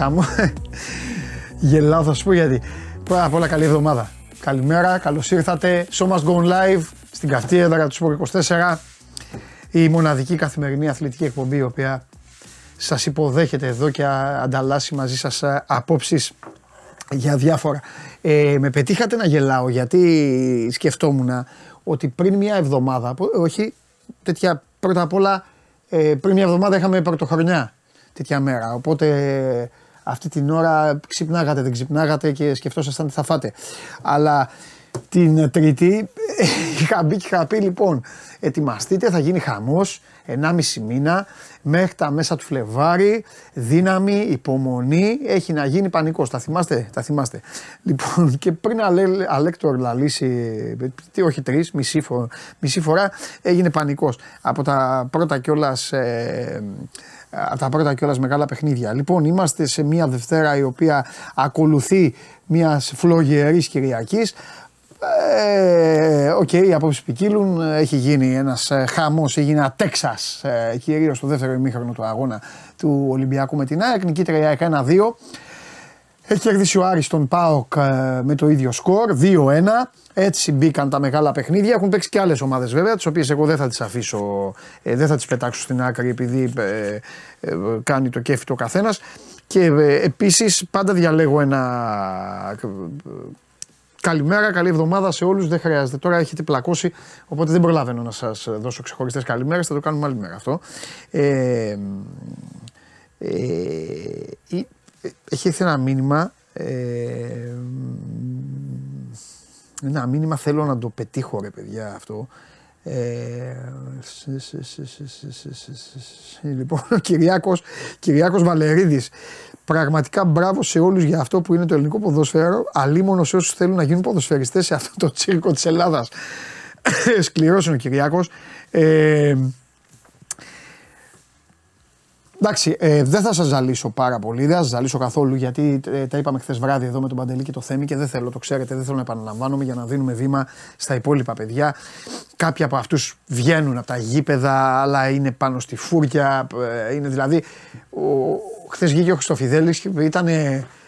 χαμό. Γελάω, θα σου πω γιατί. Πρώτα απ' όλα καλή εβδομάδα. Καλημέρα, καλώς ήρθατε. Show must go live στην καυτή έδρα του Sport 24. Η μοναδική καθημερινή αθλητική εκπομπή η οποία σας υποδέχεται εδώ και ανταλλάσσει μαζί σας ε, απόψεις για διάφορα. Ε, με πετύχατε να γελάω γιατί σκεφτόμουν ότι πριν μια εβδομάδα, όχι τέτοια πρώτα απ' όλα ε, πριν μια εβδομάδα είχαμε πρωτοχρονιά τέτοια μέρα. Οπότε αυτή την ώρα ξυπνάγατε, δεν ξυπνάγατε και σκεφτόσασταν τι θα φάτε. Αλλά την Τρίτη είχα μπει και είχα πει λοιπόν ετοιμαστείτε θα γίνει χαμός 1,5 μήνα μέχρι τα μέσα του Φλεβάρι δύναμη, υπομονή έχει να γίνει πανικός. Τα θυμάστε, τα θυμάστε. Λοιπόν και πριν αλέ, Αλέκτορ λαλήσει τι όχι τρεις, μισή, φορά, μισή φορά έγινε πανικός. Από τα πρώτα κιόλας ε, από τα πρώτα κιόλας μεγάλα παιχνίδια. Λοιπόν, είμαστε σε μια Δευτέρα η οποία ακολουθεί μιας φλογερής Κυριακής. Ε, OK, okay, οι απόψεις ποικίλουν. Έχει γίνει ένας ε, χαμός, έγινε ένα Τέξας, ε, κυρίως στο δεύτερο ημίχρονο του αγώνα του Ολυμπιακού με την ΑΕΚ. Νικήτρια 1-2. Έχει κερδίσει ο Άρης τον ΠΑΟΚ ε, με το ίδιο σκορ, 2-1. Έτσι μπήκαν τα μεγάλα παιχνίδια. Έχουν παίξει και άλλες ομάδες βέβαια, τις οποίες εγώ δεν θα τις αφήσω, ε, δεν θα τις πετάξω στην άκρη επειδή ε, ε, κάνει το κέφι το καθένας. Και ε, επίσης πάντα διαλέγω ένα. Καλημέρα, καλή εβδομάδα σε όλους. Δεν χρειάζεται. Τώρα έχετε πλακώσει, οπότε δεν προλαβαίνω να σας δώσω ξεχωριστές καλημέρες. Θα το κάνουμε άλλη μέρα αυτό. Ε, έχει έρθει ένα μήνυμα. Ε, ένα μήνυμα θέλω να το πετύχω ρε παιδιά αυτό. Ε, λοιπόν, ο Κυριάκος, Κυριάκος Βαλερίδης πραγματικά μπράβο σε όλους για αυτό που είναι το ελληνικό ποδοσφαίρο αλίμονο σε όσους θέλουν να γίνουν ποδοσφαιριστές σε αυτό το τσίρκο της Ελλάδας σκληρός είναι ο Κυριάκος ε, Εντάξει, ε, δεν θα σας ζαλίσω πάρα πολύ, δεν θα σας ζαλίσω καθόλου γιατί ε, τα είπαμε χθες βράδυ εδώ με τον Παντελή και το Θέμη και δεν θέλω, το ξέρετε, δεν θέλω να επαναλαμβάνομαι για να δίνουμε βήμα στα υπόλοιπα παιδιά. Κάποιοι από αυτούς βγαίνουν από τα γήπεδα, αλλά είναι πάνω στη φούρια. Ε, είναι δηλαδή. Χθες βγήκε ο Χριστοφιδέλη, ήταν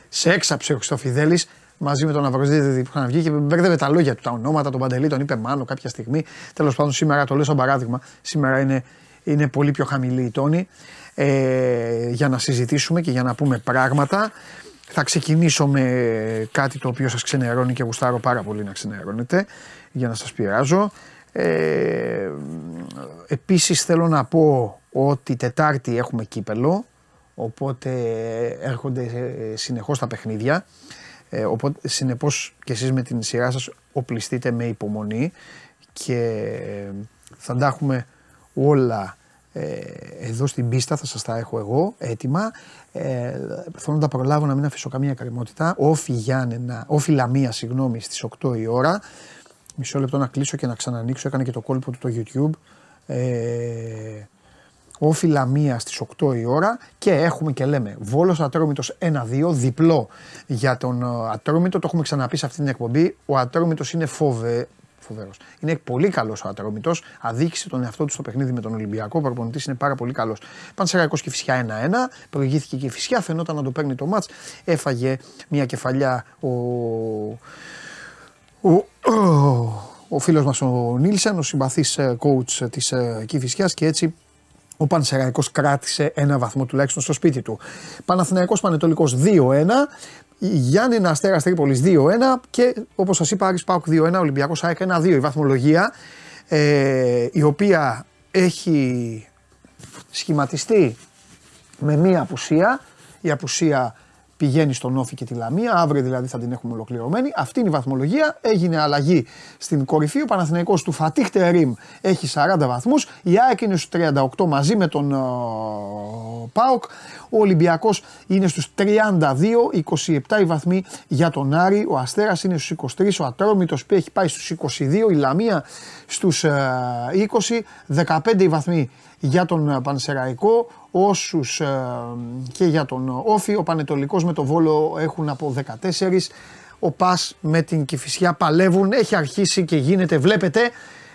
σε έξαψη ο Χριστοφιδέλη μαζί με τον Αβροσδίδη που είχαν βγει και μπέρδευε τα λόγια του, τα ονόματα, τον Παντελή, τον είπε Μάνο κάποια στιγμή. Τέλος πάντων, σήμερα το λέω σαν παράδειγμα. Σήμερα είναι, είναι πολύ πιο χαμηλή η τόνη ε, για να συζητήσουμε και για να πούμε πράγματα. Θα ξεκινήσω με κάτι το οποίο σας ξενερώνει και γουστάρω πάρα πολύ να ξενερώνετε για να σας πειράζω. Ε, επίσης θέλω να πω ότι Τετάρτη έχουμε κύπελο οπότε έρχονται συνεχώς τα παιχνίδια ε, οπότε συνεπώς και εσείς με την σειρά σας οπλιστείτε με υπομονή και θα τα έχουμε όλα ε, εδώ στην πίστα θα σας τα έχω εγώ έτοιμα. Ε, θέλω να τα προλάβω να μην αφήσω καμία καρμότητα. Όφη Γιάννενα, όφη Λαμία, συγγνώμη, στις 8 η ώρα. Μισό λεπτό να κλείσω και να ξανανοίξω. Έκανε και το κόλπο του το YouTube. Ε, όφη Λαμία στις 8 η ώρα και έχουμε και λέμε Βόλος Ατρόμητος 1-2, διπλό για τον ε, Ατρόμητο. Το έχουμε ξαναπεί σε αυτή την εκπομπή. Ο Ατρόμητος είναι φοβε, Φοβερός. Είναι πολύ καλός ο Ατρόμητος. Αδίκησε τον εαυτό του στο παιχνίδι με τον Ολυμπιακό. Ο προπονητής είναι πάρα πολύ καλός. Πανσεραϊκός και φυσικά 1-1. Προηγήθηκε και η φυσιά. Φαινόταν να το παίρνει το μάτς. Έφαγε μια κεφαλιά ο. ο, ο φίλος μας ο Νίλσεν, ο συμπαθής ε, coach της ε, Κηφισιάς και έτσι ο Πανσεραϊκός κράτησε ένα βαθμό τουλάχιστον στο σπίτι του. Παναθηναϊκός Πανετολικός 2-1. Γιάννη Αστέρα Τρίπολη 2-1 και όπως σας είπα, Άρης Πάουκ 2-1, Ολυμπιακός ΑΕΚ 1-2. Η βαθμολογία ε, η οποία έχει σχηματιστεί με μία απουσία. Η απουσία πηγαίνει στον Όφη και τη Λαμία. Αύριο δηλαδή θα την έχουμε ολοκληρωμένη. Αυτή είναι η βαθμολογία. Έγινε αλλαγή στην κορυφή. Ο Παναθηναϊκός του Φατίχ Τερίμ έχει 40 βαθμούς. Η ΑΕΚ είναι στους 38 μαζί με τον uh, ΠΑΟΚ. Ο Ολυμπιακός είναι στους 32, 27 οι βαθμοί για τον Άρη. Ο Αστέρας είναι στους 23. Ο Ατρόμητος που έχει πάει στους 22. Η Λαμία στους 20. 15 οι βαθμοί για τον Πανσεραϊκό όσους ε, και για τον Όφη. Ο Πανετολικός με το Βόλο έχουν από 14. Ο Πας με την Κηφισιά παλεύουν. Έχει αρχίσει και γίνεται. Βλέπετε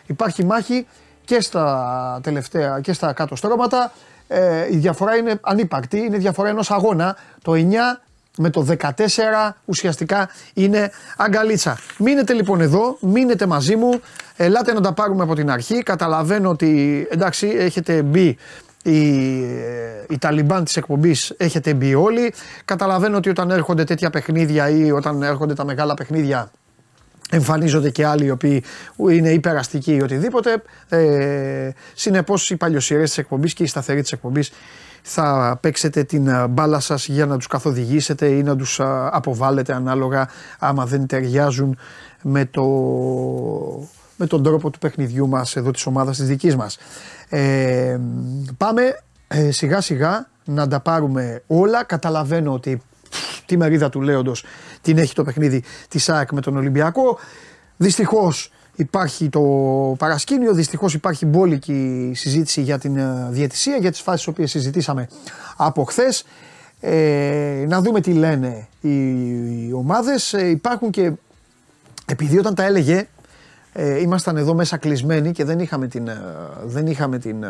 υπάρχει μάχη και στα τελευταία και στα κάτω στρώματα. ε, η διαφορά είναι ανύπαρκτη, είναι διαφορά ενός αγώνα. Το 9 με το 14 ουσιαστικά είναι αγκαλίτσα. Μείνετε λοιπόν εδώ, μείνετε μαζί μου, ελάτε να τα πάρουμε από την αρχή. Καταλαβαίνω ότι εντάξει έχετε μπει οι, οι Ταλιμπάν της εκπομπής έχετε μπει όλοι. Καταλαβαίνω ότι όταν έρχονται τέτοια παιχνίδια ή όταν έρχονται τα μεγάλα παιχνίδια εμφανίζονται και άλλοι οι οποίοι είναι υπεραστικοί ή οτιδήποτε. Ε, Συνεπώς οι παλιοσυρέ της εκπομπής και οι σταθεροί της εκπομπής θα παίξετε την ε, μπάλα σας για να τους καθοδηγήσετε ή να τους ε, αποβάλλετε ανάλογα άμα δεν ταιριάζουν με, το, με τον τρόπο του παιχνιδιού μας εδώ της ομάδας της δικής μας. Ε, πάμε ε, σιγά σιγά να τα πάρουμε όλα. Καταλαβαίνω ότι τη μερίδα του Λέοντος την έχει το παιχνίδι της ΑΕΚ με τον Ολυμπιακό. Δυστυχώς Υπάρχει το παρασκήνιο, δυστυχώς υπάρχει μπόλικη συζήτηση για την ε, διαιτησία, για τις φάσεις τις οποίες συζητήσαμε από χθες. Ε, να δούμε τι λένε οι, οι ομάδες. Ε, υπάρχουν και, επειδή όταν τα έλεγε, ε, ήμασταν εδώ μέσα κλεισμένοι και δεν είχαμε την, ε, δεν είχαμε την,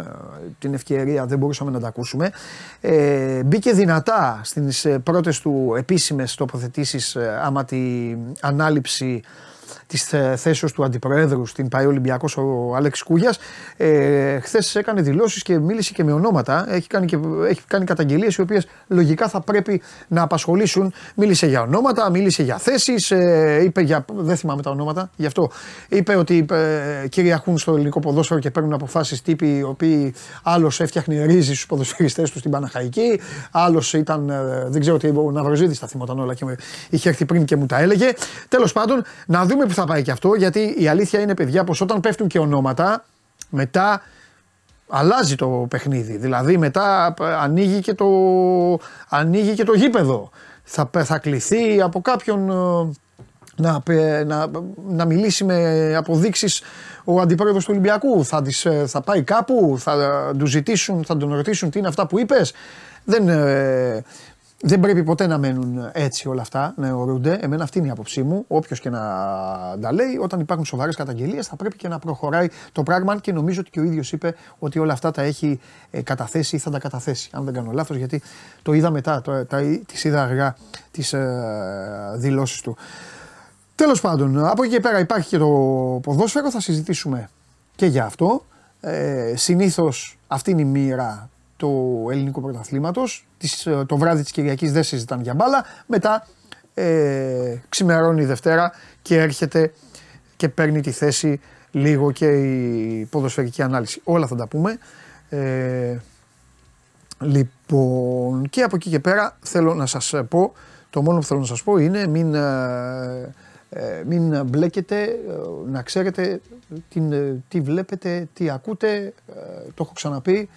την ευκαιρία, δεν μπορούσαμε να τα ακούσουμε. Ε, μπήκε δυνατά στις πρώτες του επίσημες τοποθετήσεις άμα την ανάληψη της θέσεως του αντιπροέδρου στην ΠαΕ Ολυμπιακός ο Άλεξ Κούγιας. Ε, Χθες έκανε δηλώσεις και μίλησε και με ονόματα. Έχει κάνει, και, έχει κάνει καταγγελίες οι οποίες λογικά θα πρέπει να απασχολήσουν. Μίλησε για ονόματα, μίλησε για θέσεις, ε, είπε για. Δεν θυμάμαι τα ονόματα, γι' αυτό. Είπε ότι ε, κυριαρχούν στο ελληνικό ποδόσφαιρο και παίρνουν αποφάσεις τύποι οι οποίοι άλλος έφτιαχνε ρίζι στους ποδοσφαιριστές τους στην Παναχαϊκή, άλλος ήταν. Ε, δεν ξέρω τι, ο Ναυροζίδης τα θυμόταν όλα και είχε έρθει πριν και μου τα έλεγε. Τέλος πάντων, να δούμε θα πάει και αυτό, γιατί η αλήθεια είναι, παιδιά, πως όταν πέφτουν και ονόματα, μετά αλλάζει το παιχνίδι. Δηλαδή μετά ανοίγει και το, ανοίγει και το γήπεδο. Θα, θα κληθεί από κάποιον ε, να, να, να μιλήσει με αποδείξεις ο αντιπρόεδρος του Ολυμπιακού. Θα, τις, ε, θα πάει κάπου, θα τους ζητήσουν, θα τον ρωτήσουν τι είναι αυτά που είπες. Δεν, ε, δεν πρέπει ποτέ να μένουν έτσι όλα αυτά, να αιωρούνται. Εμένα αυτή είναι η άποψή μου. Όποιος και να τα λέει, όταν υπάρχουν σοβαρές καταγγελίες, θα πρέπει και να προχωράει το πράγμα. Και νομίζω ότι και ο ίδιος είπε ότι όλα αυτά τα έχει ε, καταθέσει ή θα τα καταθέσει. Αν δεν κάνω λάθος, γιατί το είδα μετά, το, τις είδα αργά τις ε, δηλώσεις του. Τέλος πάντων, από εκεί και πέρα υπάρχει και το ποδόσφαιρο, θα συζητήσουμε και για αυτό. Ε, Συνήθως αυτή είναι η μοίρα του ελληνικού πρωταθλήματος. Ε, το βράδυ της Κυριακής δεν συζητάνε για μπάλα. Μετά ε, ξημερώνει η Δευτέρα και έρχεται και παίρνει τη θέση λίγο και η ποδοσφαιρική ανάλυση. Όλα θα τα πούμε. Ε, λοιπόν, και από εκεί και πέρα θέλω να σας πω, το μόνο που θέλω να σας πω είναι μην, ε, ε μην μπλέκετε, να ξέρετε τι, τι βλέπετε, τι ακούτε, το έχω ξαναπεί,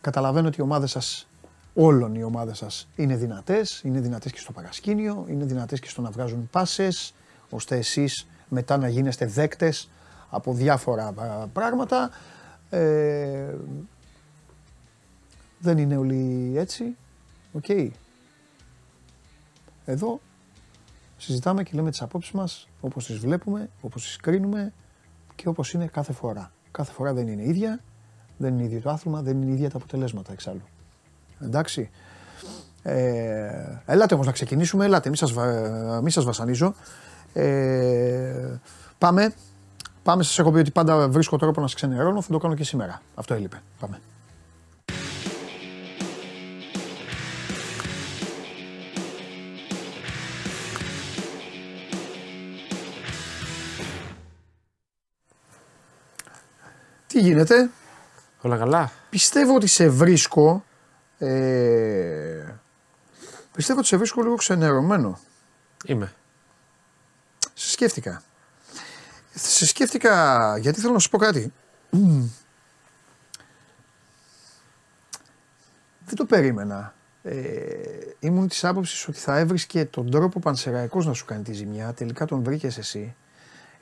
Καταλαβαίνω ότι οι ομάδες σας, όλων οι ομάδες σας είναι δυνατές. Είναι δυνατές και στο παρασκήνιο, είναι δυνατές και στο να βγάζουν πάσες, ώστε εσείς μετά να γίνεστε δέκτες από διάφορα πράγματα. Ε, δεν είναι όλοι έτσι. Οκ. Εδώ συζητάμε και λέμε τις απόψεις μας όπως τις βλέπουμε, όπως τις κρίνουμε και όπως είναι κάθε φορά. Κάθε φορά δεν είναι ίδια δεν είναι ίδιο το άθλημα, δεν είναι ίδια τα αποτελέσματα εξάλλου. Εντάξει. Ε, ελάτε όμως να ξεκινήσουμε, ελάτε, μη σας, μη σας βασανίζω. Ε, πάμε. Πάμε, σας έχω πει ότι πάντα βρίσκω τρόπο να σας ξενερώνω, θα το κάνω και σήμερα. Αυτό έλειπε. Πάμε. Τι γίνεται, Όλα καλά; Πιστεύω ότι σε βρίσκω. Ε, πιστεύω ότι σε βρίσκω λίγο ξενερωμένο. Είμαι. Σε σκέφτηκα. Σε σκέφτηκα γιατί θέλω να σου πω κάτι. Δεν το περίμενα. Ε, ήμουν της άποψης ότι θα έβρισκε τον τρόπο πανσεραϊκός να σου κάνει τη ζημιά. Τελικά τον βρήκες εσύ.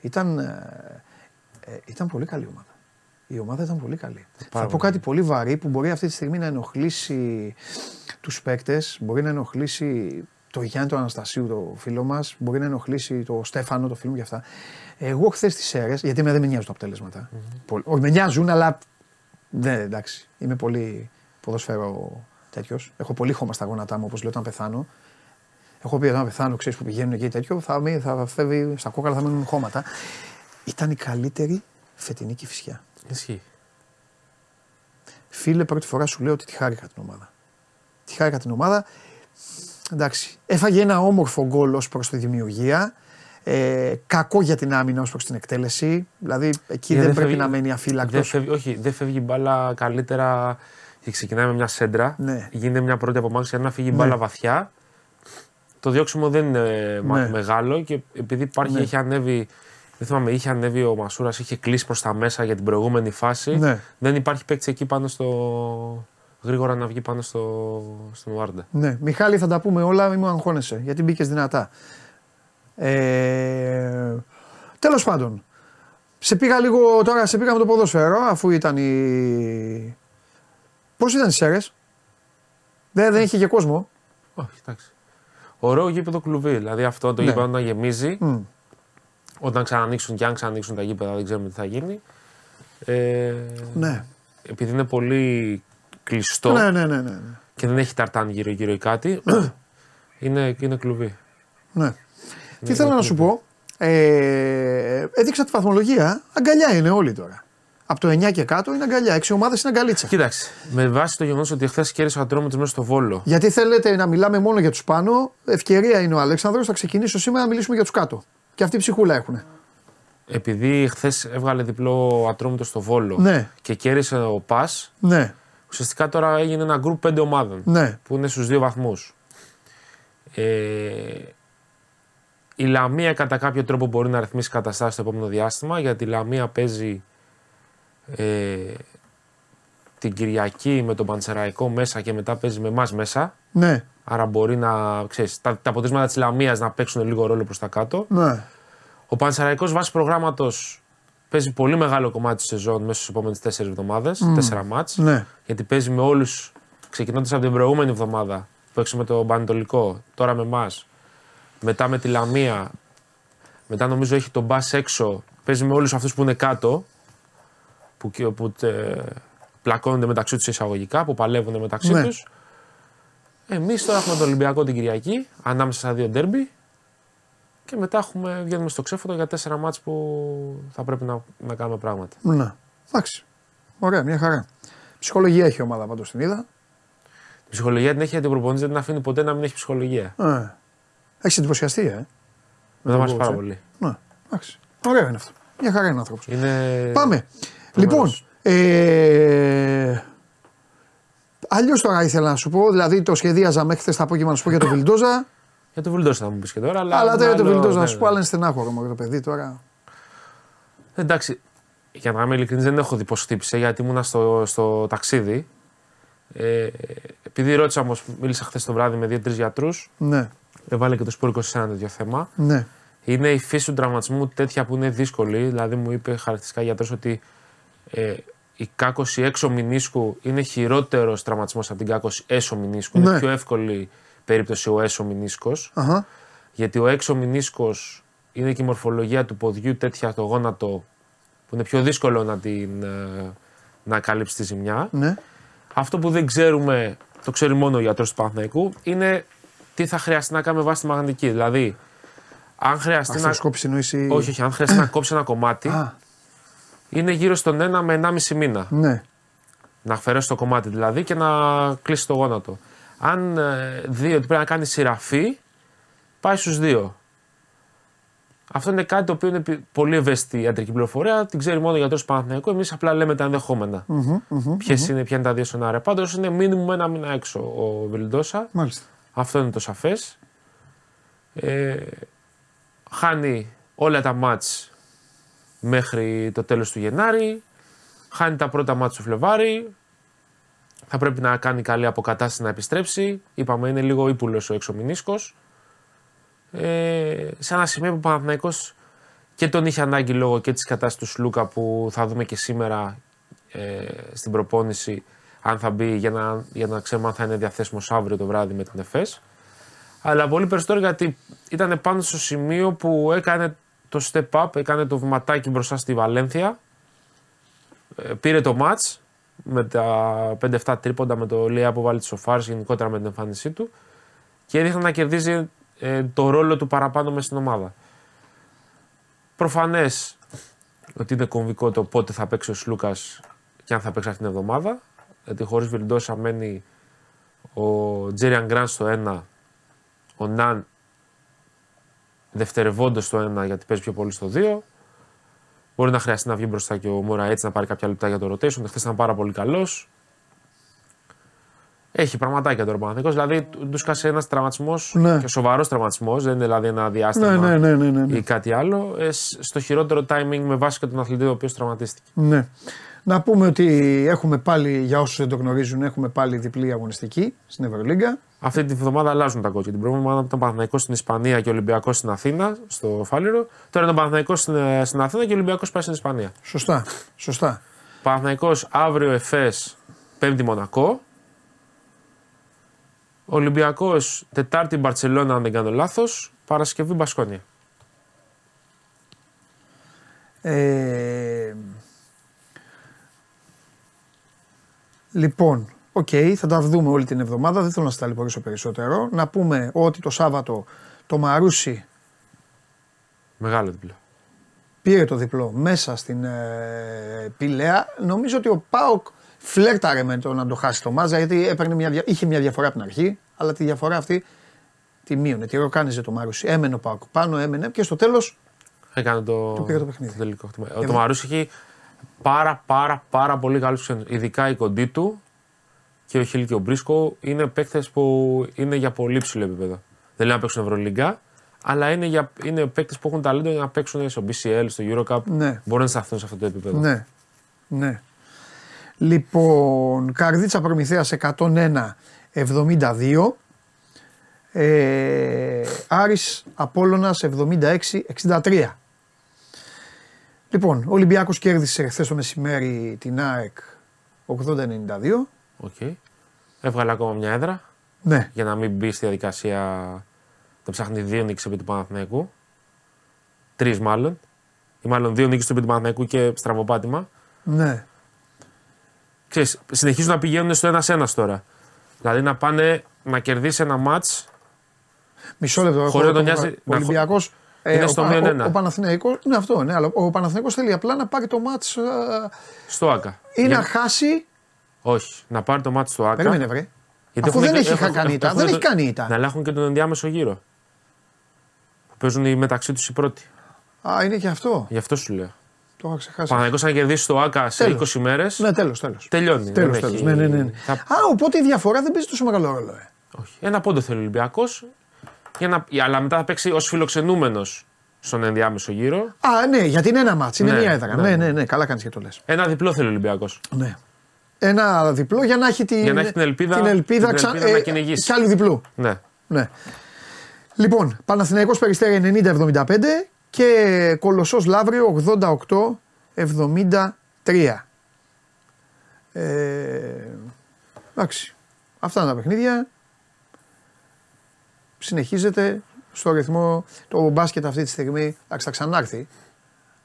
Ήταν, ε, ε, ήταν πολύ καλή ομάδα η ομάδα ήταν πολύ καλή. Θα πω κάτι πολύ βαρύ που μπορεί αυτή τη στιγμή να ενοχλήσει τους παίκτες, μπορεί να ενοχλήσει το Γιάννη του Αναστασίου, το φίλο μας, μπορεί να ενοχλήσει το Στέφανο, το φίλο μου και αυτά. Εγώ χθες τις αίρες, γιατί με δεν με νοιάζουν τα αποτελέσματα. Mm-hmm. Όχι, με νοιάζουν, αλλά Ναι, εντάξει. Είμαι πολύ ποδοσφαίρο τέτοιος. Έχω πολύ χώμα στα γόνατά μου, όπως λέω, όταν πεθάνω. Έχω πει όταν πεθάνω, ξέρεις που πηγαίνουν εκεί τέτοιο, θα, μη- θα φεύγει στα κόκαλα, θα μείνουν χώματα. Ήταν η καλύτερη φετινή κυφισιά. Ισχύει. Φίλε, πρώτη φορά σου λέω ότι τη χάρηκα την ομάδα. Τη χάρηκα την ομάδα. Εντάξει. Έφαγε ένα όμορφο γκολ ως προς τη δημιουργία. Ε, κακό για την άμυνα ως προς την εκτέλεση. Δηλαδή εκεί Ε, δεν δεν πρέπει φεύγει- να μένει αφύλακτος. Δεν φεύγει, όχι, δεν φεύγει η μπάλα καλύτερα. Και ξεκινάει με μια σέντρα. Ναι. Γίνεται μια πρώτη απομάκρυνση. Αν να φύγει η μπάλα βαθιά, το διώξιμο δεν είναι μα- Ναι. μεγάλο και επειδή υπάρχει, Ναι. έχει ανέβει. Δεν θυμάμαι, είχε ανέβει ο Μασούρας, είχε κλείσει προς τα μέσα για την προηγούμενη φάση. Ναι. Δεν υπάρχει παίκτης εκεί πάνω στο. γρήγορα να βγει πάνω στο, στον Βάρντα. Ναι, Μιχάλη θα τα πούμε όλα, μην μου αγχώνεσαι, γιατί μπήκες δυνατά. Ε, τέλος πάντων, σε πήγα λίγο τώρα, σε πήγα με το ποδόσφαιρο, αφού ήταν η... Πώς ήταν οι Σέρες; Δεν, δεν είχε και κόσμο. Όχι, εντάξει. Ωραίο γήπεδο κλουβί. Δηλαδή αυτό το Ναι. γήπεδο να γεμίζει. Μμ. Όταν ξανανοίξουν και αν ξανανοίξουν τα γήπεδα, δεν ξέρουμε τι θα γίνει. Ε, Ναι. Επειδή είναι πολύ κλειστό Ναι, ναι, ναι, ναι, ναι. και δεν έχει ταρτάν γύρω-γύρω ή κάτι, είναι, είναι κλουβί. ναι. Τι θέλω να σου πω, ε, έδειξα τη βαθμολογία, αγκαλιά είναι όλοι τώρα. Από το 9 και κάτω είναι αγκαλιά, 6 ομάδες είναι αγκαλίτσα. Κοίταξε, με βάση το γεγονός ότι χθες κέρδισε ο Ατρόμητος μέσα στο Βόλο. Γιατί θέλετε να μιλάμε μόνο για τους πάνω, ευκαιρία είναι ο Αλέξανδρος, θα ξεκινήσω σήμερα να μιλήσουμε για τους κάτω. Και αυτή ψυχούλα έχουν. Επειδή χθες έβγαλε διπλό ο Ατρόμητο στο Βόλο Ναι. και κέρδισε ο Πας, Ναι, ουσιαστικά τώρα έγινε ένα γκρουπ πέντε ομάδων ναι, που είναι στους δύο βαθμούς. Ε, η Λαμία κατά κάποιο τρόπο μπορεί να ρυθμίσει καταστάσεις στο επόμενο διάστημα γιατί η Λαμία παίζει ε, την Κυριακή με τον Πανσεραϊκό μέσα και μετά παίζει με εμάς μέσα. ναι, Άρα μπορεί να ξέρεις, τα, τα αποτελέσματα της Λαμίας να παίξουν λίγο ρόλο προς τα κάτω. ναι. Ο Πανσεραϊκός βάσει προγράμματος παίζει πολύ μεγάλο κομμάτι της σεζόν μέσα στις επόμενες τέσσερις εβδομάδες, τέσσερα μάτς. ναι. Γιατί παίζει με όλους, ξεκινώντας από την προηγούμενη εβδομάδα που έξω με τον Πανετολικό, τώρα με εμάς, μετά με τη Λαμία, μετά νομίζω έχει τον Μπα έξω, παίζει με όλους αυτούς που είναι κάτω, που, και- που τε- πλακώνονται μεταξύ τους εισαγωγικά, που παλεύουν μεταξύ Ναι. τους. Εμείς τώρα έχουμε τον Ολυμπιακό την Κυριακή, ανάμεσα στα δύο ντέρμπι. Και μετά έχουμε, βγαίνουμε στο ξέφωτο για τέσσερα μάτς που θα πρέπει να, να κάνουμε πράγματα. ναι. Εντάξει. Ωραία, μια χαρά. Ψυχολογία έχει η ομάδα πάντως την είδα. Η ψυχολογία την έχει γιατί ο προπονητής δεν την αφήνει ποτέ να μην έχει ψυχολογία. Ε. Έχεις εντυπωσιαστεί, ε. Με θα τον πάρα coach, ε. πολύ. Ναι, εντάξει. Ωραίο είναι αυτό. Μια χαρά είναι άνθρωπος. Είναι... Πάμε. Τρομερός. Λοιπόν, ε, αλλιώς τώρα ήθελα να σου πω, δηλαδή το σχεδίαζα μέχρι χθες το απόγευμα να σου πω για το Βιλντόζα. Για το Βιλντόσα θα μου πεις και τώρα. Αλλά, αλλά τώρα το άλλο- Βιλντόζα να ναι, σου ναι. πω, αλλά είναι στενάχωρο μου το παιδί τώρα. Εντάξει, για να είμαι ειλικρινής, δεν έχω δει πώς χτύπησε γιατί ήμουνα στο, στο ταξίδι. Ε, επειδή ρώτησα όμως, μίλησα χθες το βράδυ με δύο-τρεις γιατρούς, Ναι, έβαλε και το σπόρο 21 ένα τέτοιο θέμα. ναι, Είναι η φύση του τραυματισμού τέτοια που είναι δύσκολη. Δηλαδή, μου είπε χαρακτηριστικά γιατρός ότι ε, η κάκωση έξω μηνίσκου είναι χειρότερος τραυματισμός από την κάκωση έσω μηνίσκου. Ναι. Είναι πιο εύκολη περίπτωση ο έσω μηνίσκος. αχα, Γιατί ο έξω μηνίσκος είναι και η μορφολογία του ποδιού τέτοια το γόνατο που είναι πιο δύσκολο να, την, ε, να καλύψει τη ζημιά. ναι, Αυτό που δεν ξέρουμε, το ξέρει μόνο ο γιατρός του Παναθηναϊκού, είναι τι θα χρειαστεί να κάνουμε βάση τη μαγνητική. Δηλαδή, αν χρειαστεί να, Αρθροσκόπηση εννοείς η... όχι, όχι, αν χρειαστεί να κόψει ένα κομμάτι, Α, είναι γύρω στον 1 με 1,5 μήνα. ναι, Να αφαιρέσει το κομμάτι δηλαδή και να κλείσει το γόνατο. Αν ε, δει ότι πρέπει να κάνει σειραφή, πάει στους δύο. Αυτό είναι κάτι το οποίο είναι πι- πολύ ευαίσθητη ιατρική πληροφορία. Την ξέρει μόνο ο γιατρός του Παναθηναϊκού. Εμείς απλά λέμε τα ενδεχόμενα. μμμ, μμμ, Ποιες είναι, ποια είναι τα δύο σενάρια. Πάντως είναι μήνυμο ένα μήνα έξω ο Βιλντόσα. μάλιστα. Αυτό είναι το σαφές. Ε, χάνει όλα τα μάτς μέχρι το τέλος του Γενάρη. Χάνει τα πρώτα μάτς του Φλεβάρι. Θα πρέπει να κάνει καλή αποκατάσταση να επιστρέψει. Είπαμε είναι λίγο ύπουλος ο εξωμηνίσκος. Ε, σε ένα σημείο που ο Παναθηναϊκός και τον είχε ανάγκη λόγω και της κατάστασης του Σλούκα που θα δούμε και σήμερα ε, στην προπόνηση αν θα μπει για να, για να ξέρουμε αν θα είναι διαθέσιμος αύριο το βράδυ με την ΕΦΕΣ. Αλλά πολύ περισσότερο γιατί ήταν πάνω στο σημείο που έκανε το step up, έκανε το βηματάκι μπροστά στη Βαλένθια, ε, πήρε το match με τα 5-7 τρίποντα με το Λία που βάλει τη Σοφάρης γενικότερα με την εμφάνισή του και έδειχνε να κερδίζει ε, το ρόλο του παραπάνω μες στην ομάδα. Προφανές ότι είναι κομβικό το πότε θα παίξει ο Σλούκας και αν θα παίξει αυτήν την εβδομάδα. Γιατί χωρίς Βιλντόσα μένει ο Τζέριαν Γκραντ στο 1, ο Ναν δευτερευόντως στο 1 γιατί παίζει πιο πολύ στο 2. Μπορεί να χρειαστεί να βγει μπροστά και ο Μόρα έτσι να πάρει κάποια λεπτά για το rotation. Χθες ήταν πάρα πολύ καλός. Έχει πραγματάκια τώρα ο Παναθηναϊκός, Δηλαδή του σκάσε ένας τραυματισμός Ναι. και σοβαρός τραυματισμός. Δεν είναι δηλαδή ένα διάστημα Ναι, ναι, ναι, ναι, ναι. ή κάτι άλλο. Ε, σ- στο χειρότερο timing με βάση και τον αθλητή ο οποίος τραυματίστηκε. Ναι. Να πούμε ότι έχουμε πάλι, για όσους δεν το γνωρίζουν, έχουμε πάλι διπλή αγωνιστική στην Ευρωλίγκα. Αυτή τη βδομάδα αλλάζουν τα κόκκια. Την προηγούμενη εβδομάδα ήταν Παναθηναϊκός στην Ισπανία και Ολυμπιακός στην Αθήνα, στο Φάληρο. Τώρα είναι Παναθηναϊκός στην, ε, στην Αθήνα και Ολυμπιακός πάει στην Ισπανία. Σωστά. Σωστά. Παναθηναϊκός αύριο Εφές, Πέμπτη Μονακό. Ολυμπιακός Τετάρτη Μπαρσελόνα, αν δεν κάνω λάθος. Παρασκευή Μπασκόνια. Ε, λοιπόν, οκ, θα τα δούμε όλη την εβδομάδα. Δεν θέλω να σας ταλαιπωρήσω περισσότερο. Να πούμε ότι το Σάββατο το Μαρούσι Μεγάλο διπλό. πήρε το διπλό μέσα στην ε, Πυλαία. Νομίζω ότι ο Πάοκ φλέρταρε με το να το χάσει το ματς γιατί έπαιρνε μια, δια- είχε μια διαφορά από την αρχή, αλλά τη διαφορά αυτή τη μείωνε. Τη ροκάνιζε το Μαρούσι. Έμενε ο Πάοκ πάνω, έμενε και στο τέλος Έκανε το, Το πήρε το παιχνίδι. τελικό χτυπήμα. Ο Ε, το Μαρούσι έχει πάρα πάρα πάρα πολύ καλούς ξένους. Ειδικά η κοντή του και ο Χίλ και ο Μπρίσκο είναι παίκτες που είναι για πολύ ψηλό επίπεδο. Δεν λέω να παίξουν Ευρωλίγκα, αλλά είναι, για, είναι παίκτες που έχουν ταλέντο για να παίξουν στο BCL, στο Eurocup. Ναι. Μπορούν να σταθούν σε αυτό το επίπεδο. Ναι. Ναι. Λοιπόν, Καρδίτσα Προμηθέας 101-72. Ε, Άρης Απόλλωνας 76-63. Λοιπόν, ο Ολυμπιάκος κέρδισε χθες το μεσημέρι την ΑΕΚ 80-92. Οκ. Έβγαλε ακόμα μια έδρα Ναι, για να μην μπει στη διαδικασία να ψάχνει δύο νίκες επί του Παναθηναϊκού. Τρεις μάλλον. Ή μάλλον δύο νίκες επί του Παναθηναϊκού και στραβοπάτημα. ναι. ξέρεις, συνεχίζουν να πηγαίνουν στο ένα-ένα τώρα. Δηλαδή να πάνε να κερδίσει ένα ματς. Μισό λεπτό. έχω- Χωρίς να τον το- νοιάζει Ο να χω- Ολυμπιακός Είναι ο, στο Πα- μείον ο, ένα. ο Παναθηναϊκός, ναι αυτό, ναι, αλλά ο Παναθηναϊκός θέλει απλά να πάρει το μάτς ε, στο ΑΚΑ. ή Για- να χάσει. Όχι, να πάρει το μάτι στο ΑΚΑ. Περίμενε, βρε. Γιατί Αφού έχουν δεν και- έχει έχουν- κάνει ήττα. έχουν Δεν το- έχει κάνει ήττα. Να αλλά έχουν και τον ενδιάμεσο γύρο. Που παίζουν οι μεταξύ τους οι πρώτοι. Α, είναι και αυτό. Γι' αυτό σου λέω. Το είχα ξεχάσει. Παναγικό να κερδίσεις το ΑΚΑ σε Τέλος. 20 μέρες. Ναι, τέλος, τέλος. Τελειώνει. Τέλος, δεν τέλος. έχει- Ναι, ναι, ναι. θα- Α, οπότε η διαφορά δεν παίζει τόσο μεγάλο ρόλο. Ε. Όχι. Ένα πόντο θέλει ο Ολυμπιακός. Να... Αλλά μετά θα παίξει ως φιλοξενούμενος στον ενδιάμεσο γύρο. Α, ναι, γιατί είναι ένα μάτσο, είναι Ναι, μία έδρα. ναι, Ναι, ναι. ναι, ναι, καλά κάνεις και το λες. Ένα διπλό θέλει ο Ολυμπιακός. Ναι. Ένα διπλό για να έχει την, Για να έχει την ελπίδα- την ελπίδα, την ξα- ελπίδα να ε, κυνηγήσει. Κι άλλου διπλού. Ναι. Ναι. Λοιπόν, Παναθηναϊκός Περιστέρι 90-75 και Κολοσσός Λαύριο 88-73. Ε, εντάξει. Αυτά είναι τα παιχνίδια. Συνεχίζεται στο ρυθμό. Το μπάσκετ αυτή τη στιγμή εντάξει, θα ξανάρθει.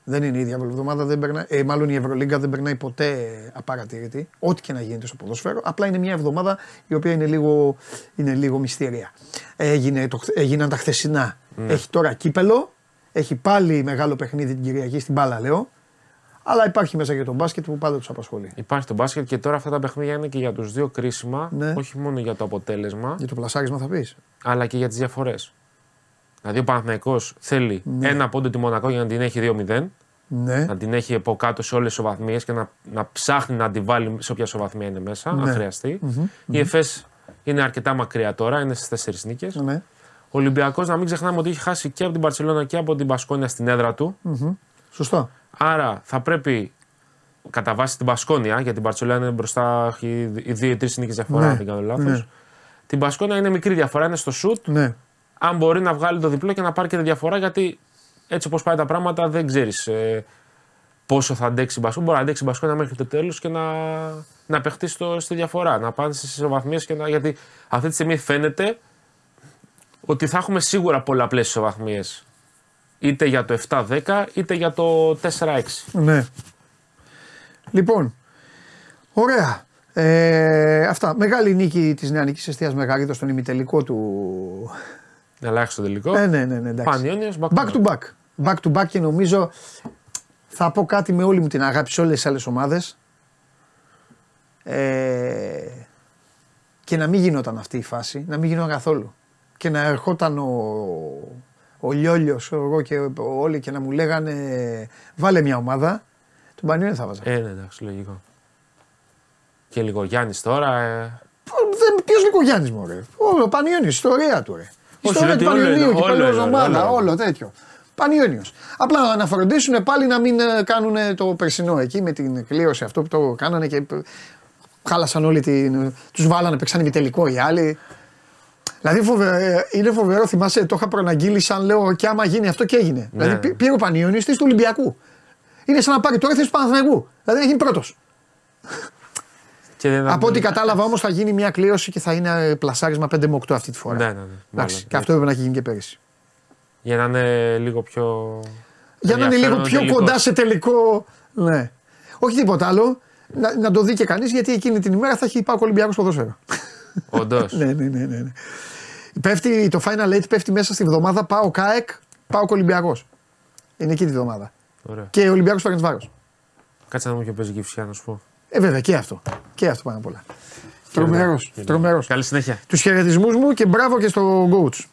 Δεν είναι η ίδια εβδομάδα, δεν περνάει, ε, μάλλον η Ευρωλίγκα δεν περνάει ποτέ απαρατήρητη. Ό,τι και να γίνεται στο ποδόσφαιρο. Απλά είναι μια εβδομάδα η οποία είναι λίγο, είναι λίγο μυστήρια. Έγινε το, χθε- έγιναν τα χθεσινά. Έχει τώρα κύπελο. Έχει πάλι μεγάλο παιχνίδι την Κυριακή στην μπάλα, λέω. Αλλά υπάρχει μέσα και το μπάσκετ που πάντα τους απασχολεί. Υπάρχει το μπάσκετ και τώρα αυτά τα παιχνίδια είναι και για τους δύο κρίσιμα. Ναι. Όχι μόνο για το αποτέλεσμα, Για το πλασάρισμα θα πεις. αλλά και για τις διαφορές. Δηλαδή ο Παναθηναϊκός θέλει ένα πόντο τη Μονακό για να την έχει 2-0, Ναι. να την έχει από κάτω σε όλες τις ισοβαθμίε και να, να ψάχνει να την βάλει σε όποια ισοβαθμία είναι μέσα, αν Ναι. χρειαστει Η ΕΦΕΣ είναι αρκετά μακριά τώρα, είναι στις 4 νίκες. ναι. Ο Ολυμπιακός, να μην ξεχνάμε ότι έχει χάσει και από την Παρσελόνα και από την Πασκόνια στην έδρα του. Μμμ. Σωστό. Άρα θα πρέπει κατά βάση την Πασκόνια, γιατί την Παρσελόνα είναι μπροστά, έχει οι δύο ή τρεις νίκες διαφορά, Ναι, αν δεν κάνω λάθος. ναι. Την Πασκόνια είναι μικρή διαφορά, είναι στο σουτ. Ναι. Αν μπορεί να βγάλει το διπλό και να πάρει και τη διαφορά, γιατί έτσι όπως πάει τα πράγματα δεν ξέρεις ε, πόσο θα αντέξει η Πασκόνια. Μπορεί να αντέξει η Πασκόνια μέχρι το τέλος και να, να παιχτεί στο, στη διαφορά, να πάνε στι ισοβαθμίες. Να... Γιατί αυτή τη στιγμή φαίνεται ότι θα έχουμε σίγουρα πολλαπλές ισοβαθμίες. Είτε για το 7-10 είτε για το 4-6. Ναι. Λοιπόν, Ωραία. Ε, αυτά. Μεγάλη νίκη της νεανικής αιστεία Μεγαρίδος στον ημιτελικό του. Ελάχιστο τελικό. Ε, ναι, ναι, ναι, εντάξει. Πανιόνιος, back, Back to back. Back to back και νομίζω θα πω κάτι με όλη μου την αγάπη σε όλες τις άλλες ομάδες ε, και να μην γινόταν αυτή η φάση, να μην γινόταν καθόλου και να ερχόταν ο, ο Λιόλιος εγώ και όλοι και να μου λέγανε βάλε μια ομάδα τον Πανιόνιο θα βάζα. Ε, ναι, εντάξει, λογικό. Και λίγο Γιάννη τώρα. Ε... Ποιος Λικογιάννη μου, ρε. Ο Πανιόνιος, ιστορία του, ρε. Όχι, Ιστορία του λέω ότι όλο Πανιωνίου είναι, και όλο παλαιό είναι, ομάδα, όλο είναι. όλο τέτοιο. Πανιόνιο. Απλά να φροντίσουν πάλι να μην ε, κάνουν το περσινό εκεί με την κλήρωση αυτό που το κάνανε και ε, χάλασαν όλοι την. Τους βάλανε, παίξαν ημιτελικό οι άλλοι. Δηλαδή φοβε- ε, είναι φοβερό, θυμάσαι, το είχα προαναγγείλει σαν λέω και άμα γίνει αυτό και έγινε. Ναι. Δηλαδή πή- πήρε ο Πανιόνιο θέση του Ολυμπιακού. Είναι σαν να πάρει τώρα θέση του Παναθηναϊκού. Δηλαδή να γίνει πρώτος. Και δεν Από ό,τι κατάλαβα όμως θα γίνει μια κλήρωση και θα είναι ε, πλασάρισμα 5 με 8 αυτή τη φορά. Ναι, ναι, ναι. Εντάξει, Μάλλον, και αυτό έπρεπε να έχει γίνει και πέρυσι. Για να είναι λίγο πιο. Για να είναι λίγο ενδιαφέρον πιο τελικός. κοντά σε τελικό. Ναι. Όχι τίποτα άλλο. Να, να το δει και κανείς γιατί εκείνη την ημέρα θα έχει πάει ο Ολυμπιακός ποδόσφαιρο. Όντως. ναι, ναι, ναι, ναι, ναι. Πέφτει, το Final Eight πέφτει μέσα στη βδομάδα. Πάω ΚΑΕΚ, πάω Ολυμπιακός. Είναι εκεί τη βδομάδα. Ωραία. Και ο Ολυμπιακό παίρνει βάρο. Κάτσε να δούμε ποιο παίζει και η φυσικά να σου πω. Ε, βέβαια και αυτό. Και αυτό πάνω απ' όλα. Τρομερός. Τρομερός. Καλή συνέχεια. Τους χαιρετισμούς μου και μπράβο και στο coach.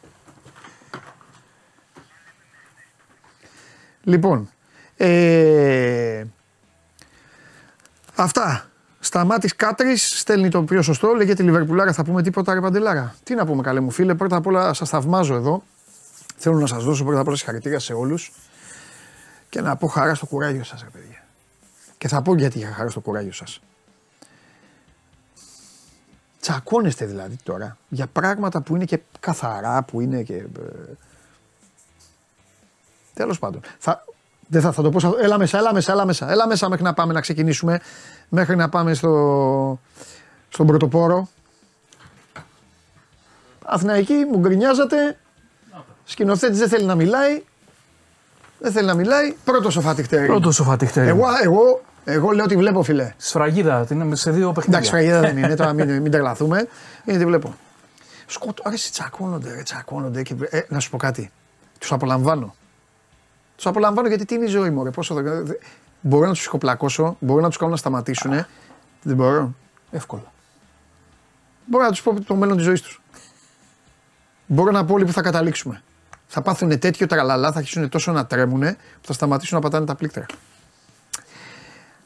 Λοιπόν, ε, αυτά. Σταμάτης Κάτρης στέλνει το πιο σωστό. Λέγεται Λιβερπουλάρα. Θα πούμε τίποτα, ρε Παντελάρα. Τι να πούμε, καλέ μου φίλε. Πρώτα απ' όλα σας θαυμάζω εδώ. Θέλω να σας δώσω πρώτα απ' όλα συγχαρητήρια σε όλους και να πω χαρά στο κουράγιο σας, ρε παιδιά. Και θα πω γιατί είχα χαρά στο κουράγιο σας. Τσακώνεστε δηλαδή τώρα για πράγματα που είναι και καθαρά, που είναι και. Ε, Τέλος πάντων. Θα, δεν θα, θα το πω. σαν- Έλα μέσα, έλα μέσα, έλα μέσα. Έλα μέσα μέχρι να πάμε να ξεκινήσουμε. Μέχρι να πάμε στο, στον πρωτοπόρο. Αθηναϊκή, μου γκρινιάζατε. Σκηνοθέτης δεν θέλει να μιλάει. Δεν θέλει να μιλάει. Πρώτο ο Φατιχτέρη. Πρώτο ο Φατιχτέρη. Εγώ, εγώ, εγώ λέω ότι βλέπω, φιλέ. Σφραγίδα, είναι σε δύο παιχνίδια. Εντάξει, φραγίδα δεν είναι, τώρα μην, μην τρελαθούμε. Είναι τι βλέπω. Σκοτώ, ρε, τσακώνονται, ρε, τσακώνονται. Και, ε, να σου πω κάτι. Τους απολαμβάνω. Τους απολαμβάνω γιατί τι είναι η ζωή μου, ρε. Πόσο, δε- δε- μπορώ να τους σκοπλακώσω, μπορώ να τους κάνω να σταματήσουν. Δεν μπορώ. Εύκολα. Μπορώ να τους πω το μέλλον της ζωής τους. Μπορώ να πω όλοι που θα καταλήξουμε. Θα πάθουν τέτοιο τραλαλά, θα αρχίσουν τόσο να τρέμουν που θα σταματήσουν να πατάνε τα πλήκτρα.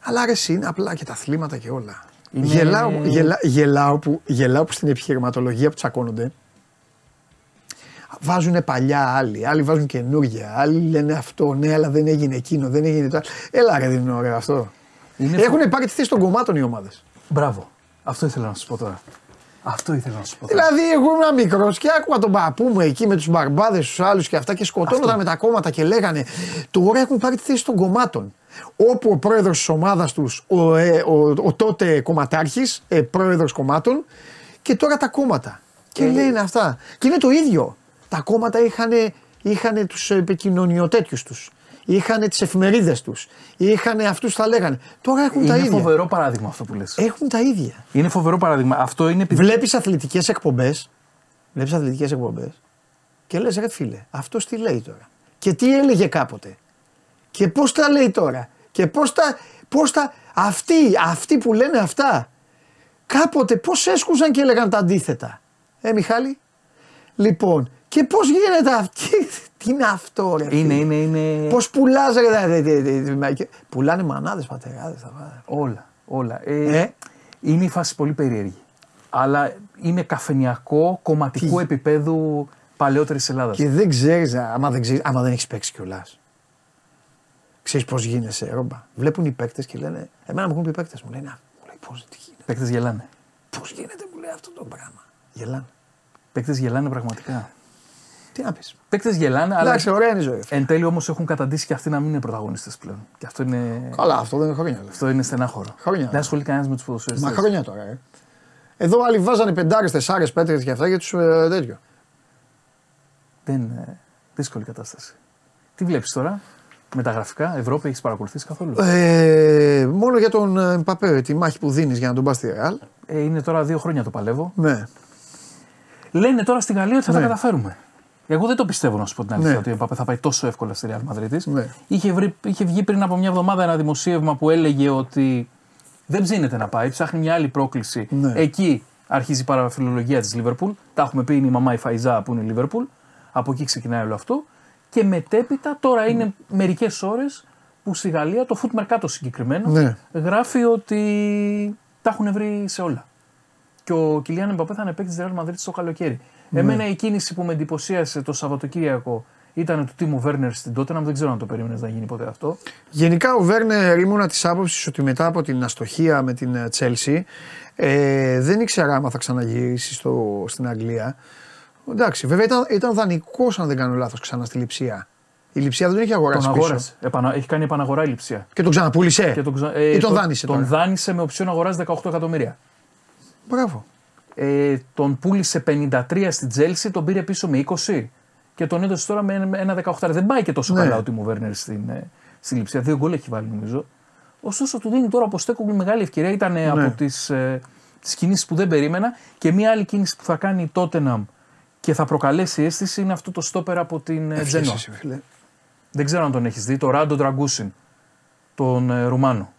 Αλλά ρε, εσύ, είναι απλά και τα αθλήματα και όλα. Είναι- Γελάω, γελά, γελάω, που, γελάω που στην επιχειρηματολογία που τσακώνονται βάζουν παλιά άλλοι, άλλοι βάζουν καινούργια, άλλοι λένε αυτό, ναι, αλλά δεν έγινε εκείνο, δεν έγινε το άλλο. Έλα ρε, δεν είναι ωραίο αυτό. Είναι Έχουν πάρει τη θέση των κομμάτων οι ομάδες. Μπράβο. Αυτό ήθελα να σου πω τώρα. Αυτό ήθελα να σου πω τώρα. Δηλαδή, εγώ ήμουν μικρός και άκουγα τον παππού μου εκεί με τους μπαρμπάδες, τους άλλους και αυτά και σκοτώνονταν με τα κόμματα και λέγανε Τώρα έχουν πάρει τη θέση των κομμάτων. Όπου ο πρόεδρος της ομάδας τους, ο, ε, ο, ο τότε κομματάρχης, ε, πρόεδρος κομμάτων, και τώρα τα κόμματα. Και λένε αυτά. Και είναι το ίδιο. Τα κόμματα είχαν είχανε τους επικοινωνιοτέτοιου τους. Είχαν τις εφημερίδες τους. Είχαν αυτούς θα λέγανε. Τώρα έχουν τα Είναι ίδια. φοβερό παράδειγμα αυτό που λες. Έχουν τα ίδια. Είναι φοβερό παράδειγμα. Αυτό είναι επειδή. Βλέπεις αθλητικές εκπομπές. Βλέπεις αθλητικές εκπομπές. Και λες, ρε φίλε, αυτός τι λέει τώρα. Και τι έλεγε κάποτε. Και πώς τα λέει τώρα; Και πώς τα. Πώς τα αυτοί, αυτοί που λένε αυτά. Κάποτε πώς έσκουσαν και έλεγαν τα αντίθετα. Ε, Μιχάλη; Λοιπόν, και πώς γίνεται αυτό. Τι είναι αυτό, ρε. Είναι, φίλε; είναι, είναι. Πώς πουλάς, ρε. δε- δε- δε- δε- και- Πουλάνε μανάδες, πατεράδες. Όλα. Όλα. Ε, Ε; Είναι η φάση πολύ περίεργη. Αλλά είναι καφενιακό, κομματικού Τι; επίπεδου παλαιότερης Ελλάδας. Και δεν ξέρεις, άμα δεν, ξέρεις, άμα δεν έχεις παίξει κιόλας. Ξέρεις πώς γίνεσαι, ρόμπα. Βλέπουν οι παίκτες και λένε. Εμένα μου έχουν πει οι παίκτες μου. Λένε, «Α, μου λέει, πώς τι γίνεται. Παίκτες γελάνε. Πώς γίνεται, μου λέει αυτό το πράγμα. Γελάνε. Παίκτες γελάνε πραγματικά. Τι να πεις. Παίκτες γελάνε, αλλά Εντάξει, ωραία είναι η ζωή. εν τέλει όμως έχουν καταντήσει και αυτοί να μην είναι πρωταγωνιστές πλέον. Και αυτό είναι, Καλά, αυτό δεν είναι χρόνια. λέει. αυτό είναι στενάχωρο. Χρόνια. Δεν ασχολείται κανένας με τους ποδοσφαιριστές. Μα χρόνια τώρα, ε. Εδώ άλλοι βάζανε πεντάρες, τεσσάρες, πέτρες και αυτά για τους ε, τέτοιο. Δεν είναι δύσκολη κατάσταση. Τι βλέπεις τώρα, Με τα γραφικά, Ευρώπη έχεις παρακολουθήσει καθόλου; Ε, μόνο για τον ε, Μπαπέ, τη μάχη που δίνεις για να τον πας στη Ρεάλ. Ε, είναι τώρα δύο χρόνια το παλεύω. Ναι. Λένε τώρα στη Γαλλία ότι θα Ναι. τα καταφέρουμε. Εγώ δεν το πιστεύω να σου πω την αλήθεια Ναι. ότι ο Εμπαπέ θα πάει τόσο εύκολα στη Real Madrid. Ναι. Είχε, βρει, είχε βγει πριν από μια εβδομάδα ένα δημοσίευμα που έλεγε ότι δεν ψήνεται να πάει, ψάχνει μια άλλη πρόκληση. Ναι. Εκεί αρχίζει η παραφιλολογία της Λίβερπουλ. Τα έχουμε πει, είναι η μαμά η Φαϊζά που είναι η Λίβερπουλ. Από εκεί ξεκινάει όλο αυτό. Και μετέπειτα τώρα είναι μερικές ώρες που στη Γαλλία, το Foot Mercato συγκεκριμένα, Ναι. γράφει ότι τα έχουν βρει σε όλα. Και ο Κιλιάν Εμπαπέ θα είναι παίκτης τη Real Madrid στο καλοκαίρι. Ναι. Εμένα η κίνηση που με εντυπωσίασε το Σαββατοκύριακο ήταν του Τίμου Βέρνερ στην Τότεναμ. Δεν ξέρω αν το περίμενες να γίνει ποτέ αυτό. Γενικά ο Βέρνερ ήμουνα της άποψης ότι μετά από την αστοχία με την ε, Τσέλσι ε, δεν ήξερα άμα θα ξαναγυρίσει στο, στην Αγγλία. Εντάξει, βέβαια ήταν, ήταν δανεικό, αν δεν κάνω λάθος, ξανά στη Λιψία. Η Λιψία δεν τον έχει αγοράσει. Τον πίσω. αγόρασε. Επανα... Έχει κάνει επαναγορά η λειψία. Και τον ξαναπούλησε; Και τον, ξα- ε, Ή τον δάνεισε Τον τώρα; δάνεισε με οψιόν αγοράς 18 εκατομμύρια. Μπράβο. Ε, τον πούλησε 53 στην Τζέλση, τον πήρε πίσω με 20 και τον έδωσε τώρα με ένα 18. Δεν πάει και τόσο Ναι. καλά ο Τίμου Βέρνερ στην, ε, στη λειψία. Δύο γκολ έχει βάλει νομίζω. Ωστόσο του δίνει τώρα από Στέκογλου μεγάλη ευκαιρία. Ήταν Ναι. από τις ε, τις κινήσεις που δεν περίμενα. Και μια άλλη κίνηση που θα κάνει η Τότεναμ και θα προκαλέσει αίσθηση είναι αυτό το στόπερ από την ε, Τζένοα. Εσύ, φίλε. Δεν ξέρω αν τον έχεις δει, το Ράντο Τραγκούσιν, τον ε, Ρουμάνο.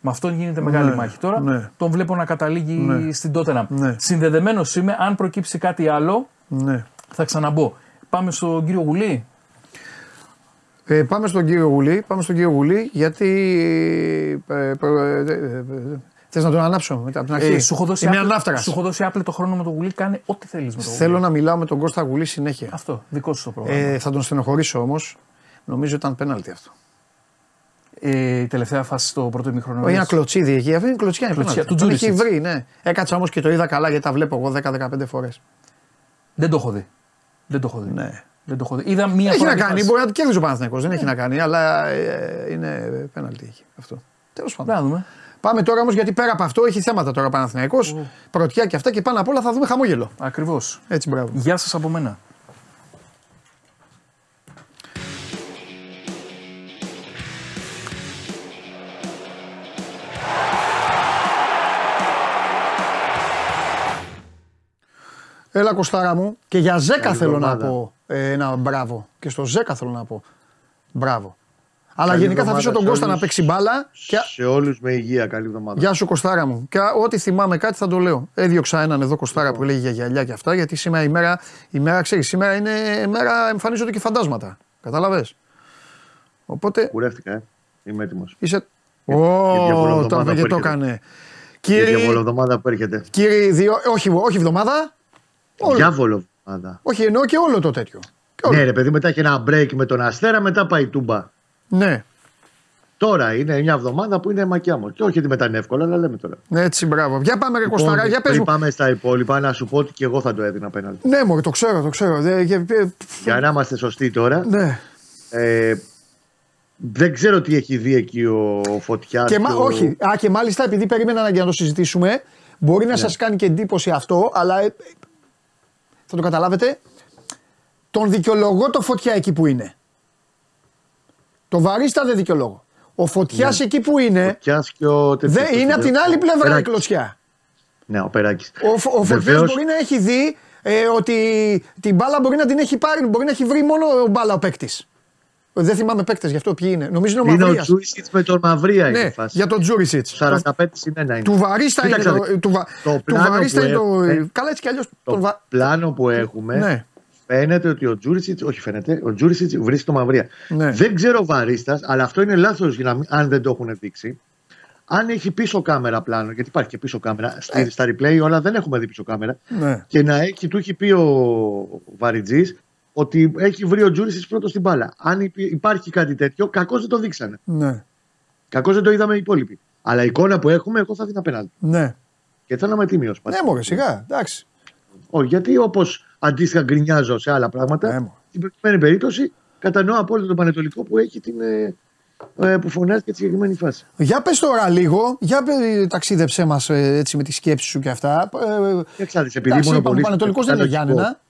Με αυτόν γίνεται μεγάλη Ναι, μάχη τώρα. ναι. Τον βλέπω να καταλήγει Ναι. στην Τότεναμ. Ναι. Συνδεδεμένος είμαι, αν προκύψει κάτι άλλο, Ναι. θα ξαναμπω. Πάμε στον κύριο Γουλή. Ε, πάμε στον κύριο Γουλή, πάμε στον κύριο Γουλή, γιατί ε, προ- ε, ε, ε, θες να τον ανάψω μετά από την αρχή; Ε, σου, έχω δώσει Είμαι άπλε- ανάφταρας. σου έχω δώσει άπλετο χρόνο με τον Γουλή. Κάνε ό,τι θέλεις με τον Γουλή. Θέλω να μιλάω με τον Κώστα Γουλή συνέχεια. Αυτό, δικό σου το πρόγραμμα. Ε, θα τον στενοχωρήσω όμως. Νομίζω ήταν πέναλτι αυτό. Ε, η τελευταία φάση στο πρώτο ημιχρονό. Όχι ένα κλωτσίδι εκεί. Αυτό είναι κλωτσιά. είναι Κλωτσιά, πέναλτι. του Τον έχει Τζούρισιτς. βρει, ναι. Έκατσα όμως και το είδα καλά γιατί τα βλέπω εγώ 10-15 φορές. Δεν το έχω δει. Δεν το έχω δει. Ναι. Δεν το έχω δει. Είδα μία Έχει φορά να τη κάνει, φάση. μπορεί να το κέρδιζε ο Παναθηναϊκός, δεν έχει να κάνει, αλλά ε, είναι πέναλτι έχει αυτό. Τέλος πάντων. Να δούμε. Πάμε τώρα όμως γιατί πέρα από αυτό έχει θέματα τώρα ο Παναθηναϊκός, πρωτιά και αυτά και πάνω απ' όλα θα δούμε χαμόγελο. Ακριβώς. Έτσι, μπράβο. Γεια σας από μένα. Έλα Κωστάρα μου και για Ζέκα Καλή θέλω να εβδομάδα. πω ε, ένα μπράβο. Και στο Ζέκα θέλω να πω μπράβο. Αλλά Καλή γενικά θα αφήσω τον εβδομάδα Κώστα σε να όλους. παίξει μπάλα. Και... Σε όλους με υγεία, καλή εβδομάδα. Γεια σου Κωστάρα μου. Και ό,τι θυμάμαι κάτι θα το λέω. Έδιωξα έναν εδώ Κωστάρα που λέγει για γυαλιά και αυτά, γιατί σήμερα η μέρα, η μέρα ξέρεις, σήμερα είναι μέρα εμφανίζονται και φαντάσματα. Κατάλαβες. Οπότε Κουρεύτηκα, ε. Είμαι έτοιμος. είσαι... για Ω, διαβολοβδομάδα το που και το έρχεται. έκανε. Για Κύριε, διαβολοβδομάδα που έρχεται. κύριε, δύο, όχι, όχι εβδομάδα. Όλο. Διαβολοβδομάδα. Όχι, εννοώ και όλο το τέτοιο. Και όλο. Ναι, ρε παιδί, μετά έχει ένα break με τον Αστέρα, μετά πάει η τούμπα. Ναι, Τώρα είναι μια εβδομάδα που είναι μακιά μου. Και όχι ότι μετά είναι εύκολο, αλλά λέμε τώρα. έτσι μπράβο. Για πάμε ρε Λοιπόν, Κωστάρα, για πες πριν μου. πάμε στα υπόλοιπα, να σου πω ότι και εγώ θα το έδινα απέναντι. Ναι, μωρέ, το ξέρω, το ξέρω. Δε, και- ε, Για να είμαστε σωστοί τώρα, ναι. ε, δεν ξέρω τι έχει δει εκεί ο, ο Φωτιά. Και, μα, όχι, α, και μάλιστα επειδή περίμενα να, για να το συζητήσουμε, μπορεί Ναι. να σας κάνει και εντύπωση αυτό, αλλά ε, θα το καταλάβετε. Τον δικαιολογώ το φωτιά εκεί που είναι. Το βαρίστα δεν δικαιολόγω. Ο φωτιάς εκεί που είναι, Φωτιάς και ο τέτοιος, δεν, είναι από την άλλη πλευρά η Περάκης. κλωτσιά. Ναι, ο Περάκης. Ο, φω- ο Φωτιάς Βεβαίως, μπορεί να έχει δει ε, ότι την μπάλα μπορεί να την έχει πάρει, μπορεί να έχει βρει μόνο μπάλα ο παίκτης. Δεν θυμάμαι παίκτες γι' αυτό ποιοι είναι. Νομίζω είναι ο Είναι ο Μαυρίας. Τζούρισιτς με τον Μαυρία είναι Ναι, η φάση. για τον Τζούρισιτς. 45 συν 1 είναι. Του βαρίστα είναι Κοίταξε, το. Του, βα- το του πλάνο βαρίστα που είναι το. έχουμε- Καλά έτσι κι αλλιώς. Το πλάνο που έχουμε Ναι. Φαίνεται ότι ο Τζούρισιτς, όχι φαίνεται, ο Τζούρισιτς βρίσκει το Μαυρία. Ναι. Δεν ξέρω βαρίστας, αλλά αυτό είναι λάθος αν δεν το έχουν δείξει. Αν έχει πίσω κάμερα πλάνο, γιατί υπάρχει και πίσω κάμερα, στη- Ε. στα replay όλα δεν έχουμε δει πίσω κάμερα. Ναι. Και να έχει, του έχει πει ο Βαριτζής ότι έχει βρει ο Τζούρισιτς πρώτος στην μπάλα. Αν υπή- υπάρχει κάτι τέτοιο, κακώς δεν το δείξανε. Ναι. Κακώς δεν το είδαμε οι υπόλοιποι. Αλλά η εικόνα που έχουμε, εγώ θα δίνα απέναντι. Ναι. Και θα είμαι τίμιος. Ναι, μωρέ, σιγά. Εντάξει. Όχι, γιατί όπως αντίστοιχα γκρινιάζω σε άλλα πράγματα, Ναι, μωρέ. στην προκειμένη περίπτωση κατανοώ απόλυτα τον Πανετολικό που έχει την. ε, ε, που φωνάζει και τη συγκεκριμένη φάση. Για πες τώρα λίγο, για πες, ταξίδεψέ μας ε, έτσι με τη σκέψη σου και αυτά. Ε, Και εξάρτησε, επειδή εντάξει, μόνο είπαμε, ο Πανετολικός δεν είναι Γιάννενα.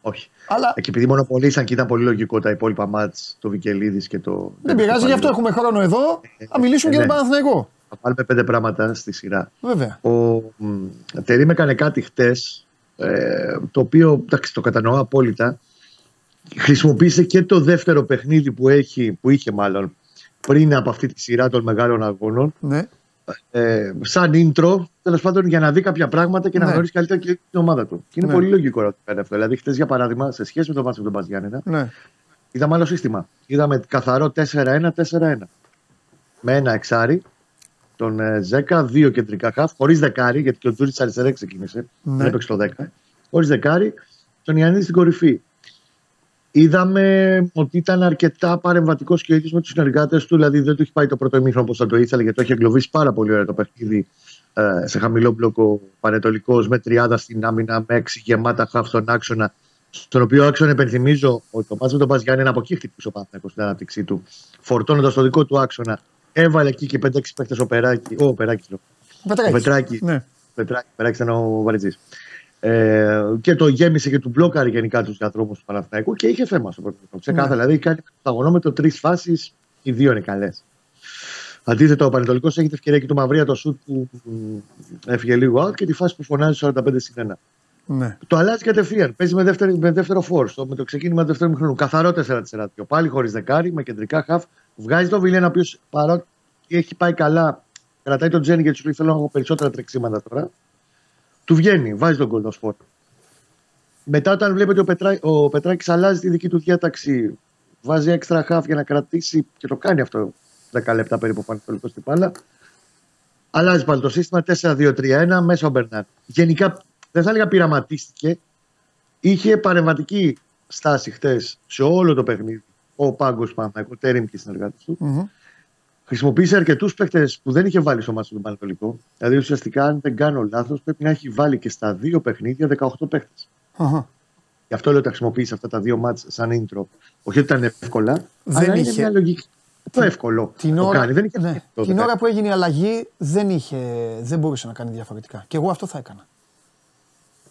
Όχι. Αλλά Και επειδή μονοπολίσαν και ήταν πολύ λογικό τα υπόλοιπα μάτς, το Βικελίδη και το. δεν πειράζει, γι' αυτό έχουμε χρόνο εδώ. Θα μιλήσουμε για τον ναι. Παναθηναϊκό. Θα βάλουμε πέντε πράγματα στη σειρά. Βέβαια. Ο μ, Τερίμ έκανε κάτι χτε, ε, το οποίο εντάξει, το κατανοώ απόλυτα. Χρησιμοποίησε και το δεύτερο παιχνίδι που, έχει, που είχε μάλλον πριν από αυτή τη σειρά των μεγάλων αγώνων Ναι. ε, σαν intro, τέλος πάντων για να δει κάποια πράγματα και να Ναι. γνωρίσει καλύτερα και την ομάδα του. Και είναι Ναι. πολύ λογικό να το κάνει αυτό. Δηλαδή, χθες για παράδειγμα, σε σχέση με το μάτσο με τον Παζιάννενα, ναι. είδαμε άλλο σύστημα. Είδαμε καθαρό 4-1-4-1. Με ένα εξάρι, τον ε, Ζέκα, δύο κεντρικά χαφ, χωρίς δεκάρι, γιατί και ο Τζούρι αριστερά ξεκίνησε. Ναι. Δεν έπαιξε το 10. Χωρίς δεκάρι, τον Ιαννίδη στην κορυφή. Είδαμε ότι ήταν αρκετά παρεμβατικός και ο ίδιος με τους συνεργάτες του, δηλαδή δεν του έχει πάει το πρώτο ημίχρονο όπως θα το ήθελε, γιατί το έχει εγκλωβίσει πάρα πολύ ωραία το παιχνίδι ε, σε χαμηλό μπλοκο πανετολικός με τριάδα στην άμυνα, με έξι γεμάτα χαφ στον άξονα. Στον οποίο άξονα υπενθυμίζω ότι το μάτσο με τον Παζιάννη είναι από εκεί χτυπούσε ο Παναθηναϊκός στην ανάπτυξή του, φορτώνοντας το δικό του άξονα. Έβαλε εκεί και 5-6 παίχτε ο Περάκη. Ο Περάκης, λέω. Ο Πετράκης. Πετράκης. Ναι. Πετράκης, Πετράκης ήταν ο Βαριτζή. Ε, και το γέμισε και του μπλόκαρε γενικά τους διαδρόμου του Παναθηναϊκού και είχε θέμα στο πρώτο χρόνο. Ξεκάθαρα. Ναι. Δηλαδή κάνει πρωταγωνόμετρο τρεις φάσεις, οι δύο είναι καλές. Αντίθετα, ο Πανετολικός έχει την ευκαιρία και του Μαυρία το σουτ που μ, έφυγε λίγο out και τη φάση που φωνάζει 45 συν 1. ναι. Το αλλάζει κατευθείαν. Παίζει με, δεύτερη, με δεύτερο φόρ, στο- με το ξεκίνημα του δεύτερου μηχρονού. Καθαρό 4-4-2. Πάλι χωρίς δεκάρι, με κεντρικά χαφ. Βγάζει τον Βιλένα, ο οποίος παρότι έχει πάει καλά, κρατάει τον Τζένι γιατί σου λέει: Θέλω να έχω περισσότερα τρεξίματα τώρα. Του βγαίνει, βάζει τον κολό σπορ. Μετά, όταν βλέπετε ο, Πετρά, ο Πετράκης αλλάζει τη δική του διάταξη, βάζει έξτρα χαφ για να κρατήσει και το κάνει αυτό 10 λεπτά περίπου πανεπιστημιακό στην μπάλα. Αλλάζει πάλι το σύστημα 4-2-3-1 μέσα ο Μπερνάρ. Γενικά δεν θα έλεγα πειραματίστηκε. Είχε παρεμβατική στάση χτες σε όλο το παιχνίδι. Ο Πάγκος Παναθηναϊκό, Τέριμ και οι συνεργάτες του. Μμμ. Χρησιμοποίησε αρκετούς παίχτε που δεν είχε βάλει στο μάτι του Παναθηναϊκό. Δηλαδή ουσιαστικά, αν δεν κάνω λάθος, πρέπει να έχει βάλει και στα δύο παιχνίδια 18 παίχτε. Αχα. Γι' αυτό λέω ότι τα χρησιμοποίησε αυτά τα δύο μάτς σαν intro. Όχι ότι ήταν εύκολα, Δεν αλλά είχε. είναι μια λογική. Το εύκολο Την, το ώρα, κάνει. Δεν είχε ναι. σκεφτεί το την δεκά. ώρα που έγινε η αλλαγή δεν, είχε, δεν μπορούσε να κάνει διαφορετικά. Και εγώ αυτό θα έκανα.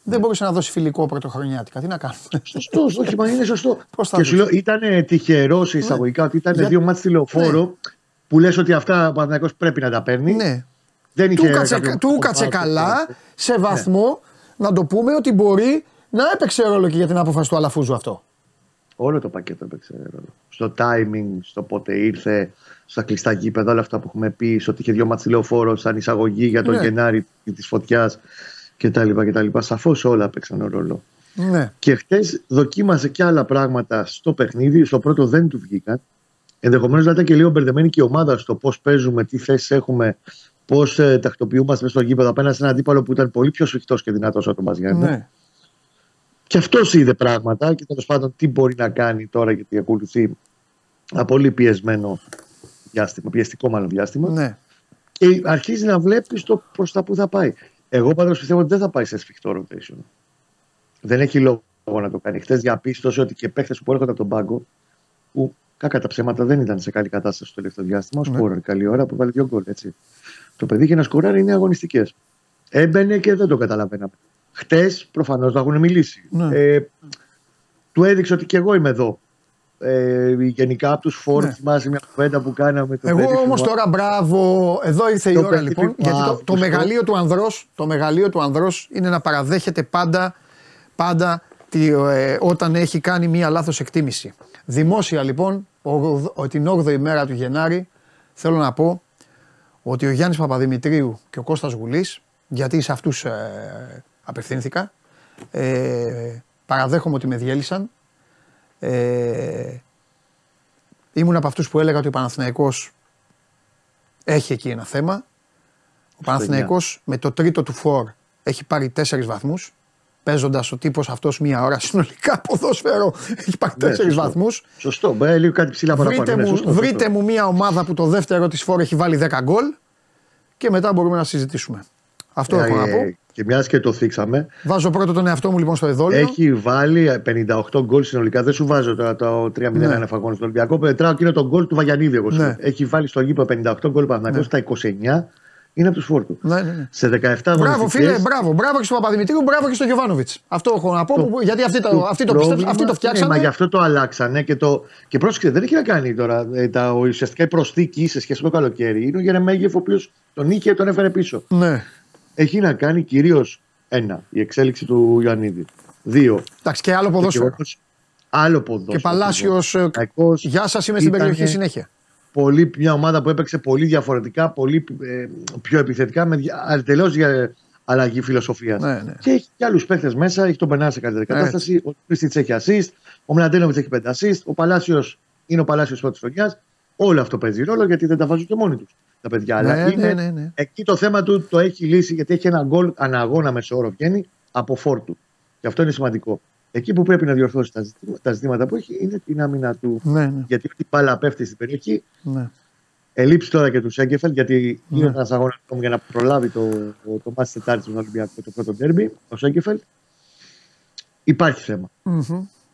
Δεν μπορούσε να δώσει φιλικό πρωτοχρονιάτικα. Τι να κάνουμε. Σωστό, όχι, μα είναι σωστό. Πώς θα και δεις; σου λέω, ήταν τυχερός σε εισαγωγικά ότι ήταν Για- δύο μάτς τηλεοφόρο που λες ότι αυτά ο Παναθηναϊκός πρέπει να τα παίρνει. ναι. Δεν είχε Του κάτσε, κάποιο- του κάτσε καλά σε βαθμό να το πούμε ότι μπορεί να έπαιξε ρόλο και για την απόφαση του Αλαφούζου αυτό. Όλο το πακέτο έπαιξε ρόλο. Στο timing, στο πότε ήρθε, στα κλειστά γήπεδα, όλα αυτά που έχουμε πει, στο ότι είχε δύο μάτς τηλεοφόρο σαν εισαγωγή για τον Ναι. Γενάρη της φωτιάς κτλ. κτλ. Σαφώς όλα παίξαν ρόλο. Ναι. Και χτε δοκίμασε και άλλα πράγματα στο παιχνίδι. Στο πρώτο δεν του βγήκαν. Ενδεχομένως να ήταν και λίγο μπερδεμένη και η ομάδα στο πώς παίζουμε, τι θέσεις έχουμε, πώς ε, τακτοποιούμαστε μέσα στο γήπεδο απέναντι σε έναν αντίπαλο που ήταν πολύ πιο σφιχτός και δυνατός από τον Μαζιάννη. ναι. Και αυτός είδε πράγματα και τέλος πάντων τι μπορεί να κάνει τώρα γιατί ακολουθεί ένα πολύ πιεσμένο διάστημα, πιεστικό μάλλον διάστημα. ναι. Και αρχίζει να βλέπει το προς τα που θα πάει. Εγώ πάντως πιστεύω ότι δεν θα πάει σε σφιχτό rotation. Δεν έχει λόγο να το κάνει. Χθες διαπίστωσε ότι και παίχτε που έρχονται από τον πάγκο, που κακά τα ψέματα δεν ήταν σε καλή κατάσταση στο τελευταίο διάστημα, ο Ναι. σκόρερ καλή ώρα που βάλει δύο γκολ. Έτσι. Το παιδί για να σκοράρει είναι αγωνιστικές. Έμπαινε και δεν το καταλαβαίναμε. Χτε προφανώς το έχουν μιλήσει. Ναι. Ε, του έδειξε ότι και εγώ είμαι εδώ. Ε, γενικά από τους φόρους, Ναι. θυμάσαι μια κουβέντα που κάναμε. το Εγώ περίφημο- όμως τώρα μπράβο, εδώ ήρθε η Το ώρα περίφημο λοιπόν. Γιατί το, το Αύγουστο. μεγαλείο του ανδρός, το μεγαλείο του ανδρός είναι να παραδέχεται πάντα, πάντα τη, ε, όταν έχει κάνει μία λάθος εκτίμηση. Δημόσια λοιπόν, ο- ο- την 8η μέρα του Γενάρη, θέλω να πω ότι ο Γιάννης Παπαδημητρίου και ο Κώστας Γουλής, γιατί σε αυτούς ε, απευθύνθηκα, ε, παραδέχομαι ότι με διέλυσαν. Ε, ήμουν από αυτούς που έλεγα ότι ο Παναθηναϊκός έχει εκεί ένα θέμα. Ο Παναθηναϊκός με το τρίτο του φορ έχει πάρει τέσσερις βαθμούς. Παίζοντας ο τύπος αυτός μία ώρα συνολικά ποδόσφαιρο έχει πάρει Ναι, τέσσερις σωστό. βαθμούς. Σωστό, μπε, λίγο κάτι ψηλά παραπάνω. Βρείτε, ναι, μου, σωστό, βρείτε σωστό. μου μία ομάδα που το δεύτερο της φόρ έχει βάλει 10 γκολ και μετά μπορούμε να συζητήσουμε. Αυτό έχω να Ε, πω. Και μιας και το θίξαμε, Βάζω πρώτο τον εαυτό μου λοιπόν στο εδόλιο. έχει βάλει 58 γκολ συνολικά. Δεν σου βάζω τώρα το 3-0 Ναι. ένα φαγόνο στον Ολυμπιακό. Πετράω και είναι το γκολ του Βαγιανίδη. Εγώ σου Ναι. λέω. Έχει βάλει στο γήπεδο 58 γκολ Παναθηναϊκός Ναι. στα 29 είναι από τους φόρτου. Ναι, ναι, ναι. Σε 17 Μπράβο, αγωνιστικές- φίλε, μπράβο. Μπράβο και στον Παπαδημητρίου, μπράβο και στον Γιωβάνοβιτς. Αυτό έχω να πω, που- γιατί αυτοί το, Το αυτοί το, πρόβλημα- πιστέψαν, αυτοί το Ναι, φτιάξανε. μα γι' αυτό το αλλάξανε και, το, και πρόσεξε, δεν έχει να κάνει τώρα. Ε, τα, ο- ουσιαστικά η προσθήκη σε σχέση με το καλοκαίρι είναι ο Γερεμέγεφ ο οποίος τον είχε και τον έφερε πίσω. Ναι. Έχει να κάνει κυρίως ένα, η εξέλιξη του Ιωαννίδη. Δύο, Εντάξει, και άλλο το ποδόσφαιρο. γεγονός- άλλο ποδόσφαιρο. Και Παλάσιος. Παναθηναϊκός Γεια σας, είμαι στην ήτανε περιοχή συνέχεια. Πολύ, μια ομάδα που έπαιξε πολύ διαφορετικά, πολύ ε, πιο επιθετικά, με τελείως αλλαγή φιλοσοφίας. Ναι, ναι. Και έχει και άλλους παίχτε μέσα. Έχει τον Μπενά σε καλύτερη κατάσταση. Ο Κρίστιτ έχει assist. Ο Μλαντένοβιτς έχει πέντε assist. Ο Παλάσιος είναι ο Παλάσιος πρώτης χρονιά. Όλο αυτό παίζει ρόλο γιατί δεν τα βάζουν και μόνοι τους τα παιδιά. Ναι, Αλλά είναι, ναι, ναι, ναι. εκεί το θέμα του το έχει λύσει γιατί έχει ένα γκολ αναγώνα μεσόωρο βγαίνει από φόρτου. Και αυτό είναι σημαντικό. Εκεί που πρέπει να διορθώσει τα ζητήματα, τα ζητήματα που έχει είναι την άμυνα του. Ναι, ναι, Γιατί η μπάλα πέφτει στην περιοχή. ναι. Ελείψει τώρα και τους Σέγκεφελ γιατί Ναι. είναι ένας αγώνας ακόμα για να προλάβει το, το, το μάτι Τετάρτη στον Ολυμπιακό το πρώτο ντέρμπι. Ο Σέγκεφελ. Υπάρχει θέμα. Μμμ.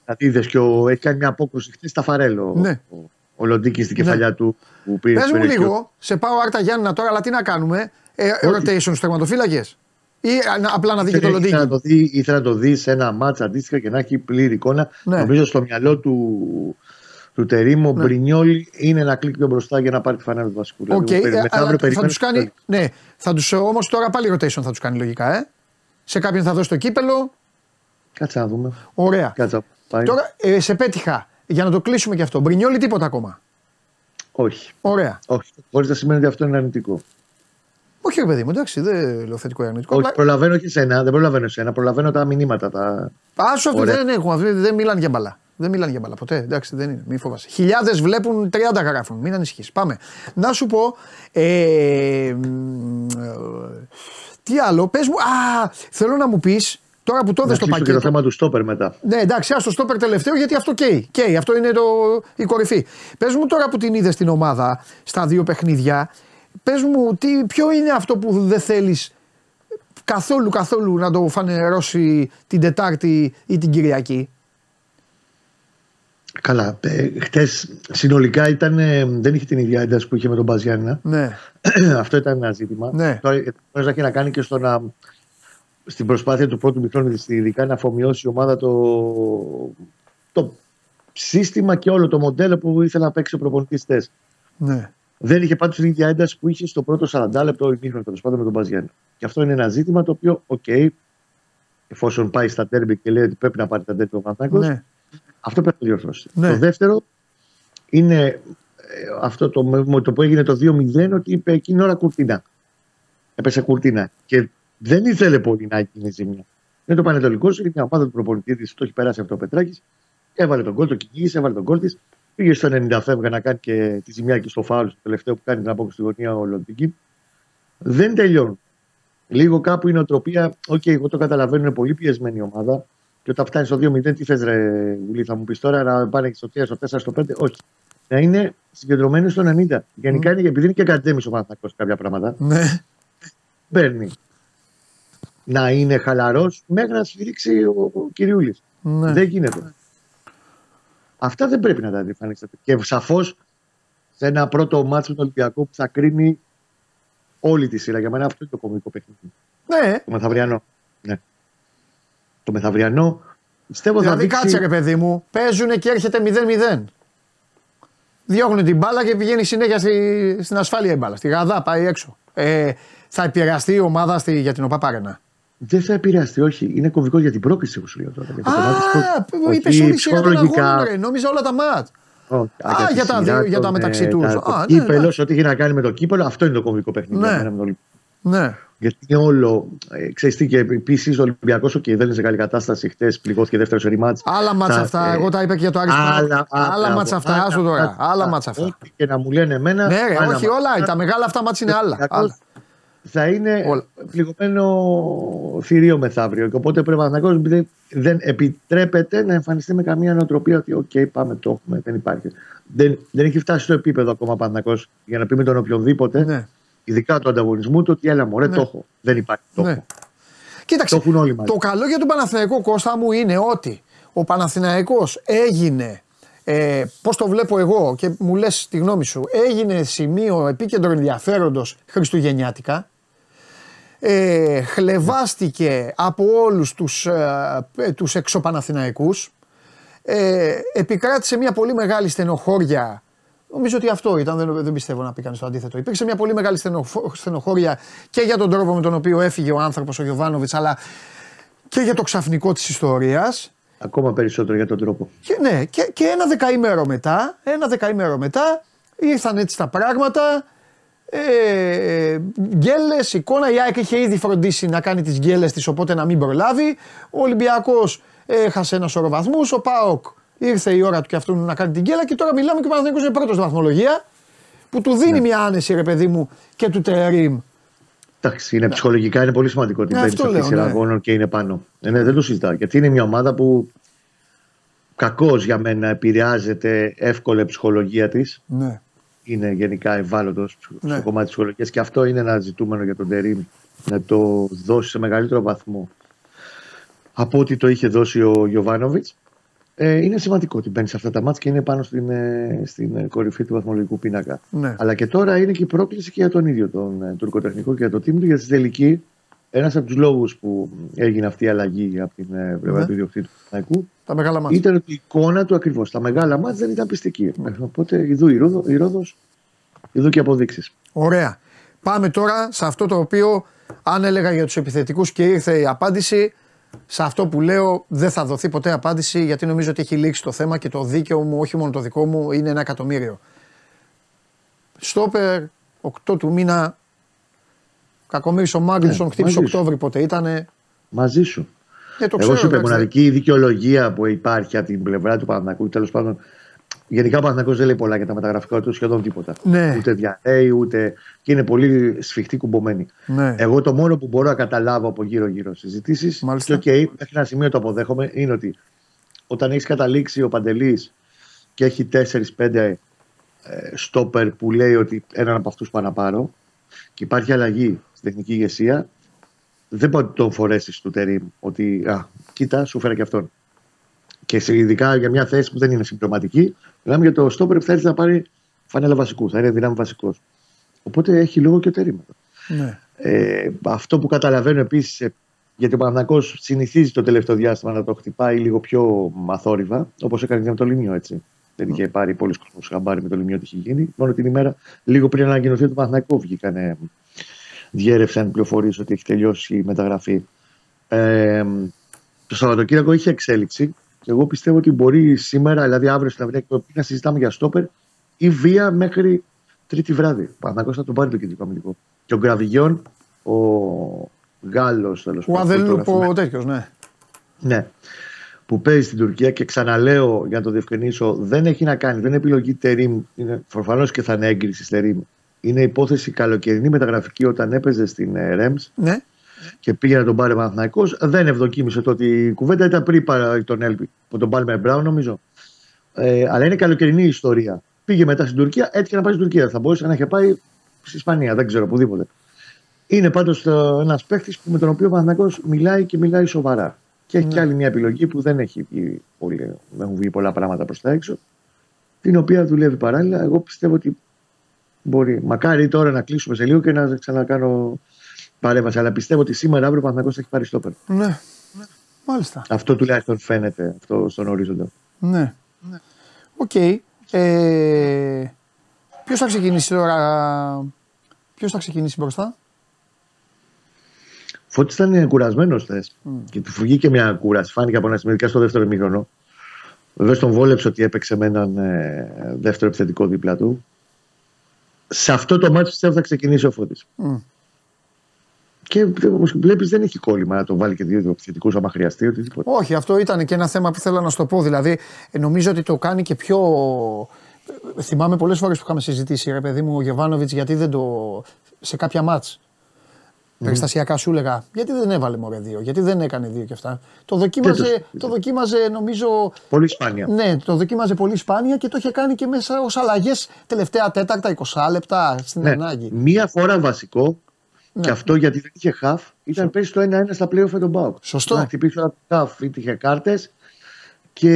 Δηλαδή είδες και ο, έχει κάνει μια απόκρουση χθες στα Φαρέλο. Ναι. Ο, ο Λοντίγκιν στην κεφαλιά του που πήρε. Πες στην μου περιοχή. λίγο, σε πάω Άρτα Γιάννενα τώρα, αλλά τι να κάνουμε. Ε, rotation στους τερματοφύλακες; Ή α, να- απλά να δει και το Ήθελε να Λοντίγκιν. το δει, ήθελε να το δει σε ένα ματς αντίστοιχα και να έχει πλήρη εικόνα. Ναι. Νομίζω στο μυαλό του, του Τερίμ, ο Ναι. Μπρινιόλι είναι ένα κλικ πιο μπροστά για να πάρει τη φανέλα του βασικού. Οκ, Δηλαδή, ε, περι- αλλά μεθαύριο θα περιμένει τους κάνει. Ναι, θα τους, όμως τώρα πάλι rotation θα τους κάνει λογικά, ε. Σε κάποιον θα δώσει το κύπελο. Κάτσε να δούμε. Ωραία. Κάτσε να πάει. Τώρα ε, σε πέτυχα για να το κλείσουμε και αυτό. Μπρινιόλι τίποτα ακόμα. Όχι. Ωραία. Όχι. Χωρί να σημαίνει ότι αυτό είναι αρνητικό. Όχι, ρε παιδί μου, εντάξει, δεν λέω θετικό ή αρνητικό. Όχι, Απλά- προλαβαίνω και σένα, δεν προλαβαίνω εσένα. Προλαβαίνω τα μηνύματα. Τα... Άσο αυτοί Ωραία. δεν έχουν, αυτοί δεν μιλάνε για μπαλά. Δεν μιλάνε για μπαλά ποτέ. Εντάξει, δεν είναι. Μην φοβάσαι. Χιλιάδες βλέπουν, 30 γράφουν. Μην ανησυχείς. Πάμε. Να σου πω. Ε, μ, ε, τι άλλο, πες μου. Α, θέλω να μου πεις τώρα που το Να είδε στο κλείσω και το πακέτο. θέμα του στόπερ μετά. Ναι, εντάξει, άστο στόπερ τελευταίο γιατί αυτό καίει. καίει. Αυτό είναι το, η κορυφή. Πες μου τώρα που την είδες στην ομάδα στα δύο παιχνίδια, πες μου τι, ποιο είναι αυτό που δεν θέλεις καθόλου καθόλου να το φανερώσει την Τετάρτη ή την Κυριακή; Καλά. Ε, Χτες συνολικά ήταν, ε, δεν είχε την ίδια ένταση που είχε με τον ΠΑΣ Γιάννινα. Ναι. Αυτό ήταν ένα ζήτημα. Ναι. Τώρα ε, μπορεί να έχει να κάνει και στο να, στην προσπάθεια του πρώτου ημιχρόνου ειδικά να αφομοιώσει η ομάδα το, το σύστημα και όλο το μοντέλο που ήθελε να παίξει ο προπονητής χθες. ναι. Δεν είχε πάντως την ίδια ένταση που είχε στο πρώτο 40 λεπτό ημίχρονο τέλος πάντων με τον ΠΑΣ Γιάννινα. Και αυτό είναι ένα ζήτημα το οποίο, οκ, εφόσον πάει στα τέρμπι και λέει ότι πρέπει να πάρει τα τέρμπι ο Παναθηναϊκός, ναι. αυτό πρέπει να διορθώσει. Ναι. Το δεύτερο είναι ε, αυτό το, με το που έγινε το 2-0 ότι είπε εκείνη την ώρα κουρτίνα. Έπεσε κουρτίνα. Και δεν ήθελε πολύ να γίνει ζημιά. Είναι το Πανετολικό, είναι μια ομάδα του προπονητή της, το έχει περάσει αυτό ο Πετράκης. Έβαλε τον κόλ, το κυνήγησε, έβαλε τον κόλ της. Πήγε στο 90 φεύγα να κάνει και τη ζημιά και στο φάουλ, στο τελευταίο που κάνει την απόκριση στη γωνία ο Λοντική. Δεν τελειώνουν. Λίγο κάπου η νοοτροπία, οκ, εγώ το καταλαβαίνω, είναι πολύ πιεσμένη η ομάδα. Και όταν φτάνει στο 2-0, τι θες, ρε Γουλή, θα μου πεις τώρα να πάνε στο 3, στο 4, στο 5. Όχι. Να είναι συγκεντρωμένοι στο 90. Γενικά είναι, επειδή είναι και ακαδέμι ο Παναθηναϊκός κάποια πράγματα, ναι. παίρνει να είναι χαλαρός μέχρι να σφυρίξει ο, ο Κυριούλης. ναι. Δεν γίνεται. Αυτά δεν πρέπει να τα εμφανίσετε. Και σαφώς σε ένα πρώτο μάτσο του Ολυμπιακού που θα κρίνει όλη τη σειρά. Για μένα αυτό είναι το κομικό παιχνίδι. ναι. Το μεθαυριανό. Ναι. Το μεθαυριανό πιστεύω θα Δηλαδή δείξει... κάτσε ρε παιδί μου, παίζουν και έρχεται 0-0. Διώχνουν την μπάλα και πηγαίνει συνέχεια στη, στην ασφάλεια η μπάλα. Στη γαδά πάει έξω. Ε, θα επηρεαστεί η ομάδα στη, για την ΟΠΑΠΑΡΕΝΑ. Δεν θα επηρεαστεί, όχι. Είναι κομβικό για την πρόκληση που σου λέω τώρα. Για το κομμάτι της πρόκλησης. Α, είπες Ότι όλη η σειρά των ψυχολογικά- αγώνων, ρε. Νόμιζα όλα τα μάτ. Όχι, Α, τη για τα σειρά δύο- για τα των, μεταξύ ε, τους. τα- Α, Το ναι, κύπελος, εντάξει. ό,τι έχει να κάνει με το κύπελο, αυτό είναι το κομβικό παιχνίδι. Ναι. για μένα με τον Ολυμπιακό. Ναι. Γιατί είναι όλο. Ε, ξέρεις τι, και επίσης ο Ολυμπιακός, και δεν είναι σε καλή κατάσταση. Χτες πληγώθηκε δεύτερος ρημάτ. Άλλα μάτσα αυτά. Εγώ τα είπα και για το Άρης Πάοκ. Άλλα μάτσα αυτά. Άσο τώρα. Άλλα μάτσα αυτά. Ό,τι και να μου λένε εμένα. Ναι, ρε, άλλα όχι μάτσα. όλα. Τα μεγάλα αυτά μάτσα είναι άλλα. Ολυμπιακός άλλα. Θα είναι Όλα. πληγωμένο θηρίο μεθαύριο. Και οπότε πρέπει να δεν, δεν επιτρέπεται να εμφανιστεί με καμία νοοτροπία ότι, οκ, πάμε, το έχουμε, δεν υπάρχει. Δεν, δεν έχει φτάσει στο επίπεδο ακόμα Παναθηναϊκός για να πει με τον οποιονδήποτε, Ναι. ειδικά του ανταγωνισμού του, ότι έλα μωρέ, Ναι. το έχω. Δεν υπάρχει. Το Ναι. έχω. Κοίταξε, Το έχουν όλοι μαζί. το καλό για τον Παναθηναϊκό Κώστα μου είναι ότι ο Παναθηναϊκός έγινε, ε, πώς το βλέπω εγώ και μου λες τη γνώμη σου, έγινε σημείο επίκεντρο ενδιαφέροντος χριστουγεννιάτικα. Ε, χλεβάστηκε από όλους τους, ε, ε, τους εξωπαναθηναϊκούς. Ε, επικράτησε μια πολύ μεγάλη στενοχώρια. Νομίζω ότι αυτό ήταν, δεν, δεν πιστεύω να πει κανείς το αντίθετο. Υπήρξε μια πολύ μεγάλη στενοχ- στενοχώρια και για τον τρόπο με τον οποίο έφυγε ο άνθρωπος ο Γιωβάνοβιτς, αλλά και για το ξαφνικό της ιστορίας. Ακόμα περισσότερο για τον τρόπο. Και, ναι, και, και ένα δεκαήμερο μετά, ένα δεκαήμερο μετά, ήρθαν έτσι τα πράγματα. Ε, γκέλες, εικόνα. Η ΑΕΚ είχε ήδη φροντίσει να κάνει τις γκέλες της, οπότε να μην προλάβει. Ο Ολυμπιακός έχασε ένα σωρό βαθμούς. Ο Πάοκ ήρθε η ώρα του και αυτού να κάνει την γκέλα. Και τώρα μιλάμε και ο Παναθηναϊκός είναι πρώτος στη βαθμολογία. Που του δίνει μια άνεση, ρε παιδί μου, και του Τερήμ. Εντάξει, είναι ψυχολογικά είναι πολύ σημαντικό ότι Ναι, μπαίνει αυτό σε αυτή τη λέω, σειρά ναι. αγώνων και είναι πάνω. Ε, ναι, δεν το συζητάω. Γιατί είναι μια ομάδα που κακώς για μένα επηρεάζεται εύκολα η ψυχολογία της. Ναι. Είναι γενικά ευάλωτος στο Ναι. κομμάτι της ψυχολογίας και αυτό είναι ένα ζητούμενο για τον Τερήμ να το δώσει σε μεγαλύτερο βαθμό από ό,τι το είχε δώσει ο Γιωβάνοβιτς. Ε, είναι σημαντικό ότι μπαίνει σε αυτά τα μάτια και είναι πάνω στην, ε, στην ε, κορυφή του βαθμολογικού πίνακα. Ναι. Αλλά και τώρα είναι και η πρόκληση και για τον ίδιο τον ε, τουρκοτεχνικό και για το team του. Γιατί στη τελική, ένας από τους λόγους που έγινε αυτή η αλλαγή από την ε, πλευρά Ναι. του ιδιοκτήτη του Παναγικού Τα μεγάλα μάτια. ήταν ότι η εικόνα του ακριβώς. Τα μεγάλα μάτια δεν ήταν πιστική. Ναι. Ε, Οπότε ειδού η, Ρόδο, η Ρόδος, ειδού και αποδείξεις. Ωραία. Πάμε τώρα σε αυτό το οποίο αν έλεγα για τους επιθετικούς και ήρθε η απάντηση, σε αυτό που λέω δεν θα δοθεί ποτέ απάντηση γιατί νομίζω ότι έχει λήξει το θέμα και το δίκαιο μου, όχι μόνο το δικό μου, είναι ένα εκατομμύριο. Στόπερ, 8 του μήνα, Κακομύρης ο Μάγκλουσον, Ναι, χτύπησε μαζί σου. Οκτώβρη πότε ήτανε. Μαζί σου. Ε, το Εγώ ξέρω, σου είπα, η εντάξει. μοναδική δικαιολογία που υπάρχει από την πλευρά του Παναθηνακού, τέλος πάντων. Γενικά ο Παναθηναϊκός δεν λέει πολλά για τα μεταγραφικά του, σχεδόν τίποτα. Ναι. Ούτε διαρρέει, ούτε. και είναι πολύ σφιχτή κουμπωμένη. Ναι. Εγώ το μόνο που μπορώ να καταλάβω από γύρω-γύρω συζητήσεις, Μάλιστα. και οκ, μέχρι ένα σημείο το αποδέχομαι, είναι ότι όταν έχεις καταλήξει ο Παντελής και έχει 4-5 ε, στόπερ που λέει ότι έναν από αυτούς πάω να πάρω και υπάρχει αλλαγή στην τεχνική ηγεσία, δεν μπορεί να τον φορέσεις του Τερίμ ότι α, κοίτα, σου φέρα και αυτόν. Και σε, ειδικά για μια θέση που δεν είναι συμπληρωματική, μιλάμε για το στόπερ που θα έρθει να πάρει φανέλα βασικού, θα είναι δυνάμει βασικός. Οπότε έχει λόγο και ο Τερήμ. Ναι. Ε, αυτό που καταλαβαίνω επίσης, γιατί ο Παναθυνακό συνηθίζει το τελευταίο διάστημα να το χτυπάει λίγο πιο μαθόρυβα, όπως έκανε και με το Λιμιό έτσι. Δεν είχε πάρει πολλοί κόσμο χαμπάρι με το Λιμιό τι είχε γίνει. Μόνο την ημέρα, λίγο πριν ανακοινωθεί το Παναθυνακό, βγήκαν, διέρευσαν πληροφορίε ότι έχει τελειώσει η μεταγραφή. Ε, το Σαββατοκύριακο είχε εξέλιξη και εγώ πιστεύω ότι μπορεί σήμερα, δηλαδή αύριο στην αυρία εκπομπή, να συζητάμε για στόπερ ή βία μέχρι τρίτη βράδυ. Ο Παναθυνακός θα τον πάρει το κεντρικό αμυντικό. Και ο Γκραβιγιόν, ο Γάλλος τέλος Ο Αδελούπ ο τέτοιος, ναι. ναι. Που παίζει στην Τουρκία και ξαναλέω για να το διευκρινίσω, δεν έχει να κάνει, δεν είναι επιλογή Τερήμ. Προφανώς και θα είναι έγκριση Τερήμ. Είναι υπόθεση καλοκαιρινή μεταγραφική όταν έπαιζε στην ε, Ρέμς ναι. και πήγε να τον πάρει ο Παναθηναϊκός. Δεν ευδοκίμησε το ότι η κουβέντα ήταν πριν παρά τον Έλπι που τον πάρει με Μπράουν νομίζω. Ε, αλλά είναι καλοκαιρινή η ιστορία. Πήγε μετά στην Τουρκία, έτυχε να πάει στην Τουρκία. Θα μπορούσε να είχε πάει στην Ισπανία, δεν ξέρω, οπουδήποτε. Είναι πάντως ένας παίχτης με τον οποίο ο Παναθηναϊκός μιλάει και μιλάει σοβαρά. Και έχει Ναι. και άλλη μια επιλογή που δεν έχει βγει πολύ, δεν έχουν βγει πολλά πράγματα προς τα έξω. Την οποία δουλεύει παράλληλα. Εγώ πιστεύω ότι μπορεί. Μακάρι τώρα να κλείσουμε σε λίγο και να ξανακάνω παρέμβαση. Αλλά πιστεύω ότι σήμερα αύριο ο Παναθηναϊκός θα έχει πάρει στόπερ. Ναι. Μάλιστα. Αυτό τουλάχιστον φαίνεται αυτό στον ορίζοντα. Ναι. Οκ. Ε, Ποιος θα ξεκινήσει τώρα. Ποιος θα ξεκινήσει μπροστά; Φώτης ήταν κουρασμένος χθες. Και του βγήκε μια κούραση. Φάνηκε από ένα σημείο, ειδικά στο δεύτερο ημίχρονο. Βεβαίω τον βόλεψε ότι έπαιξε με έναν ε, δεύτερο επιθετικό δίπλα του. Σε αυτό το μάτι πιστεύω θα ξεκινήσει ο Φώτης. Μμ. Και όπως βλέπεις, δεν έχει κόλλημα να τον βάλει και δύο επιθετικού άμα χρειαστεί οτιδήποτε. Όχι, αυτό ήταν και ένα θέμα που θέλω να σου το πω. Δηλαδή, ε, νομίζω ότι το κάνει και πιο. ε, Θυμάμαι πολλές φορές που είχαμε συζητήσει, ρε παιδί μου, ο Γεβάνοβιτ, γιατί δεν το. σε κάποια μάτς. Περιστασιακά σου έλεγα, γιατί δεν έβαλε μωρέ δύο, γιατί δεν έκανε δύο και αυτά. Το δοκίμαζε, Και το- το δοκίμαζε νομίζω. Πολύ σπάνια. Ναι, το δοκίμαζε πολύ σπάνια και το είχε κάνει και μέσα ως αλλαγές τελευταία τέταρτα, 20 λεπτά στην Ναι. ανάγκη. Μία φορά βασικό Ναι. και αυτό γιατί δεν είχε χαφ ήταν πέρσι το 1-1 στα playoff με τον Μπάουκ. Σωστό. Να χτυπήσει ένα χαφ, είχε κάρτες και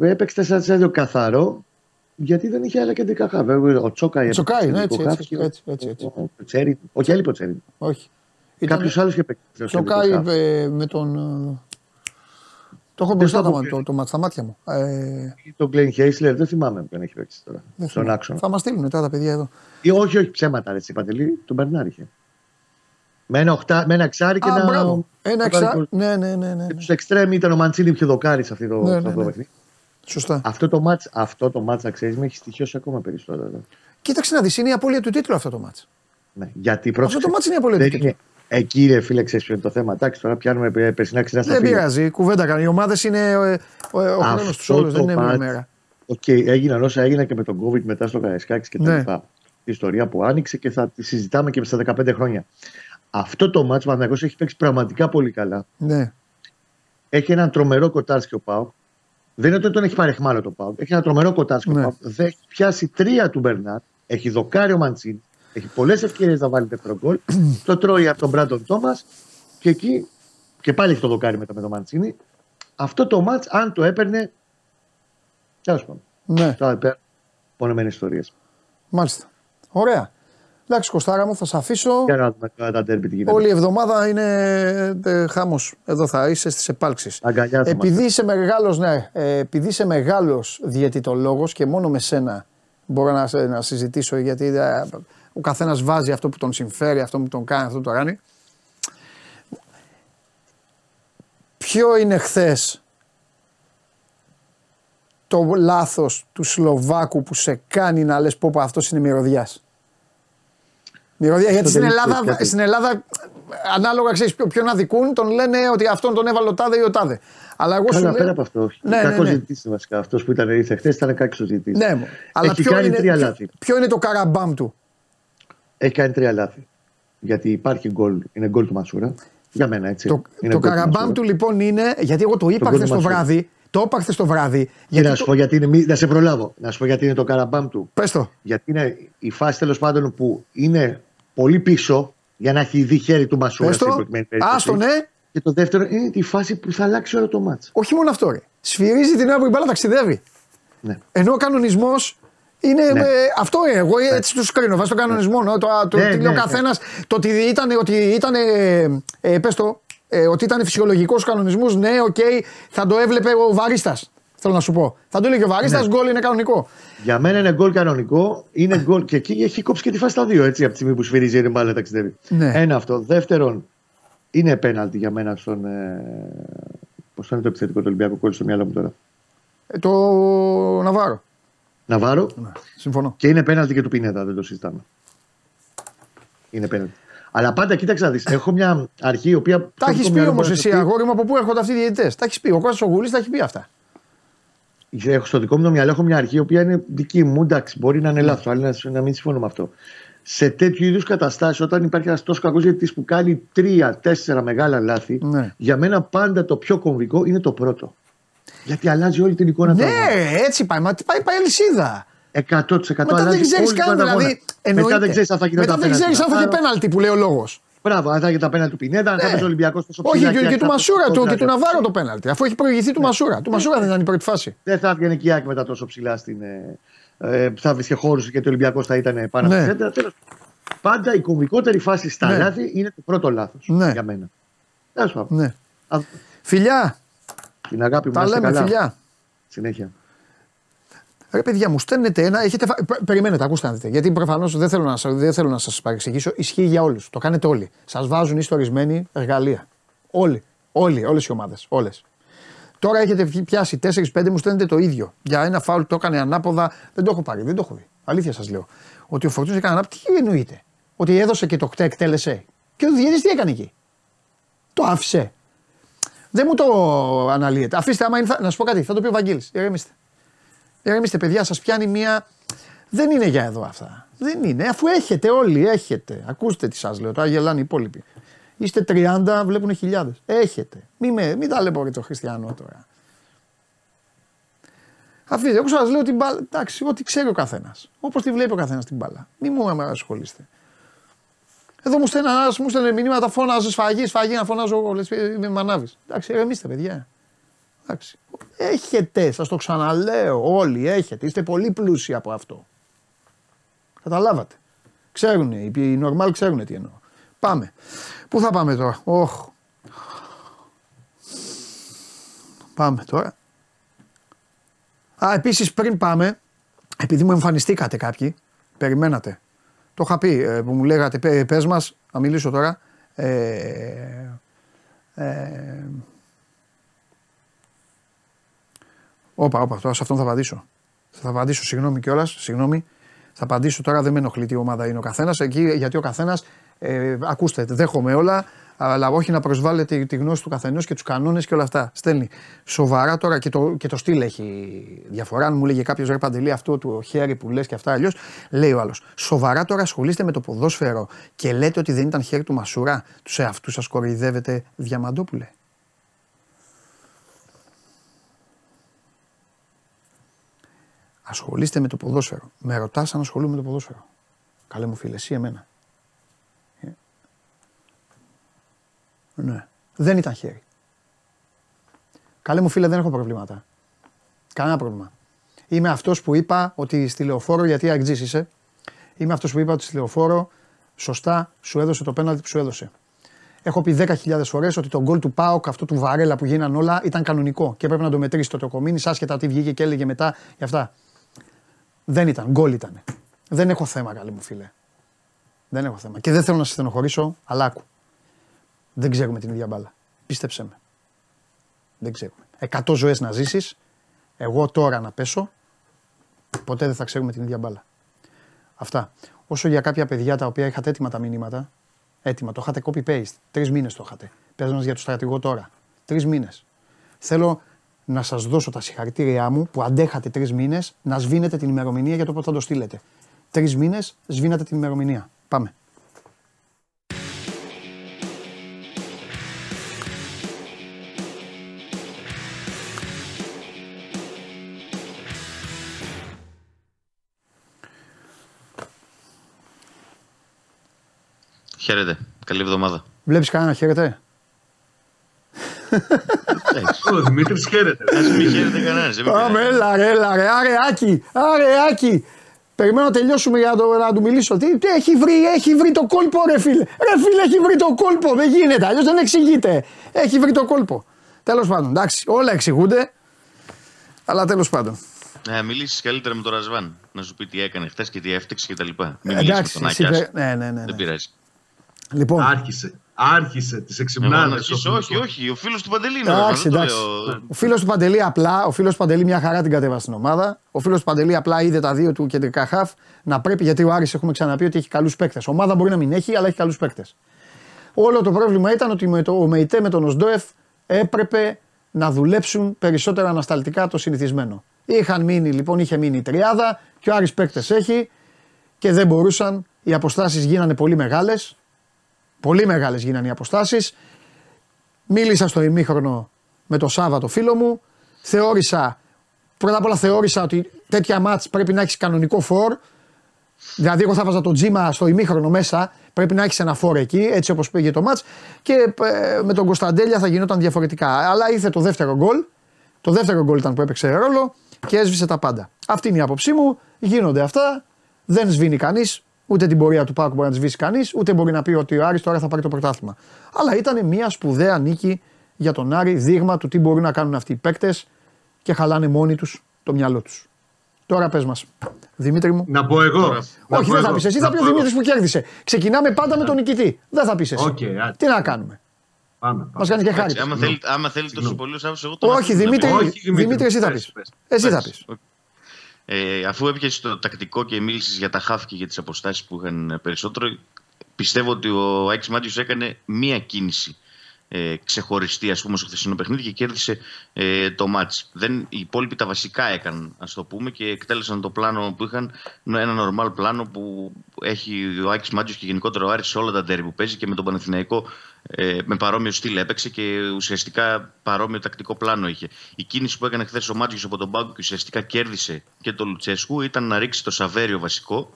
έπαιξε 4-4 καθαρό γιατί δεν είχε άλλα κεντρικά χαφ. Βέβαια, Ο Τσόκαη. έπαιξε Τσοκάει, ναι, κεντρικό έτσι, χαφ έτσι, και ο- έτσι, έτσι, έτσι. ο Τσέρι, όχι έλειπε ο Τσέρι. Όχι. Ήταν- Κάποιος άλλος είχε παίξει. στο Το τελικό Κάι χαφ. ε, με τον. ε, Το έχω μπροστά το τα, έχω το, το, μάτς στα μάτια μου. Ε, Τον Γκλέιν Χέισλερ δεν θυμάμαι ποιον έχει παίξει τώρα. δεν Στον θυμάμαι. άξονα. Θα μας στείλουν τώρα τα παιδιά εδώ. Ή όχι, όχι ψέματα, ρε, Παντελή, τον Μπερνάρ είχε. Με ένα, οχτά, με ένα εξάρι και Α, ένα. μπράβο. Ένα εξά... δοκάρι. Ναι, ναι, ναι. ναι, Και ναι. τους εξτρέμ ήταν ο Μαντσίνη πιο δοκάρι σε αυτό το, Ναι, σε ναι, αυτό το ναι. παιχνίδι. Σωστά. Αυτό το μάτς, αυτό το μάτς, να ξέρεις, με έχει στοιχειώσει ακόμα περισσότερο. Κοίταξε να δεις, είναι η απώλεια του τίτλου αυτό το μάτς. Ναι, γιατί Αυτό πρόσεξε, το μάτς είναι η απώλεια του δεν τίτλου. Είναι, εκεί ρε φίλε, ξέρεις ποιο είναι το θέμα. Εντάξει, τώρα πιάνουμε πε- περσινά ξινά στα Δεν φύλια. πειράζει, κουβέντα κάνει. Οι ομάδες είναι ε, ε, ο, ο χρόνος τους Αυτό όλους, το δεν είναι μια μάτς, μέρα. Οκ, έγιναν όσα έγιναν και με τον COVID μετά στο Καραϊσκάκης και τα Ναι. λοιπά. Η ιστορία που άνοιξε και θα τη συζητάμε και στα 15 χρόνια. Αυτό το μάτς ο Παναθηναϊκός έχει παίξει πραγματικά πολύ καλά. Ναι. Έχει έναν τρομερό Κοτάρσκι ο ΠΑΟΚ. Δεν είναι ότι τον έχει πάρει εχμάλω το Πάου. Έχει ένα τρομερό κοτάρσκι Ναι. ο Πάου. Δεν έχει πιάσει τρία του Μπερνάρ. Έχει δοκάρει ο Μαντσίνη. Έχει πολλές ευκαιρίες να βάλει δεύτερο γκολ. το τρώει από τον Μπράντον Τόμας. Και εκεί και πάλι έχει το δοκάρι μετά με τον Μαντσίνη. Αυτό το μάτς, αν το έπαιρνε. Τέλος πάντων. ναι, Τώρα υπέρ πονεμένες ιστορίες. μάλιστα. Ωραία. Εντάξει, Κωστάρα μου, θα σε αφήσω. Για να δούμε τώρα τα ντέρμπι τι γίνεται. Όλη η εβδομάδα είναι ε, χάμος. Εδώ θα είσαι στις επάλξεις. Αγκαλιά θα Επειδή είμαστε. είσαι μεγάλος, ναι, ε, επειδή είσαι μεγάλος διαιτητολόγος και μόνο με σένα μπορώ να, σε- να συζητήσω γιατί ε, ο καθένας βάζει αυτό που τον συμφέρει, αυτό που τον κάνει, αυτό που το κάνει. Ποιο είναι χθες το λάθος του Σλοβάκου που σε κάνει να λες πω πω αυτός είναι μυρωδιάς. Μυρωδιά, γιατί στην δεν Ελλάδα, ξέρεις κάτι. στην Ελλάδα ανάλογα ξέρεις ποιον αδικούν, τον λένε ότι αυτόν τον έβαλε ο τάδε ή ο τάδε. Αλλά εγώ σου Καλά, λέω. πέρα από αυτό. Όχι. Ναι, ναι, Κακό ναι. ζητητή είναι βασικά. Αυτός που ήταν ήρθε χθες ήταν κακό ζητητή. Ναι, μου. αλλά Έχει ποιο κάνει είναι, τρία ποιο- λάθη. ποιο είναι το καραμπάμ του; Έχει κάνει τρία λάθη. Γιατί υπάρχει γκολ, είναι γκολ του Μασούρα. Για μένα έτσι. Το, είναι το γκολ καραμπάμ Μασούρα. του λοιπόν είναι. Γιατί εγώ το είπα γκολ χθε του το Μασούρα. βράδυ. Το είπα χθε το βράδυ. Και Γιατί να σου το, πω γιατί είναι. μη- Να σε προλάβω. Να σου πω γιατί είναι το καραμπάμ του. Πες το. Γιατί είναι η φάση τέλος πάντων που είναι πολύ πίσω για να έχει δει χέρι του Μασούρα Πες στην το. προκειμένη περίπτωση. Άστο, ναι. Και το δεύτερο είναι η φάση που θα αλλάξει όλο το μάτς. Όχι μόνο αυτό, ρε. Σφυρίζει την ώρα που η μπάλα ταξιδεύει. Ναι. Ενώ ο κανονισμός είναι. Ναι. ε, αυτό είναι. Εγώ έτσι τους κρίνω. Βάζει τον κανονισμό. ναι, Το, το, Ναι, τι ναι, λέει ο ναι. καθένας. Το ότι ήταν. Ότι ήταν ε, ε, πες το, ε, ότι ήταν φυσιολογικός κανονισμός. Ναι, οκ, θα το έβλεπε ο Βαρίστας. Θέλω να σου πω. Θα το έλεγε ο Βαρίστας, Ναι. γκολ είναι κανονικό. Για μένα είναι γκολ κανονικό. Είναι γκολ και εκεί έχει κόψει και τη φάση στα δύο έτσι από τη στιγμή που σφυρίζει η μπάλα ταξιδεύει. Ναι. Ένα αυτό. Δεύτερον, είναι πέναλτι για μένα στον. Ε, Πώς είναι το επιθετικό του Ολυμπιακού κόλλη στο μυαλό μου τώρα. Ε, το Ναβάρο. Ναβάρο. Ναι, συμφωνώ. Και είναι πέναλτι και του Πινέτα, δεν το συζητάμε. Είναι πέναλτι. Αλλά πάντα κοίταξε να δεις. Έχω μια αρχή η οποία. Τα έχεις πει όμως εσύ, αγόρι μου, από πού έρχονται αυτοί οι διαιτητές; Τα έχεις πει. Ο Κώστας ο Γουλής τα έχει πει αυτά. Έχω στο δικό μου το μυαλό έχω μια αρχή η οποία είναι δική μου. Εντάξει, μπορεί να είναι λάθος, αλλά να, να μην συμφωνώ με αυτό. Σε τέτοιου είδους καταστάσεις, όταν υπάρχει ένας τόσο κακός διαιτητής που κάνει τρία-τέσσερα μεγάλα λάθη, Ναι. για μένα πάντα το πιο κομβικό είναι το πρώτο. Γιατί αλλάζει όλη την εικόνα του αγώνα. Ναι, έτσι πάει. Μα τι πάει, πάει αλυσίδα. 100% Μετά αλλάζει δεν ξέρεις όλη την καν. εικόνα του Δηλαδή, αγώνα. εννοείται. Μετά δεν ξέρεις αν θα γίνει Μετά τα δεν πέναλτι. ξέρεις αν θα έχει Άρα, πέναλτι που λέει ο λόγος. Μπράβο, αν θα έχει τα πέναλτι του Πινέτα, αν θα Ναι. παίζει ο Ολυμπιακός τόσο Όχι, ψηλά. και, και και αν του θα Μασούρα παίζει του κόντρα. και του Ναβάρο το πέναλτι. Αφού έχει προηγηθεί του Μασούρα. Του Μασούρα δεν ήταν η πρώτη φάση. Δεν θα έβγαινε και η Άκη μετά τόσο ψηλά στην. Ε, ε, θα βρίσκε χώρους γιατί ο Ολυμπιακός θα ήταν πάνω Ναι. από σέντρα. Τέλος. Πάντα η κομβικότερη φάση στα Ναι. λάθη είναι το πρώτο λάθος Ναι. για μένα. Τέλος πάντων. Ναι. Α, Φιλιά, Την αγάπη μου τα να είστε λέμε καλά. φιλιά. Συνέχεια. Ρε παιδιά, μου στέλνετε ένα. Έχετε... φα- πε- Περιμένετε, ακούστε να δείτε. Γιατί προφανώς δεν θέλω να, σα- δεν θέλω να σας παρεξηγήσω. Ισχύει για όλους. Το κάνετε όλοι. Σας βάζουν ιστορισμένοι εργαλεία. Όλοι. Όλοι. Όλες οι ομάδες. Όλες. Τώρα έχετε βγει- πιάσει 4-5 μου στέλνετε το ίδιο. Για ένα φάουλ το έκανε ανάποδα. Δεν το έχω πάρει. Δεν το έχω δει. Αλήθεια σας λέω. Ότι ο Φορτούνη έκανε ανάποδα. Τι εννοείται. Ότι έδωσε και το κτέ εκτέλεσε. Και ο διαιτητή τι έκανε εκεί; Το άφησε. Δεν μου το αναλύετε. Αφήστε, άμα είναι, θα- να σου πω κάτι, θα το πει ο Βαγγέλης. Ηρεμήστε. Ηρεμήστε, παιδιά, σας πιάνει μία. Δεν είναι για εδώ αυτά. Δεν είναι. Αφού έχετε όλοι, έχετε. Ακούστε τι σας λέω. Τώρα γελάνε οι υπόλοιποι. Είστε 30, βλέπουν χιλιάδες. Έχετε. Μην, με, μην τα λέμε το χριστιανό τώρα. Αφήστε, εγώ σας λέω την μπάλα. Εντάξει, ό,τι ξέρει ο καθένας. Όπως τη βλέπει ο καθένας την μπάλα. Μην μου ασχολείστε. Εδώ μου στέλνει ένας, μου στέλνει μηνύματα, φώναζε σφαγή, σφαγή να φωνάζω εγώ. Λες, είμαι μανάβη. Εντάξει, ηρεμήστε, παιδιά. Εντάξει. Έχετε, σας το ξαναλέω, όλοι έχετε. Είστε πολύ πλούσιοι από αυτό. Καταλάβατε. Ξέρουν, οι οι normal ξέρουν τι εννοώ. Πάμε. Πού θα πάμε τώρα; Οχ. Πάμε τώρα. Α, επίσης πριν πάμε, επειδή μου εμφανιστήκατε κάποιοι, περιμένατε. Το είχα πει, ε, που μου λέγατε, «Πε- πες μας, θα μιλήσω τώρα. Ε, ε, Όπα, όπα, τώρα σε αυτόν θα απαντήσω. Θα απαντήσω, συγγνώμη κιόλας, συγγνώμη. Θα απαντήσω τώρα, δεν με ενοχλεί τι ομάδα είναι ο καθένας. Εκεί, γιατί ο καθένας, ε, ακούστε, δέχομαι όλα, αλλά όχι να προσβάλλετε τη γνώση του καθενός και τους κανόνες και όλα αυτά. Στέλνει. Σοβαρά τώρα και το, και το στυλ έχει διαφορά. Αν μου λέγε κάποιος ρε Παντελή αυτό του χέρι που λες και αυτά αλλιώς, λέει ο άλλος. Σοβαρά τώρα ασχολείστε με το ποδόσφαιρο και λέτε ότι δεν ήταν χέρι του Μασούρα. Τους εαυτούς σας κοροϊδεύετε Διαμαντόπουλε. Ασχολείστε με το ποδόσφαιρο. Με ρωτάς αν ασχολούμαι με το ποδόσφαιρο. Καλέ μου φίλε, εσύ εμένα. Ναι. Δεν ήταν χέρι. Καλέ μου φίλε, δεν έχω προβλήματα. Κανένα πρόβλημα. Είμαι αυτός που είπα ότι στη λεωφόρο, γιατί αγτζή είσαι, είμαι αυτός που είπα ότι στη λεωφόρο σωστά σου έδωσε το πέναλτι που σου έδωσε. Έχω πει 10.000 φορές ότι το γκολ του Πάοκ, αυτό του Βαρέλα που γίναν όλα, ήταν κανονικό και πρέπει να το μετρήσει το Τοκομίνη, άσχετα τι βγήκε και έλεγε μετά για αυτά. Δεν ήταν, γκολ ήταν. Δεν έχω θέμα, καλή μου φίλε. Δεν έχω θέμα. Και δεν θέλω να σε στενοχωρήσω, αλλά άκου. Δεν ξέρουμε την ίδια μπάλα. Πίστεψέ με. Δεν ξέρουμε. Εκατό ζωές να ζήσεις, εγώ τώρα να πέσω, ποτέ δεν θα ξέρουμε την ίδια μπάλα. Αυτά. Όσο για κάποια παιδιά τα οποία είχατε έτοιμα τα μηνύματα, έτοιμα, το είχατε copy-paste. Τρεις μήνες το είχατε. Παίζοντα για το στρατηγό τώρα. Τρεις μήνες. Θέλω να σας δώσω τα συγχαρητήριά μου που αντέχατε τρεις μήνες να σβήνετε την ημερομηνία για το πότε θα το στείλετε. Τρεις μήνες σβήνατε την ημερομηνία. Πάμε. Χαίρετε. Καλή εβδομάδα. Βλέπεις κανένα χαίρετε; Ο Δημήτρης χαίρεται. Α μην χαίρετε κανένας. Πάμε, έλα ρε, έλα ρε, άρε Άκη, άρε Άκη. Περιμένω να τελειώσουμε για να, το, να του μιλήσω. Τι, τι, έχει, βρει, έχει βρει το κόλπο ρε φίλε. Ρε φίλε έχει βρει το κόλπο, δεν γίνεται, αλλιώς δεν εξηγείται. Έχει βρει το κόλπο. Τέλος πάντων, εντάξει, όλα εξηγούνται. Αλλά τέλος πάντων. Να μιλήσεις καλύτερα με τον Ρασβάν. Να σου πει τι έκανε χθες και τι έφτιαξε κτλ. Μην Ε, μιλήσει με εντάξει, τον εσύ Άκη. πε- ναι, ναι, ναι, ναι. Δεν πειράζει. Λοιπόν, Άρχισε. Άρχισε τις Εγώ εξυπνάδε. να αρχίσω, όχι, όχι. Ο φίλος του Παντελή είναι. Εντάξει, δεν το εντάξει. λέω. Ο φίλος του Παντελή απλά, ο φίλος του Παντελή μια χαρά την κατέβασε στην ομάδα. Ο φίλος του Παντελή απλά είδε τα δύο του κεντρικά χαφ να πρέπει, γιατί ο Άρης έχουμε ξαναπεί ότι έχει καλούς παίκτες. Ομάδα μπορεί να μην έχει, αλλά έχει καλούς παίκτες. Όλο το πρόβλημα ήταν ότι με το, ο Μεϊτέ με τον Οσντόεφ έπρεπε να δουλέψουν περισσότερα ανασταλτικά το συνηθισμένο. Είχαν μείνει, λοιπόν, είχε μείνει η τριάδα και ο Άρης παίκτες έχει και δεν μπορούσαν. Οι αποστάσεις γίνανε πολύ μεγάλες. Πολύ μεγάλες γίνανε οι αποστάσεις. Μίλησα στο ημίχρονο με το Σάββατο φίλο μου. Θεώρησα, πρώτα απ' όλα θεώρησα ότι τέτοια μάτς πρέπει να έχεις κανονικό φορ. Δηλαδή, εγώ θα βάζα το τζίμα στο ημίχρονο μέσα. Πρέπει να έχεις ένα φόρ εκεί, έτσι όπως πήγε το μάτς. Και ε, με τον Κωνσταντέλια θα γινόταν διαφορετικά. Αλλά ήρθε το δεύτερο γκολ. Το δεύτερο γκολ ήταν που έπαιξε ρόλο και έσβησε τα πάντα. Αυτή είναι η άποψή μου. Γίνονται αυτά. Δεν σβήνει κανείς. Ούτε την πορεία του ΠΑΟΚ μπορεί να της σβήσει κανείς, ούτε μπορεί να πει ότι ο Άρης τώρα θα πάρει το πρωτάθλημα. Αλλά ήταν μια σπουδαία νίκη για τον Άρη, δείγμα του τι μπορούν να κάνουν αυτοί οι παίκτες και χαλάνε μόνοι τους το μυαλό τους. Τώρα πες μας, Δημήτρη μου. Να πω εγώ. Να Όχι, πω δεν θα εγώ. πεις. Εσύ Να θα πει ο πω εγώ. Δημήτρης που κέρδισε. Ξεκινάμε πάντα με τον νικητή. Δεν θα πεις εσύ. Οκ, άντε. Τι να κάνουμε. Πάμε, Μας πάμε. κάνει και χάρη. Εντάξει, άμα θέλει, άμα θέλει τόσο Συγγνώμη. πολύ ο Σάββας, εγώ το Όχι, αφήνω να Δημήτρη, πει. Όχι, Δημήτρη, Δημήτρη, εσύ θα πες, πεις. πες. Εσύ θα Πες. πεις. Ε, αφού έπιασες το τακτικό και μίλησες για τα χάφ και για τις αποστάσεις που είχαν περισσότερο, πιστεύω ότι ο Άκης Μάτιο έκανε μία κίνηση ε, ξεχωριστή ας πούμε, στο χθεσινό παιχνίδι και κέρδισε ε, το μάτς. Δεν, οι υπόλοιποι τα βασικά έκαναν, ας το πούμε, και εκτέλεσαν το πλάνο που είχαν, ένα normal πλάνο που έχει ο Άκης Μάτζιος και γενικότερα ο Άρης σε όλα τα ντέρι που παίζει και με τον Παναθηναϊκό ε, με παρόμοιο στυλ έπαιξε και ουσιαστικά παρόμοιο τακτικό πλάνο είχε. Η κίνηση που έκανε χθες ο Μάτζιος από τον πάγκο και ουσιαστικά κέρδισε και τον Λουτσέσκου ήταν να ρίξει το Σαβέριο βασικό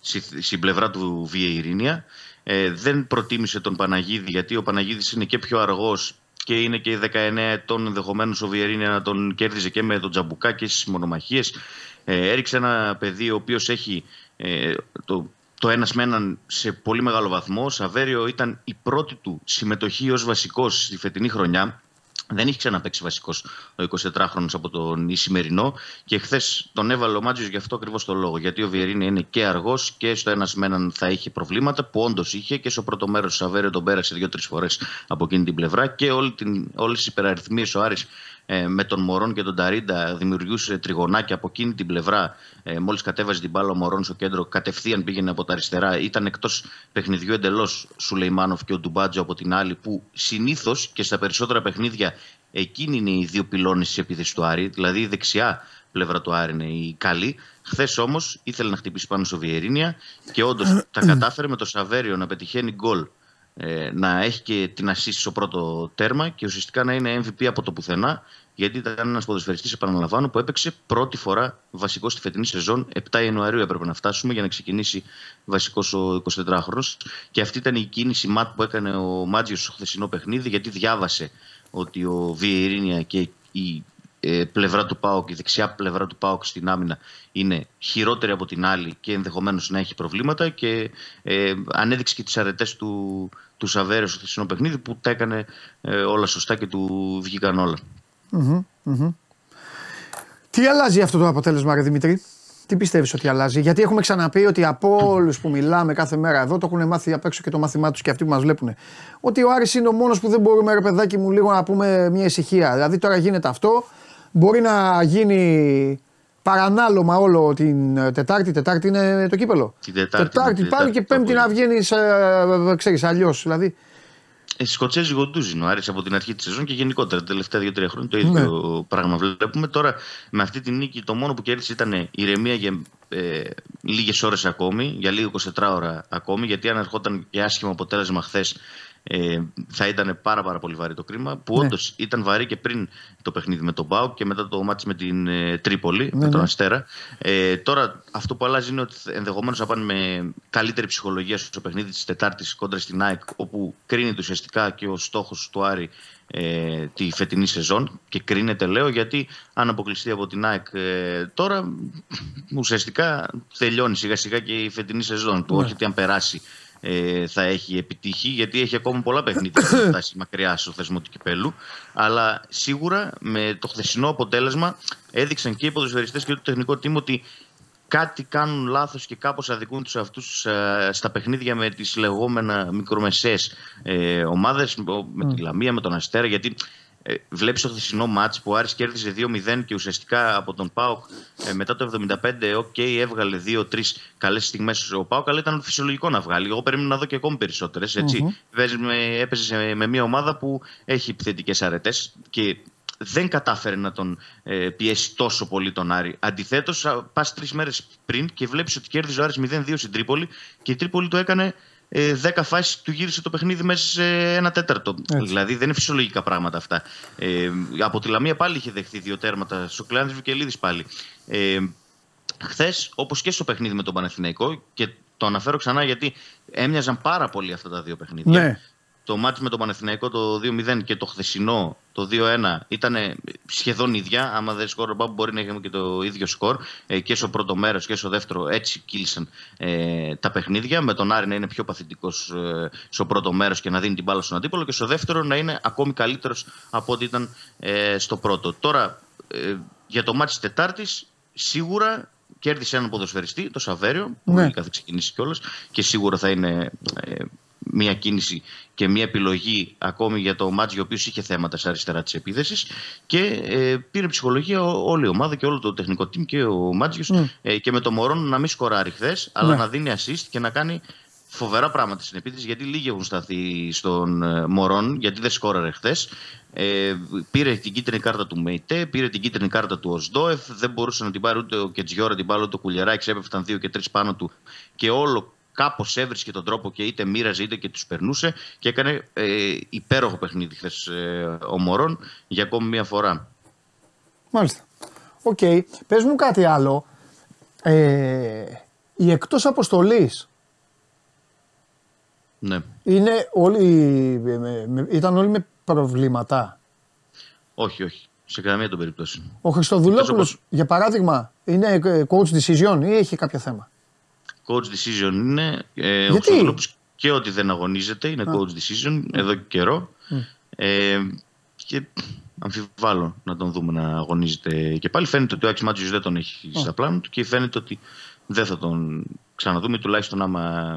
στη- στην πλευρά του Βιεϊρίνια. Ε, δεν προτίμησε τον Παναγίδη γιατί ο Παναγίδης είναι και πιο αργός και είναι και 19 ετών ενδεχομένως ο Βιερίνια να τον κέρδιζε και με τον Τζαμπουκά και στις μονομαχίες. Ε, έριξε ένα παιδί ο οποίος έχει ε, το, το ένας με έναν σε πολύ μεγάλο βαθμό. Ο Σαβέριο ήταν η πρώτη του συμμετοχή ως βασικός στη φετινή χρονιά. Δεν είχε ξαναπέξει βασικός ο 24χρονο από τον Ισημερινό και χθες τον έβαλε ο Μάτζιος γι' αυτό ακριβώς το λόγο. Γιατί ο Βιερίνη είναι και αργός και στο ένας με έναν θα είχε προβλήματα που όντως είχε και στο πρώτο μέρος του Σαβέριο τον πέρασε δύο-τρεις φορές από εκείνη την πλευρά και όλες τις υπεραριθμίες ο Άρης ε, με τον Μωρόν και τον Ταρίντα δημιουργούσε τριγωνάκια από εκείνη την πλευρά. Ε, Μόλις κατέβαζε την μπάλα ο Μωρόν στο κέντρο, κατευθείαν πήγαινε από τα αριστερά. Ήταν εκτός παιχνιδιού εντελώς Σουλεϊμάνοφ και ο Ντουμπάτζο από την άλλη, που συνήθως και στα περισσότερα παιχνίδια εκείνη είναι οι δύο πυλώνες της επίθεσης του Άρη. Δηλαδή η δεξιά πλευρά του Άρη είναι η καλή. Χθες όμως ήθελε να χτυπήσει πάνω στο Βιερίνια και όντως τα κατάφερε με το Σαβέριο να πετυχαίνει γκολ ε, να έχει και την assist στο πρώτο τέρμα και ουσιαστικά να είναι MVP από το πουθενά. Γιατί ήταν ένας ποδοσφαιριστής, επαναλαμβάνω, που έπαιξε πρώτη φορά βασικό στη φετινή σεζόν. 7 Ιανουαρίου έπρεπε να φτάσουμε για να ξεκινήσει βασικός ο 24χρονο. Και αυτή ήταν η κίνηση ματ που έκανε ο Μάτζιος στο χθεσινό παιχνίδι, γιατί διάβασε ότι ο Βιερίνια και η ε, πλευρά του ΠΑΟΚ, η δεξιά πλευρά του ΠΑΟΚ στην άμυνα είναι χειρότερη από την άλλη και ενδεχομένως να έχει προβλήματα και ε, ανέδειξε και τις αρετές του, του Σαβέρε στο θεσινό παιχνίδι που τα έκανε ε, όλα σωστά και του βγήκαν όλα. Τι αλλάζει αυτό το αποτέλεσμα, ρε Δημητρή, τι πιστεύεις ότι αλλάζει, Γιατί έχουμε ξαναπεί ότι από όλους που μιλάμε κάθε μέρα εδώ το έχουν μάθει απ' έξω και το μάθημά τους και αυτοί που μας βλέπουν. Ότι ο Άρης είναι ο μόνος που δεν μπορούμε, ρε παιδάκι μου, λίγο να πούμε μια ησυχία. Δηλαδή τώρα γίνεται αυτό, Μπορεί να γίνει παρανάλωμα όλο την Τετάρτη. Τετάρτη είναι το κύπελο. Την Τετάρτη. Τετάρτη πάλι και Πέμπτη να βγαίνεις, ε, ξέρεις, αλλιώς. Δηλαδή. Ε, Σκοτσέζι γοντούζι ο Άρης από την αρχή της σεζόν και γενικότερα τα τελευταία δύο-τρία χρόνια το ίδιο ναι. πράγμα βλέπουμε. Τώρα με αυτή τη νίκη το μόνο που κέρδισε ήταν ηρεμία για ε, λίγες ώρες ακόμη, για λίγο 24 ώρα ακόμη. Γιατί αν ερχόταν και άσχημο αποτέλεσμα χθες ε, θα ήταν πάρα, πάρα πολύ βαρύ το κρίμα. Που ναι. όντως ήταν βαρύ και πριν το παιχνίδι με τον Μπάου και μετά το μάτι με την ε, Τρίπολη, ναι, με τον ναι. Αστέρα. Ε, τώρα αυτό που αλλάζει είναι ότι ενδεχομένως θα πάνε με καλύτερη ψυχολογία στο παιχνίδι της Τετάρτης κόντρα στην ΑΕΚ, όπου κρίνεται ουσιαστικά και ο στόχος του Άρη ε, τη φετινή σεζόν και κρίνεται λέω γιατί αν αποκλειστεί από την ΑΕΚ ε, τώρα ουσιαστικά τελειώνει σιγά σιγά και η φετινή σεζόν του όχι ότι αν περάσει ε, θα έχει επιτύχει, γιατί έχει ακόμα πολλά παιχνίδια να φτάσει μακριά στο θεσμό του κυπέλου. Αλλά σίγουρα με το χθεσινό αποτέλεσμα έδειξαν και οι ποδοσφαιριστές και το τεχνικό τιμ ότι κάτι κάνουν λάθος και κάπως αδικούν τους αυτούς ε, στα παιχνίδια με τις λεγόμενα μικρομεσαίες ε, ομάδες, με τη Λαμία, με τον Αστέρα. Γιατί ε, Βλέπεις το χθεσινό μάτς που ο Άρης κέρδιζε 2-0 και ουσιαστικά από τον ΠΑΟΚ ε, μετά το 75, οκ, έβγαλε 2-3 καλές στιγμές ο ΠΑΟΚ, αλλά ήταν φυσιολογικό να βγάλει. Εγώ περίμενα να δω και ακόμη περισσότερες. Mm-hmm. Έπαιζε με μια ομάδα που έχει επιθετικές αρετές και δεν κατάφερε να τον ε, πιέσει τόσο πολύ τον Άρη. Αντιθέτως, πας τρεις μέρες πριν και βλέπεις ότι κέρδιζε ο Άρης 0-2 στην Τρίπολη και η Τρίπολη το έκανε ε, 10 φάσεις του γύρισε το παιχνίδι μέσα σε ένα τέταρτο. Έτσι. Δηλαδή δεν είναι φυσιολογικά πράγματα αυτά. Ε, από τη Λαμία πάλι είχε δεχθεί δύο τέρματα. Στο Κλεάνδη Βικελίδη πάλι. Ε, Χθες, όπως και στο παιχνίδι με τον Παναθηναϊκό, και το αναφέρω ξανά γιατί έμοιαζαν πάρα πολύ αυτά τα δύο παιχνίδια. Ναι το μάτι με το Πανεθνιακό το 2-0 και το χθεσινό το 2-1 ήταν σχεδόν ίδια. Άμα δεν σκόρ, μπορεί να είχαμε και το ίδιο σκορ. Ε, και στο πρώτο μέρος και στο δεύτερο έτσι κύλησαν ε, τα παιχνίδια. Με τον Άρη να είναι πιο παθητικός ε, στο πρώτο μέρος και να δίνει την μπάλα στον αντίπολο. Και στο δεύτερο να είναι ακόμη καλύτερος από ό,τι ήταν ε, στο πρώτο. Τώρα ε, για το μάτι της Τετάρτης σίγουρα κέρδισε έναν ποδοσφαιριστή, το Σαβέριο, που ναι. είχε ξεκινήσει κιόλας και σίγουρα θα είναι ε, μια κίνηση και μια επιλογή ακόμη για το Μάτζι, ο οποίο είχε θέματα σε αριστερά της επίθεσης. Και ε, πήρε ψυχολογία όλη η ομάδα και όλο το τεχνικό team και ο Μάτζιος mm. ε, και με το Μωρόν να μην σκοράρει χθες, αλλά ναι. να δίνει assist και να κάνει φοβερά πράγματα στην επίθεση. Γιατί λίγοι έχουν σταθεί στον ε, Μωρόν, γιατί δεν σκόραρε χθες. Ε, πήρε την κίτρινη κάρτα του Μεϊτέ, πήρε την κίτρινη κάρτα του Οσδόεφ. Δεν μπορούσε να την πάρει ούτε ο Κετζιόρα την πάρει ούτε ο Κουλιαράκης. Έπεφταν δύο και τρεις πάνω του και όλο κάπως έβρισκε τον τρόπο και είτε μοίραζε είτε και τους περνούσε και έκανε ε, υπέροχο παιχνίδι χθες ε, ο Μορόν για ακόμη μία φορά. Μάλιστα. Ok. Okay. Πες μου κάτι άλλο. Ε, η εκτός αποστολής ναι. είναι όλοι, ήταν όλοι με προβλήματα; Όχι, όχι. Σε καμία των περιπτώσεων. Ο Χριστοδουλόπουλος, όπως... για παράδειγμα, είναι coach decision ή έχει κάποιο θέμα; Coach decision είναι. Ε, ο Γιατί; Χρυστοδουλόπουλος και ότι δεν αγωνίζεται είναι coach decision εδώ και καιρό. Ε, και αμφιβάλλω να τον δούμε να αγωνίζεται και πάλι. Φαίνεται ότι ο Άξι Μάτζιος δεν τον έχει στα πλάνα του και φαίνεται ότι δεν θα τον ξαναδούμε. Τουλάχιστον άμα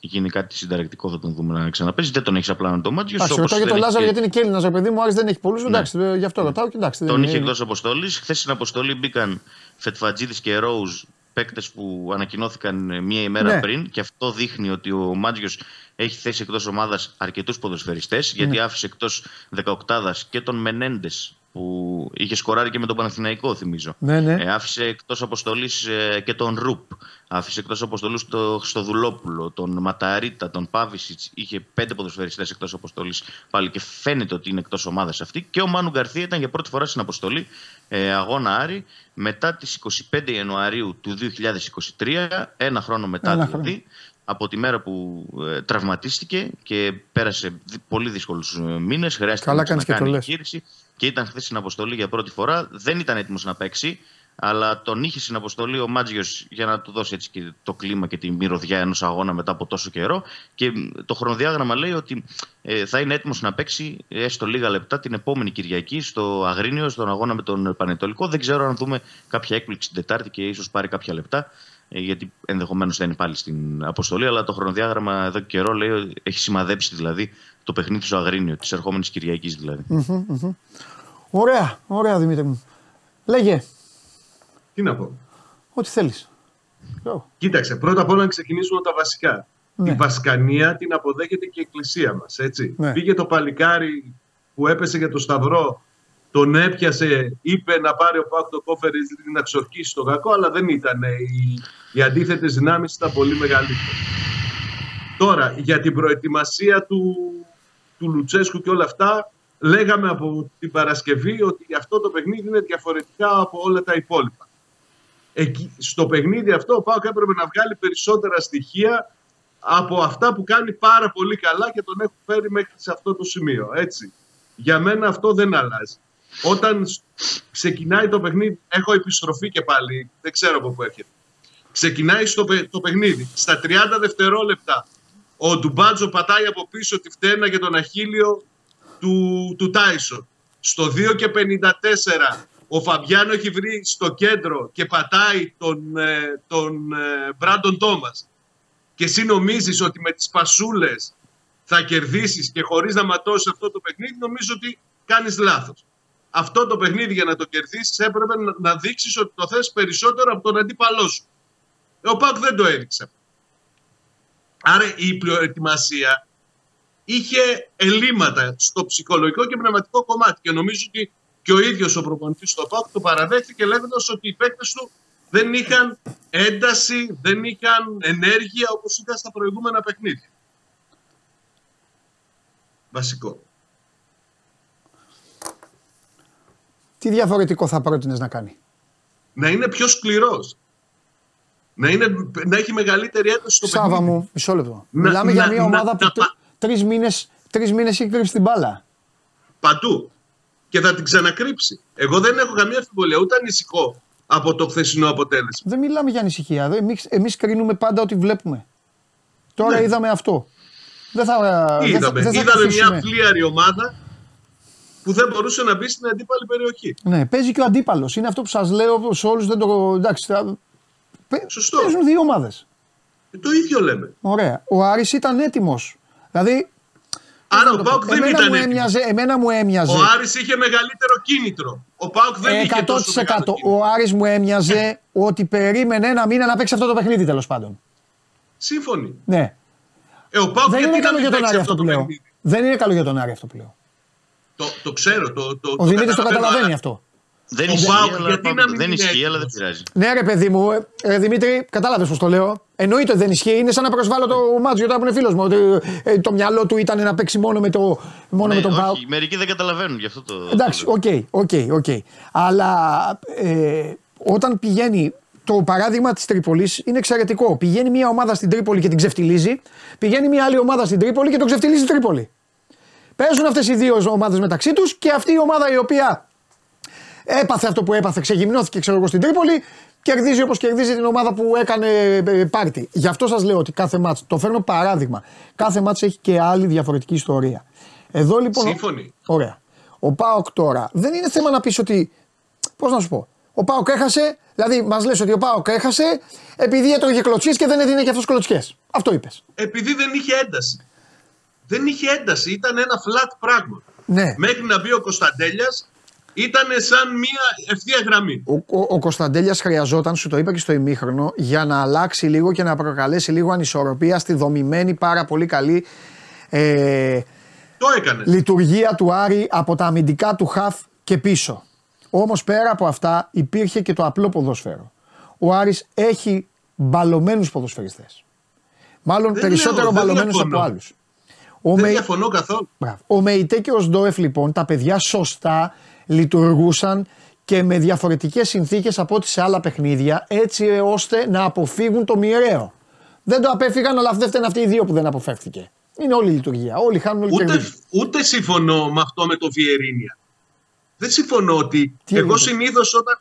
γίνει κάτι συνταρακτικό θα τον δούμε να ξαναπέζει. Δεν τον έχει στα πλάνα του ο Μάτζιος. Εντάξει, όπως ρωτάω για δεν τον έχει Λάζαρο και- γιατί είναι και Έλληνα, ρε παιδί μου. Ο Άρης δεν έχει πολλούς. Εντάξει, ε, γι' αυτό ρωτάω και εντάξει. Ναι. Τον δεν είχε είναι- εκτός αποστολής. Χθες στην αποστολή μπήκαν Φετφατζίδης και Ρόουζ, παίκτες που ανακοινώθηκαν μία ημέρα Ναι. πριν. Και αυτό δείχνει ότι ο Μάτζιος έχει θέσει εκτός ομάδας αρκετούς ποδοσφαιριστές. Γιατί άφησε εκτός 18 και τον Μενέντες που είχε σκοράρει και με τον Παναθηναϊκό, θυμίζω. Ναι, ναι. Ε, άφησε εκτός αποστολής και τον Ρουπ. Άφησε εκτός αποστολής τον Χριστοδουλόπουλο, τον Ματαρίτα, τον Πάβησιτς. Είχε πέντε ποδοσφαιριστές εκτός αποστολής πάλι και φαίνεται ότι είναι εκτός ομάδας αυτή. Και ο Μάνου Γκαρθία ήταν για πρώτη φορά στην αποστολή ε, αγώνα Άρη μετά τις 25 Ιανουαρίου του 2023, ένα χρόνο μετά Ένα δηλαδή. Από τη μέρα που ε, τραυματίστηκε και πέρασε δι- πολύ δύσκολους μήνες. Χρειάστηκε Καλά να κάνεις και το ξανακάνει λες. εγχείρηση και ήταν χθες στην αποστολή για πρώτη φορά. Δεν ήταν έτοιμος να παίξει, αλλά τον είχε στην αποστολή ο Μάτζιος για να του δώσει έτσι και το κλίμα και τη μυρωδιά ενός αγώνα μετά από τόσο καιρό. Και μ, το χρονοδιάγραμμα λέει ότι ε, θα είναι έτοιμος να παίξει έστω λίγα λεπτά την επόμενη Κυριακή στο Αγρίνιο, στον αγώνα με τον Πανετολικό. Δεν ξέρω αν δούμε κάποια έκπληξη την Τετάρτη και ίσως πάρει κάποια λεπτά. ε, Γιατί ενδεχομένως θα είναι πάλι στην αποστολή, αλλά το χρονοδιάγραμμα εδώ και καιρό λέει ότι έχει σημαδέψει δηλαδή το παιχνίδι στο Αγρίνιο, της ερχόμενης Κυριακής δηλαδή. Ωραία, ωραία Δημήτρη μου. Λέγε, Τι να πω. ό,τι θέλεις. Κοίταξε, πρώτα απ' όλα να ξεκινήσουμε από τα βασικά. Ναι. Η Βασκανία την αποδέχεται και η Εκκλησία μας, έτσι. Ναι. Πήγε το παλικάρι που έπεσε για το Σταυρό, τον έπιασε, είπε να πάρει ο Πάκ το κόφερ να ξορκίσει τον κακό, αλλά δεν ήταν. Οι, οι αντίθετες δυνάμεις ήταν πολύ μεγαλύτερες. Τώρα, για την προετοιμασία του, του Λουτσέσκου και όλα αυτά, λέγαμε από την Παρασκευή ότι αυτό το παιχνίδι είναι διαφορετικά από όλα τα υπόλοιπα. Εκεί, στο παιχνίδι αυτό ο Πάοκ έπρεπε να βγάλει περισσότερα στοιχεία από αυτά που κάνει πάρα πολύ καλά και τον έχουν φέρει μέχρι σε αυτό το σημείο. Έτσι. Για μένα αυτό δεν αλλάζει. Όταν σ- ξεκινάει το παιχνίδι, έχω επιστροφή και πάλι, δεν ξέρω από πού έρχεται. Ξεκινάει στο, παι- το παιχνίδι. Στα 30 δευτερόλεπτα ο Ντουμπάτζο πατάει από πίσω τη φτένα για τον Αχίλιο του, του Τάισον. Στο 2 και 54 ο Φαμπιάνο έχει βρει στο κέντρο και πατάει τον, ε, τον ε, Μπράντον Τόμας. Και εσύ νομίζεις ότι με τις πασούλες θα κερδίσεις και χωρίς να ματώσεις αυτό το παιχνίδι, νομίζω ότι κάνεις λάθος. Αυτό το παιχνίδι για να το κερδίσεις έπρεπε να, να δείξεις ότι το θες περισσότερο από τον αντίπαλό σου. Ε, Ο Πάκ δεν το έδειξε. Άρα η προετοιμασία είχε ελλείμματα στο ψυχολογικό και πνευματικό κομμάτι. Και νομίζω ότι και ο ίδιος ο προπονητής στο ΠΑΟΚ το παραδέχθηκε λέγοντας ότι οι παίκτες του δεν είχαν ένταση, δεν είχαν ενέργεια όπως ήταν στα προηγούμενα παιχνίδια. Βασικό. Τι διαφορετικό θα πρότεινες να κάνει; Να είναι πιο σκληρός. Να, είναι, να έχει μεγαλύτερη ένταση στο Σάβα παιχνίδι. μου, μισό λεπτό. Να- Μιλάμε να- για μια να- ομάδα να που πα- τρεις μήνες τρεις μήνες έχει κρύψει την μπάλα. Παντού. Και θα την ξανακρύψει. Εγώ δεν έχω καμία αμφιβολία, ούτε ανησυχώ από το χθεσινό αποτέλεσμα. Δεν μιλάμε για ανησυχία. Εμείς, εμείς κρίνουμε πάντα ό,τι βλέπουμε. Τώρα Ναι. είδαμε αυτό. Δεν θα, δεν θα, Είδαμε, δεν θα είδαμε καθίσουμε. μια φλίαρη ομάδα που δεν μπορούσε να μπει στην αντίπαλη περιοχή. Ναι, παίζει και ο αντίπαλος. Είναι αυτό που σας λέω σε όλους. Δεν το. Εντάξει, θα... Παι- Σωστό. Παίζουν δύο ομάδες. Ε, Το ίδιο λέμε. Ωραία. Ο Άρης ήταν έτοιμος. Δηλαδή. Άρα πώς ο να το Πάουκ πω, δεν εμένα ήταν μου έτοιμος. έμοιαζε, εμένα μου έμοιαζε. Ο Άρης είχε μεγαλύτερο κίνητρο. Ο Πάουκ δεν είχε τόσο 100%. μεγάλο κίνητρο. Ο Άρης μου έμοιαζε ότι περίμενε ένα μήνα να παίξει αυτό το παιχνίδι τέλος πάντων. Σύμφωνοι. Ναι. Ε, ο Πάουκ Δεν γιατί είναι να καλό μην για τον παίξει Άρη αυτό αυτό που το λέω. παιχνίδι. Δεν είναι καλό για τον Άρη αυτό που λέω. Το, το ξέρω. Το, το, Ο Δημήτρης το καταλαβαίνω, καταλαβαίνει αλλά αυτό. Δεν Ο ισχύει, ΠΑΟΚ αλλά, γιατί πάμε- να μην δεν είναι ισχύει, αλλά δεν έτοιμος. πειράζει. Ναι, ρε παιδί μου, ε, ε, Δημήτρη, κατάλαβες πώς το λέω. Εννοείται ότι δεν ισχύει. Είναι σαν να προσβάλλω το Μάντζιο τώρα που είναι φίλος μου. Ότι ε, το μυαλό του ήταν να παίξει μόνο με, το, μόνο Ναι, με τον όχι, ΠΑΟΚ. μερικοί δεν καταλαβαίνουν γι' αυτό το. Εντάξει, το- ok, ok, ok. Αλλά ε, όταν πηγαίνει. Το παράδειγμα της Τρίπολης είναι εξαιρετικό. Πηγαίνει μια ομάδα στην Τρίπολη και την ξεφτιλίζει. Πηγαίνει μια άλλη ομάδα στην Τρίπολη και τον ξεφτιλίζει η Τρίπολη. Παίζουν αυτές οι δύο ομάδες μεταξύ τους και αυτή η ομάδα η οποία έπαθε αυτό που έπαθε, ξεγυμνώθηκε ξέρω εγώ στην Τρίπολη, κερδίζει όπως κερδίζει την ομάδα που έκανε ε, πάρτι. Γι' αυτό σας λέω ότι κάθε μάτς, το φέρνω παράδειγμα, κάθε μάτς έχει και άλλη διαφορετική ιστορία. Εδώ λοιπόν. Σύμφωνοι. Ωραία. Ο Πάοκ τώρα δεν είναι θέμα να πεις ότι. Πώς να σου πω. Ο Πάοκ έχασε, δηλαδή μας λες ότι ο Πάοκ έχασε επειδή έτρωγε κλωτσιές και δεν έδινε και αυτός κλωτσιές. Αυτό είπες. Επειδή δεν είχε ένταση. Δεν είχε ένταση. Ήταν ένα flat πράγμα. Ναι. Μέχρι να μπει ο Κωνσταντέλιας ήταν σαν μία ευθεία γραμμή. Ο, ο, ο Κωνσταντέλιας χρειαζόταν, σου το είπα και στο ημίχρονο, για να αλλάξει λίγο και να προκαλέσει λίγο ανισορροπία στη δομημένη πάρα πολύ καλή ε, Το έκανες. λειτουργία του Άρη από τα αμυντικά του χαφ και πίσω. Όμως πέρα από αυτά υπήρχε και το απλό ποδόσφαιρο. Ο Άρης έχει μπαλωμένους ποδοσφαιριστές. Μάλλον Δεν περισσότερο λέω, δεν μπαλωμένους από διαφωνώ. άλλους. Ο, Δεν Μεϊ- διαφωνώ καθόλου. Μπράβο. ο Μεϊτέ και ο Σντόεφ λοιπόν, τα παιδιά σωστά λειτουργούσαν και με διαφορετικές συνθήκες από ό,τι σε άλλα παιχνίδια έτσι ώστε να αποφύγουν το μοιραίο. Δεν το απέφυγαν αλλά δεν φταίνουν αυτοί οι δύο που δεν αποφεύθηκε. Είναι όλη η λειτουργία. Όλοι χάνουν, όλοι Ούτε, κερδίζουν. ούτε συμφωνώ με αυτό με το Βιερίνια. Δεν συμφωνώ ότι. Τι εγώ έγινε; συνήθως όταν.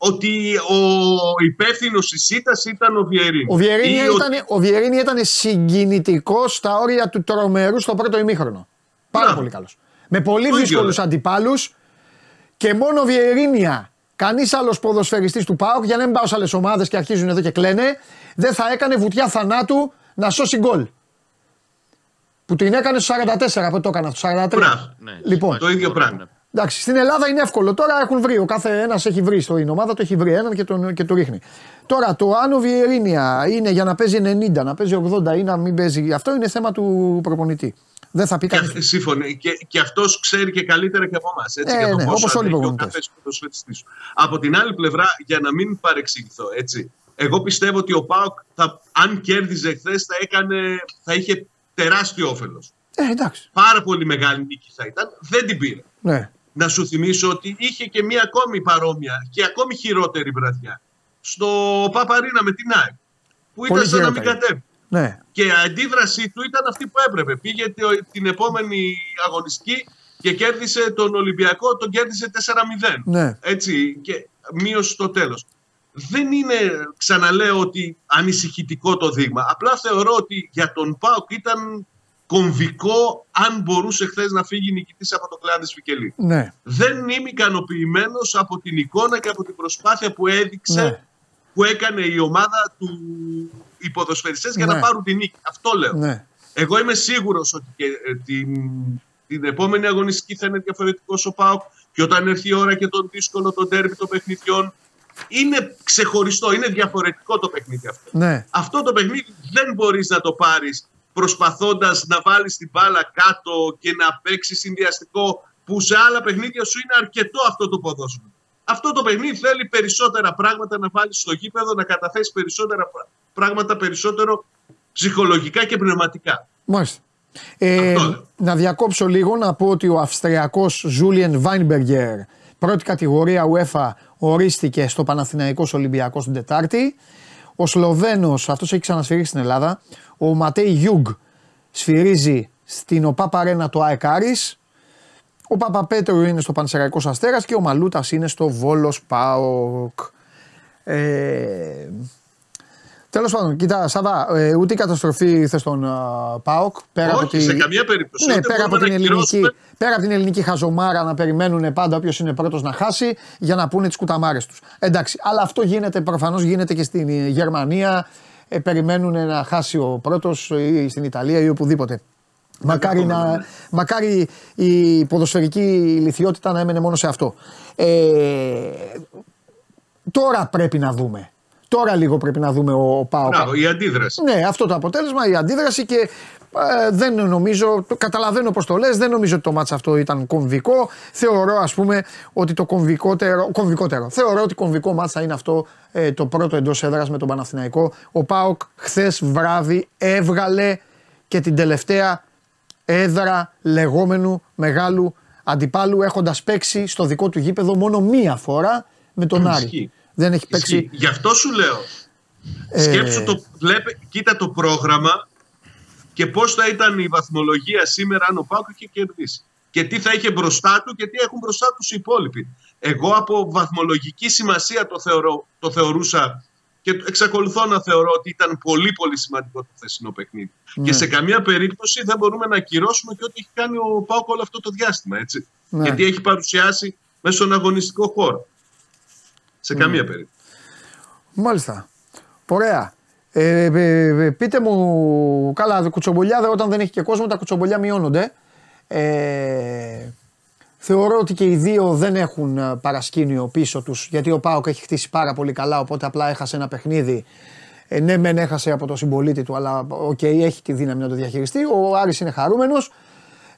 Ότι ο υπεύθυνος της ήττα ήταν ο Βιερίνια. Ο Βιερίνια Ή ο- ήταν, ο Βιερίνια ήταν συγκινητικός στα όρια του τρομερού στο πρώτο ημίχρονο. Πάρα Μπράβο. πολύ καλός. Με πολύ Το ίδιο, δύσκολους ρε. αντιπάλους και μόνο Βιερίνια, κανείς άλλος ποδοσφαιριστής του ΠΑΟΚ, για να μην πάω σε άλλες ομάδες και αρχίζουν εδώ και κλαίνε, δεν θα έκανε βουτιά θανάτου να σώσει γκολ. Που την έκανε στο 44, που το έκανα στο 43. Μπράβο. Ναι, λοιπόν, Το ίδιο Ωραία, πράγμα. ναι. Εντάξει, στην Ελλάδα είναι εύκολο. Τώρα έχουν βρει. Ο κάθε ένας έχει βρει στην ομάδα του, έχει βρει έναν και, τον, και το ρίχνει. Τώρα το αν ο Βιερίνια είναι για να παίζει 90, να παίζει 80 ή να μην παίζει. Αυτό είναι θέμα του προπονητή. Δεν θα πει Και, κανείς. αυ- σύμφωνοι. Και, και αυτός ξέρει και καλύτερα και από εμάς. Ε, για το ναι, πόσο όπως όλοι οι αντέχει ο προπονητές. κάθε ποδοσφαιριστής σου. Από την άλλη πλευρά, για να μην παρεξηγηθώ, έτσι. Εγώ πιστεύω ότι ο Πάοκ, θα, αν κέρδιζε χθες, θα, έκανε, θα είχε τεράστιο όφελος. Ε, εντάξει. Πάρα πολύ μεγάλη νίκη θα ήταν. Δεν την πήρε. Ναι. Να σου θυμίσω ότι είχε και μία ακόμη παρόμοια και ακόμη χειρότερη βραδιά στο Παπαρίνα με την ΑΕΚ. Που Πολύ ήταν σαν να μην χειρότερη. κατέβει. Ναι. Και η αντίδρασή του ήταν αυτή που έπρεπε. Πήγε το- την επόμενη αγωνιστική και κέρδισε τον Ολυμπιακό, τον κέρδισε 4-0. Ναι. Έτσι, και μείωσε στο τέλος. Δεν είναι, ξαναλέω, ότι ανησυχητικό το δείγμα. Απλά θεωρώ ότι για τον ΠΑΟΚ ήταν κομβικό αν μπορούσε χθες να φύγει νικητής από το κλάδι Βικελή. Ναι. Δεν είμαι ικανοποιημένος από την εικόνα και από την προσπάθεια που έδειξε, Ναι. που έκανε η ομάδα του οι ποδοσφαιριστές για Ναι. να πάρουν την νίκη. Αυτό λέω. ναι. Εγώ είμαι σίγουρος ότι και, ε, την, την επόμενη αγωνιστική θα είναι διαφορετικό ο ΠΑΟΚ και όταν έρθει η ώρα και τον δύσκολο, τον τέρμι των παιχνιδιών, είναι ξεχωριστό, είναι διαφορετικό το παιχνίδι αυτό. ναι. Αυτό το παιχνίδι δεν μπορείς να το πάρεις προσπαθώντας να βάλεις την μπάλα κάτω και να παίξεις συνδυαστικό που σε άλλα παιχνίδια σου είναι αρκετό αυτό το ποδόσφαιρο. Αυτό το παιχνίδι θέλει περισσότερα πράγματα να βάλεις στο γήπεδο, να καταθέσει περισσότερα πρα- πράγματα περισσότερο ψυχολογικά και πνευματικά. Μάλιστα. Ε, Αυτό λέω. να διακόψω λίγο να πω ότι ο Αυστριακός Ζούλιεν Βάινμπεργκερ πρώτη κατηγορία UEFA ορίστηκε στο Παναθηναϊκός Ολυμπιακός την Τετάρτη. Ο Σλοβένος, αυτός έχει ξανασφυρίσει στην Ελλάδα, ο Ματέι Γιούγκ σφυρίζει στην OPAP Arena το ΑΕΚ Άρης. Ο Παπαπέτρου είναι στο Πανσεραϊκός Αστέρας και ο Μαλούτας είναι στο Βόλος ΠΑΟΚ. Ε, Τέλος πάντων, κοίτα, Σαββά, ε, ούτε η καταστροφή θες τον α, ΠΑΟΚ. Πέρα Όχι, από τη... σε καμία περίπτωση. Ναι, Ούτε πέρα από, μπορούμε την να ελληνική, ακυρώσουμε. πέρα από την ελληνική χαζομάρα να περιμένουν πάντα όποιος είναι πρώτος να χάσει για να πούνε τις κουταμάρες τους. Εντάξει, αλλά αυτό γίνεται προφανώς γίνεται και στην ε, Γερμανία. Ε, περιμένουν να χάσει ο πρώτος ή στην Ιταλία ή οπουδήποτε. Μακάρι, να, μακάρι η ποδοσφαιρική ηλικιότητα να έμενε μόνο σε αυτό. Ε, τώρα πρέπει να δούμε. Τώρα λίγο πρέπει να δούμε ο Πάο. Μπράβο, η αντίδραση. Ναι, αυτό το αποτέλεσμα, η αντίδραση και ε, δεν νομίζω, το καταλαβαίνω πως το λες, δεν νομίζω ότι το μάτς αυτό ήταν κομβικό. Θεωρώ ας πούμε ότι το κομβικότερο, κομβικότερο, θεωρώ ότι κομβικό μάτς θα είναι αυτό ε, το πρώτο εντός έδρας με τον Παναθηναϊκό. Ο Πάοκ χθες βράδυ έβγαλε και την τελευταία έδρα λεγόμενου μεγάλου αντιπάλου έχοντας παίξει στο δικό του γήπεδο μόνο μία φορά με τον Άρη. Ισχύει. Δεν έχει παίξει Ισχύει. Γι' αυτό σου λέω. Ε, Σκέψου το, βλέπε, κοίτα το πρόγραμμα και πώς θα ήταν η βαθμολογία σήμερα αν ο Πάκο είχε κερδίσει. Και τι θα είχε μπροστά του και τι έχουν μπροστά τους οι υπόλοιποι. Εγώ από βαθμολογική σημασία το, θεωρώ, το θεωρούσα και εξακολουθώ να θεωρώ ότι ήταν πολύ πολύ σημαντικό το θεσινό παιχνίδι. Ναι. Και σε καμία περίπτωση δεν μπορούμε να ακυρώσουμε και ό,τι έχει κάνει ο Πάοκ όλο αυτό το διάστημα. Έτσι. Ναι. Γιατί έχει παρουσιάσει μέσα στον αγωνιστικό χώρο. Σε Ναι. καμία περίπτωση. Μάλιστα. Ωραία. Ε, ε, ε, πείτε μου, καλά, κουτσομπολιά όταν δεν έχει και κόσμο, τα κουτσομπολιά μειώνονται. Ε, θεωρώ ότι και οι δύο δεν έχουν ε, παρασκήνιο πίσω τους, γιατί ο Πάοκ έχει χτίσει πάρα πολύ καλά, οπότε απλά έχασε ένα παιχνίδι. Ε, ναι, μεν έχασε από το συμπολίτη του, αλλά οκ, έχει τη δύναμη να το διαχειριστεί. Ο Άρης είναι χαρούμενος.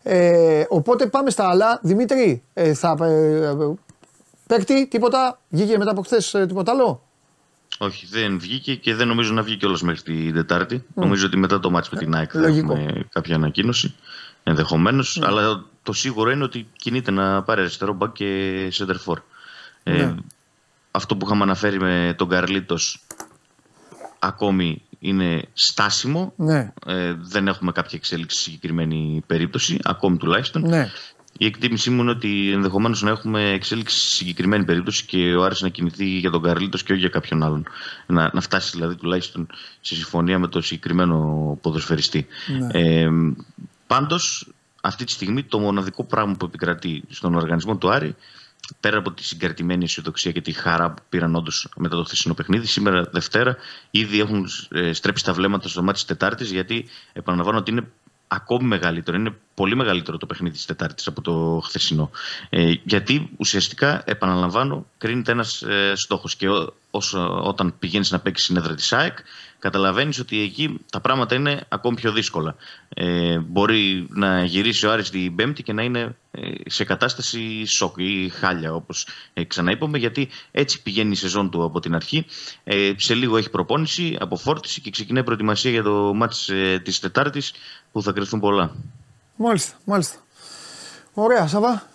Ε, οπότε πάμε στα άλλα. Δημήτρη, ε, θα, ε, ε, παίκτη, τίποτα, βγήκε μετά από χθες τίποτα άλλο; Όχι, δεν βγήκε και δεν νομίζω να βγει κιόλας μέχρι την Τετάρτη. Νομίζω ότι μετά το ματς με την ΑΕΚ θα λογικό. έχουμε κάποια ανακοίνωση. Ενδεχομένως. Αλλά το σίγουρο είναι ότι κινείται να πάρει αριστερό μπακ και center for. Ε, Ναι. αυτό που είχαμε αναφέρει με τον Καρλίτος ακόμη είναι στάσιμο. Ναι, Ε, δεν έχουμε κάποια εξέλιξη σε συγκεκριμένη περίπτωση, ακόμη τουλάχιστον. ναι. Η εκτίμησή μου είναι ότι ενδεχομένως να έχουμε εξέλιξη σε συγκεκριμένη περίπτωση και ο Άρης να κινηθεί για τον Καρλίτος και όχι για κάποιον άλλον. Να, να φτάσει δηλαδή τουλάχιστον σε συμφωνία με το συγκεκριμένο ποδοσφαιριστή. Ναι. Ε, Πάντως, αυτή τη στιγμή το μοναδικό πράγμα που επικρατεί στον οργανισμό του Άρη, πέρα από τη συγκρατημένη αισιοδοξία και τη χαρά που πήραν όντως μετά το χθεσινό παιχνίδι, σήμερα Δευτέρα ήδη έχουν ε, στρέψει τα βλέμματα στο μάτι της Τετάρτης, γιατί επαναλαμβάνω ότι είναι ακόμη μεγαλύτερο. Είναι πολύ μεγαλύτερο το παιχνίδι της Τετάρτης από το χθεσινό. Ε, γιατί ουσιαστικά, επαναλαμβάνω, κρίνεται ένας ε, στόχος. Και ό, όσο, όταν πηγαίνεις να παίξεις συνέδρα της ΑΕΚ, καταλαβαίνεις ότι εκεί τα πράγματα είναι ακόμη πιο δύσκολα. Ε, μπορεί να γυρίσει ο Άρης την Πέμπτη και να είναι ε, σε κατάσταση σοκ ή χάλια, όπως ε, ξαναείπαμε, γιατί έτσι πηγαίνει η σεζόν του από την αρχή. Ε, σε λίγο έχει προπόνηση, αποφόρτιση και ξεκινάει προετοιμασία για το μάτς ε, της Τετάρτης που θα κρυφθούν πολλά. Μάλιστα, μάλιστα. Ωραία, Σαββά.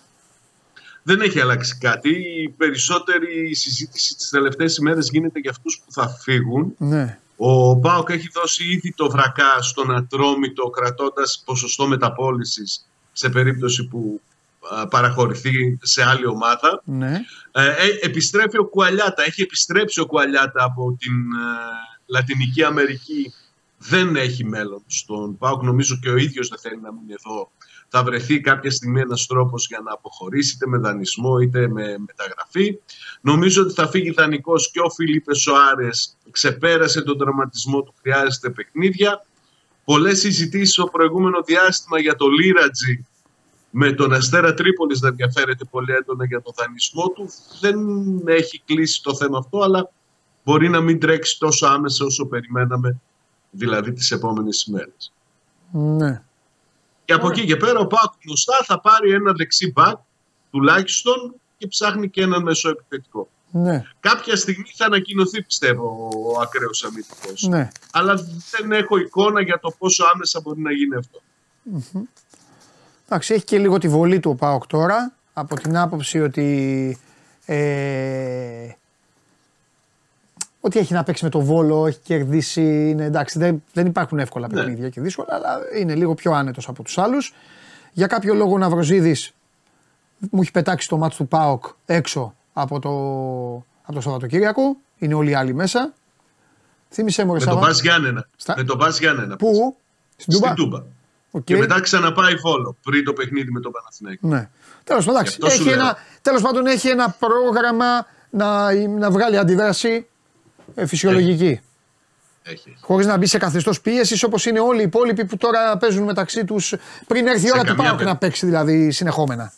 Δεν έχει αλλάξει κάτι. Η περισσότερη συζήτηση τις τελευταίες ημέρες γίνεται για αυτούς που θα φύγουν. Ναι. Ο Πάοκ έχει δώσει ήδη το βρακά στον Ατρόμητο κρατώντας ποσοστό μεταπόλησης σε περίπτωση που α, παραχωρηθεί σε άλλη ομάδα. Ναι. Ε, ε, επιστρέφει ο Κουαλιάτα. Έχει επιστρέψει ο Κουαλιάτα από την ε, Λατινική Αμερική. Δεν έχει μέλλον στον ΠΑΟΚ. Νομίζω και ο ίδιος δεν θέλει να μείνει εδώ. Θα βρεθεί κάποια στιγμή ένας τρόπος για να αποχωρήσει είτε με δανεισμό είτε με μεταγραφή. Νομίζω ότι θα φύγει δανεικός και ο Φιλίπε Σοάρες ξεπέρασε τον τραυματισμό του, χρειάζεται παιχνίδια. Πολλές συζητήσεις στο προηγούμενο διάστημα για το Λίρατζι με τον Αστέρα Τρίπολης να ενδιαφέρεται πολύ έντονα για το δανεισμό του. Δεν έχει κλείσει το θέμα αυτό, αλλά μπορεί να μην τρέξει τόσο άμεσα όσο περιμέναμε, δηλαδή τις επόμενες ημέρες. Ναι. Και από εκεί και πέρα ο Πάκ γνωστά θα πάρει ένα δεξί μπακ τουλάχιστον και ψάχνει και έναν μέσο επιθετικό. Ναι. Κάποια στιγμή θα ανακοινωθεί πιστεύω ο ακραίος αμυντικός. Ναι. Αλλά δεν έχω εικόνα για το πόσο άμεσα μπορεί να γίνει αυτό. Εντάξει, έχει και λίγο τη βολή του ο Πάοκ τώρα, από την άποψη ότι ε, ότι έχει να παίξει με το Βόλο, έχει κερδίσει, είναι, εντάξει, δεν, δεν υπάρχουν εύκολα Ναι. παιχνίδια και δύσκολα, αλλά είναι λίγο πιο άνετος από τους άλλους. Για κάποιο λόγο ο Ναυροζίδης μου έχει πετάξει το μάτς του ΠΑΟΚ έξω από το, από το Σαββατοκύριακο, είναι όλοι οι άλλοι μέσα. Θύμησέ μου ρε Με τον Σάβα. Πας Γιάννενα. Στα- Με τον Πας Γιάννενα. Πού; Στην Τούμπα. Στην Τούμπα. Οκ. Και μετά ξαναπάει Βόλο πριν το παιχνίδι με τον Παναθηναϊκό. Ναι. Τέλος πάντων, εντάξει, Γι' αυτό σου έχει λέω. ένα, τέλος πάντων έχει ένα πρόγραμμα να, να βγάλει αντιδράση ε, φυσιολογική. Έχεις. Χωρίς να μπει σε καθεστώς πίεσης όπως είναι όλοι οι υπόλοιποι που τώρα παίζουν μεταξύ τους πριν έρθει η Σε ώρα του καμία ΠΑΟΚ περί- να παίξει δηλαδή συνεχόμενα.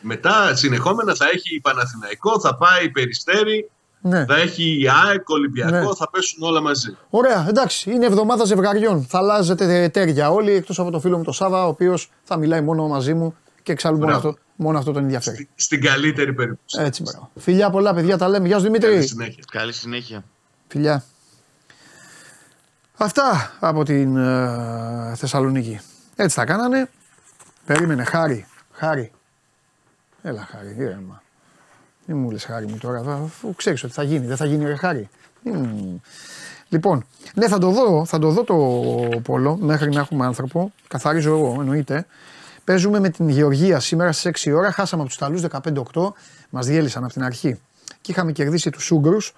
Μετά συνεχόμενα θα έχει Παναθηναϊκό, θα πάει Περιστέρη, Ναι. θα έχει η ΑΕΚ, Ολυμπιακό, Ναι. θα πέσουν όλα μαζί. Ωραία, εντάξει, είναι εβδομάδα ζευγαριών. Θα αλλάζετε τέρια όλοι εκτός από το φίλο μου τον Σάβα, ο οποίος θα μιλάει μόνο μαζί μου και εξάλλου μόνο Μπράβο. αυτό, μόνο αυτό τον ενδιαφέρει. Στη- Στην καλύτερη περίπτωση. Έτσι, μπράβο. Φιλιά πολλά, παιδιά, τα λέμε. Γεια σου Δημήτρη. Καλή συνέχεια. Καλή συνέχεια. Φιλιά. Αυτά από την ε, Θεσσαλονίκη. Έτσι τα κάνανε. Περίμενε, χάρη. Χάρη. Έλα, χάρη, ήρεμα. Μην μου λες χάρη μου τώρα, αφού ξέρεις ότι θα γίνει. Δεν θα γίνει ρε χάρη. Μμμ. Λοιπόν, ναι θα το δω, θα το δω το πόλο μέχρι να έχουμε άνθρωπο. Καθαρίζω εγώ, εννοείται. Παίζουμε με την Γεωργία σήμερα στις 6 ώρα. Χάσαμε από τους Ιταλούς 15-8. Μας διέλυσαν από την αρχή. Και είχαμε κερδίσει τους Ούγγρους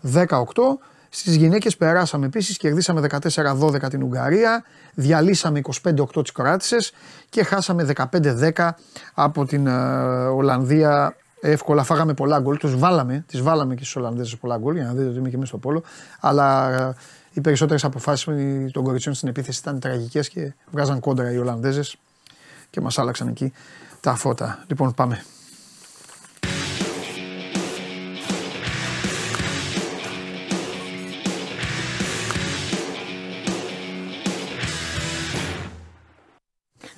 18. Στις γυναίκες περάσαμε επίσης, κερδίσαμε 14-12 την Ουγγαρία, διαλύσαμε 25-8 τις Κροάτισε και χάσαμε 15-10 από την ε, Ολλανδία. Εύκολα φάγαμε πολλά γκολ. Τους βάλαμε, τις βάλαμε και στους Ολλανδέζες πολλά γκολ για να δείτε ότι είμαι και μέσα στο πόλο. Αλλά ε, οι περισσότερες αποφάσεις των κοριτσιών στην επίθεση ήταν τραγικές και βγάζαν κόντρα οι Ολλανδέζες και μας άλλαξαν εκεί τα φώτα. Λοιπόν, πάμε.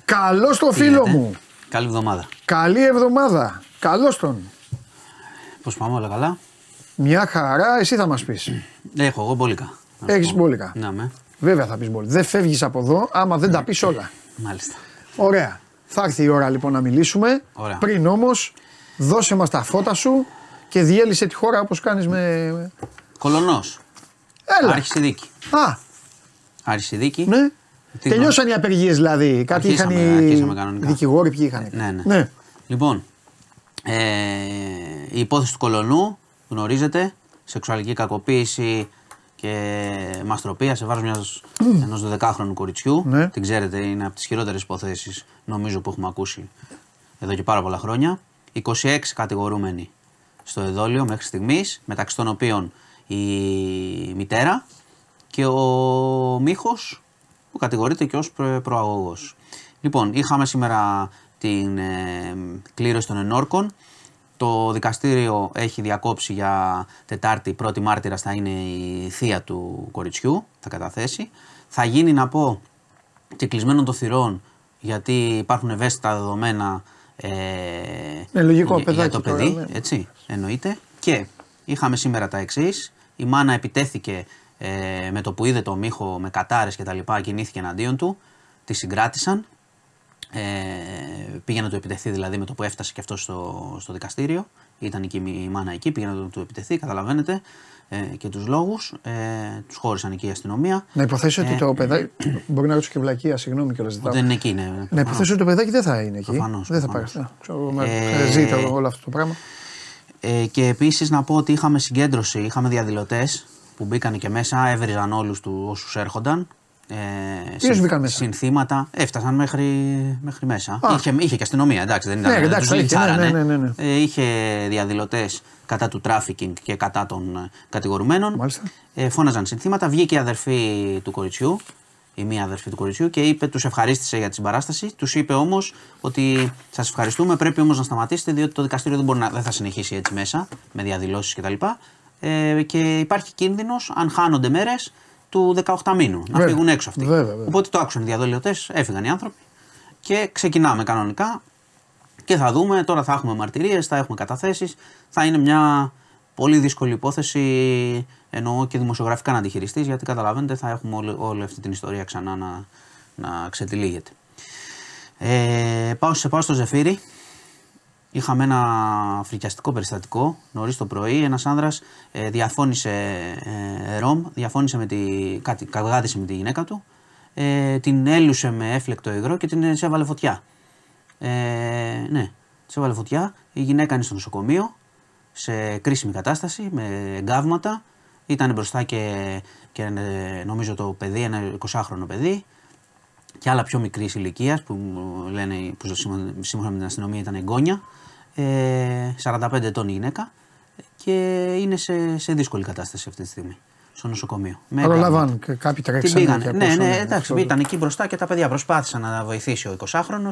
Καλώς το φίλο γίνεται; μου. Καλή εβδομάδα. Καλή εβδομάδα. Καλώς τον. Πώς πάμε, όλα καλά; Μια χαρά, εσύ θα μας πεις. Έχω εγώ μπόλικα. να σου Έχει πω. μπόλικα. Ναι, με. Βέβαια θα πεις μπόλικα. Δεν φεύγεις από εδώ άμα δεν τα πεις όλα. Μάλιστα. Ωραία. Θα έρθει η ώρα λοιπόν να μιλήσουμε. Ωραία. Πριν όμως, δώσε μας τα φώτα σου και διέλυσε τη χώρα όπως κάνεις με. Κολονός. Έλα. Άρχισε η δίκη. Α, Άρχισε η δίκη. ναι. Τι Τελειώσαν οι απεργίες δηλαδή. Κάτι Αρχίσαμε, είχαν οι αρχίσαμε κανονικά. δικηγόροι, ποιοι είχαν. Ναι, ναι. Λοιπόν, ε, η υπόθεση του κολονού γνωρίζετε. Σεξουαλική κακοποίηση και μαστροπία σε βάρος μιας, ενός 12χρονου κοριτσιού. Ναι. Την ξέρετε, είναι από τις χειρότερες υποθέσεις νομίζω που έχουμε ακούσει εδώ και πάρα πολλά χρόνια. 26 κατηγορούμενοι στο εδόλιο μέχρι στιγμής, μεταξύ των οποίων η μητέρα και ο Μίχος που κατηγορείται και ως προ- προαγωγός. Λοιπόν, είχαμε σήμερα την ε, κλήρωση των ενόρκων. Το δικαστήριο έχει διακόψει για Τετάρτη, πρώτη μάρτυρα θα είναι η θεία του κοριτσιού, θα καταθέσει. Θα γίνει να πω και κλεισμένων των θυρών γιατί υπάρχουν ευαίσθητα δεδομένα ε, Ναι, λογικό, για, για παιδάκι το τώρα, παιδί, ναι. έτσι, εννοείται. Και είχαμε σήμερα τα εξής. Η μάνα επιτέθηκε ε, με το που είδε το μύχο με κατάρες και τα λοιπά, κινήθηκε εναντίον του, τη συγκράτησαν. Ε, πήγε να του επιτεθεί δηλαδή με το που έφτασε και αυτός στο, στο δικαστήριο. Ήταν εκεί η μάνα εκεί, πήγε να του, του επιτεθεί, καταλαβαίνετε ε, και τους λόγους. Ε, τους χώρισαν εκεί η αστυνομία. Να υποθέσω Ε, ότι το παιδάκι. Μπορεί να ρωτήσω και βλακεία, συγγνώμη κιόλας. Ότι δεν είναι εκεί, ναι. Να υποθέσω ότι το παιδάκι δεν θα είναι εκεί. Προφανώς, δεν θα πάει. προφανώς. Α, ξέρω, με- Ε, Ζείτε όλο αυτό το πράγμα. Ε, και επίσης να πω ότι είχαμε συγκέντρωση, είχαμε διαδηλωτές που μπήκαν και μέσα, έβριζαν όλους του όσους έρχονταν. Ε, Ποιους μπήκαν μέσα; Συνθήματα, έφτασαν μέχρι, μέχρι μέσα. Α. Είχε, είχε και αστυνομία, εντάξει, δεν ήταν. Ναι, δεν εντάξει, τους είχε, ναι, λιντσάρανε. ναι, ναι, ναι. Ε, είχε διαδηλωτές κατά του τράφικινγκ και κατά των ε, κατηγορουμένων. Μάλιστα. Ε, φώναζαν συνθήματα. Βγήκε η αδερφή του κοριτσιού, η μία αδερφή του κοριτσιού, και είπε, τους ευχαρίστησε για τη συμπαράσταση. Τους είπε όμως ότι σας ευχαριστούμε, πρέπει όμως να σταματήσετε, διότι το δικαστήριο δεν, μπορεί να, δεν θα συνεχίσει έτσι μέσα, με διαδηλώσεις κτλ. Ε, και υπάρχει κίνδυνος, αν χάνονται μέρες, του 18 μήνου να Βέβαια. φύγουν έξω αυτοί. Βέβαια, βέβαια. Οπότε το άκουσαν οι διαδηλωτές, έφυγαν οι άνθρωποι και ξεκινάμε κανονικά. Και θα δούμε, τώρα θα έχουμε μαρτυρίες, θα έχουμε καταθέσεις, θα είναι μια πολύ δύσκολη υπόθεση, εννοώ και δημοσιογραφικά να τη χειριστείς, γιατί καταλαβαίνετε θα έχουμε όλη, όλη αυτή την ιστορία ξανά να, να ξετυλίγεται. Ε, πάω, σε πάω στο Ζεφύρι. Είχαμε ένα φρικιαστικό περιστατικό νωρίς το πρωί. Ένας άνδρας ε, διαφώνησε, ε, ρομ, διαφώνησε με τη, κάτι, καυγάδισε με τη γυναίκα του. Ε, την έλουσε με έφλεκτο υγρό και την έβαλε φωτιά. Ε, ναι, τη έβαλε φωτιά. Η γυναίκα είναι στο νοσοκομείο σε κρίσιμη κατάσταση με εγκάβματα. Ήταν μπροστά και, και ε, νομίζω το παιδί, ένα 20χρονο παιδί και άλλα πιο μικρή ηλικίας που μου λένε που σύμφωνα σύμφωνα με την αστυνομία ήταν εγγόνια. Ε, 45 ετών η γυναίκα και είναι σε, σε δύσκολη κατάσταση αυτή τη στιγμή στο νοσοκομείο. Με εγκάβματα. Προλάβαν και κάποιοι Την τρέξανε. πήγανε. και Ναι, ακούσανε ναι, εντάξει, αυτό. ήταν εκεί μπροστά και τα παιδιά προσπάθησαν να βοηθήσει ο 20χρονο.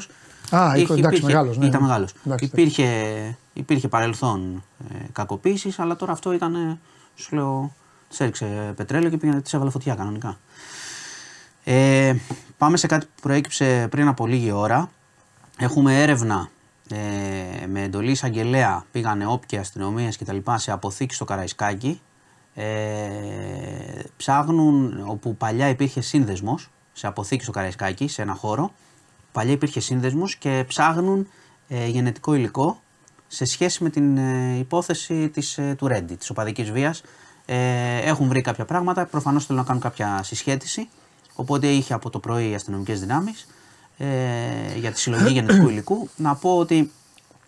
Α, εντάξει, μεγάλος, ναι, Ήταν ναι. μεγάλος. Εντάξει, Υπήρχε, υπήρχε παρελθόν ε, κακοποίησης, αλλά τώρα αυτό ήταν. ε, Σου λέω, τη έριξε πετρέλαιο και πήγαινε, τη έβαλε φωτιά κανονικά. Ε, πάμε σε κάτι που προέκυψε πριν από λίγη ώρα. Έχουμε έρευνα ε, με εντολή εισαγγελέα. Πήγανε όπια αστυνομίες κτλ. σε αποθήκη στο Καραϊσκάκι. Ε, ψάχνουν όπου παλιά υπήρχε σύνδεσμος σε αποθήκη στο Καραϊσκάκι, σε ένα χώρο. Παλιά υπήρχε σύνδεσμος και ψάχνουν ε, γενετικό υλικό σε σχέση με την ε, υπόθεση της, ε, του Ρέντι, της οπαδικής βίας. Ε, έχουν βρει κάποια πράγματα, προφανώς θέλουν να κάνουν κάποια συσχέτιση, οπότε είχε από το πρωί οι αστυνομικές δυνάμεις ε, για τη συλλογή γενετικού υλικού. Να πω ότι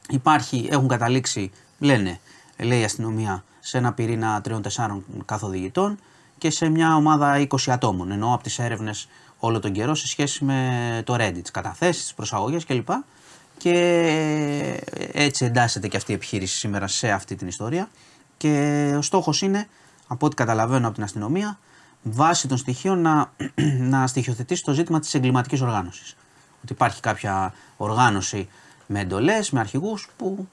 υπάρχει, έχουν καταλήξει, λένε, λέει η αστυνομία, σε ένα πυρήνα 3-4 καθοδηγητών και σε μια ομάδα 20 ατόμων. Ενώ από τις έρευνες όλο τον καιρό σε σχέση με το Reddit, τις καταθέσεις, τις προσαγωγές κλπ. Και έτσι εντάσσεται και αυτή η επιχείρηση σήμερα σε αυτή την ιστορία. Και ο στόχος είναι, από ό,τι καταλαβαίνω από την αστυνομία, βάσει των στοιχείων να, να στοιχειοθετήσει το ζήτημα της εγκληματικής οργάνωσης. Ότι υπάρχει κάποια οργάνωση με εντολές, με αρχηγούς που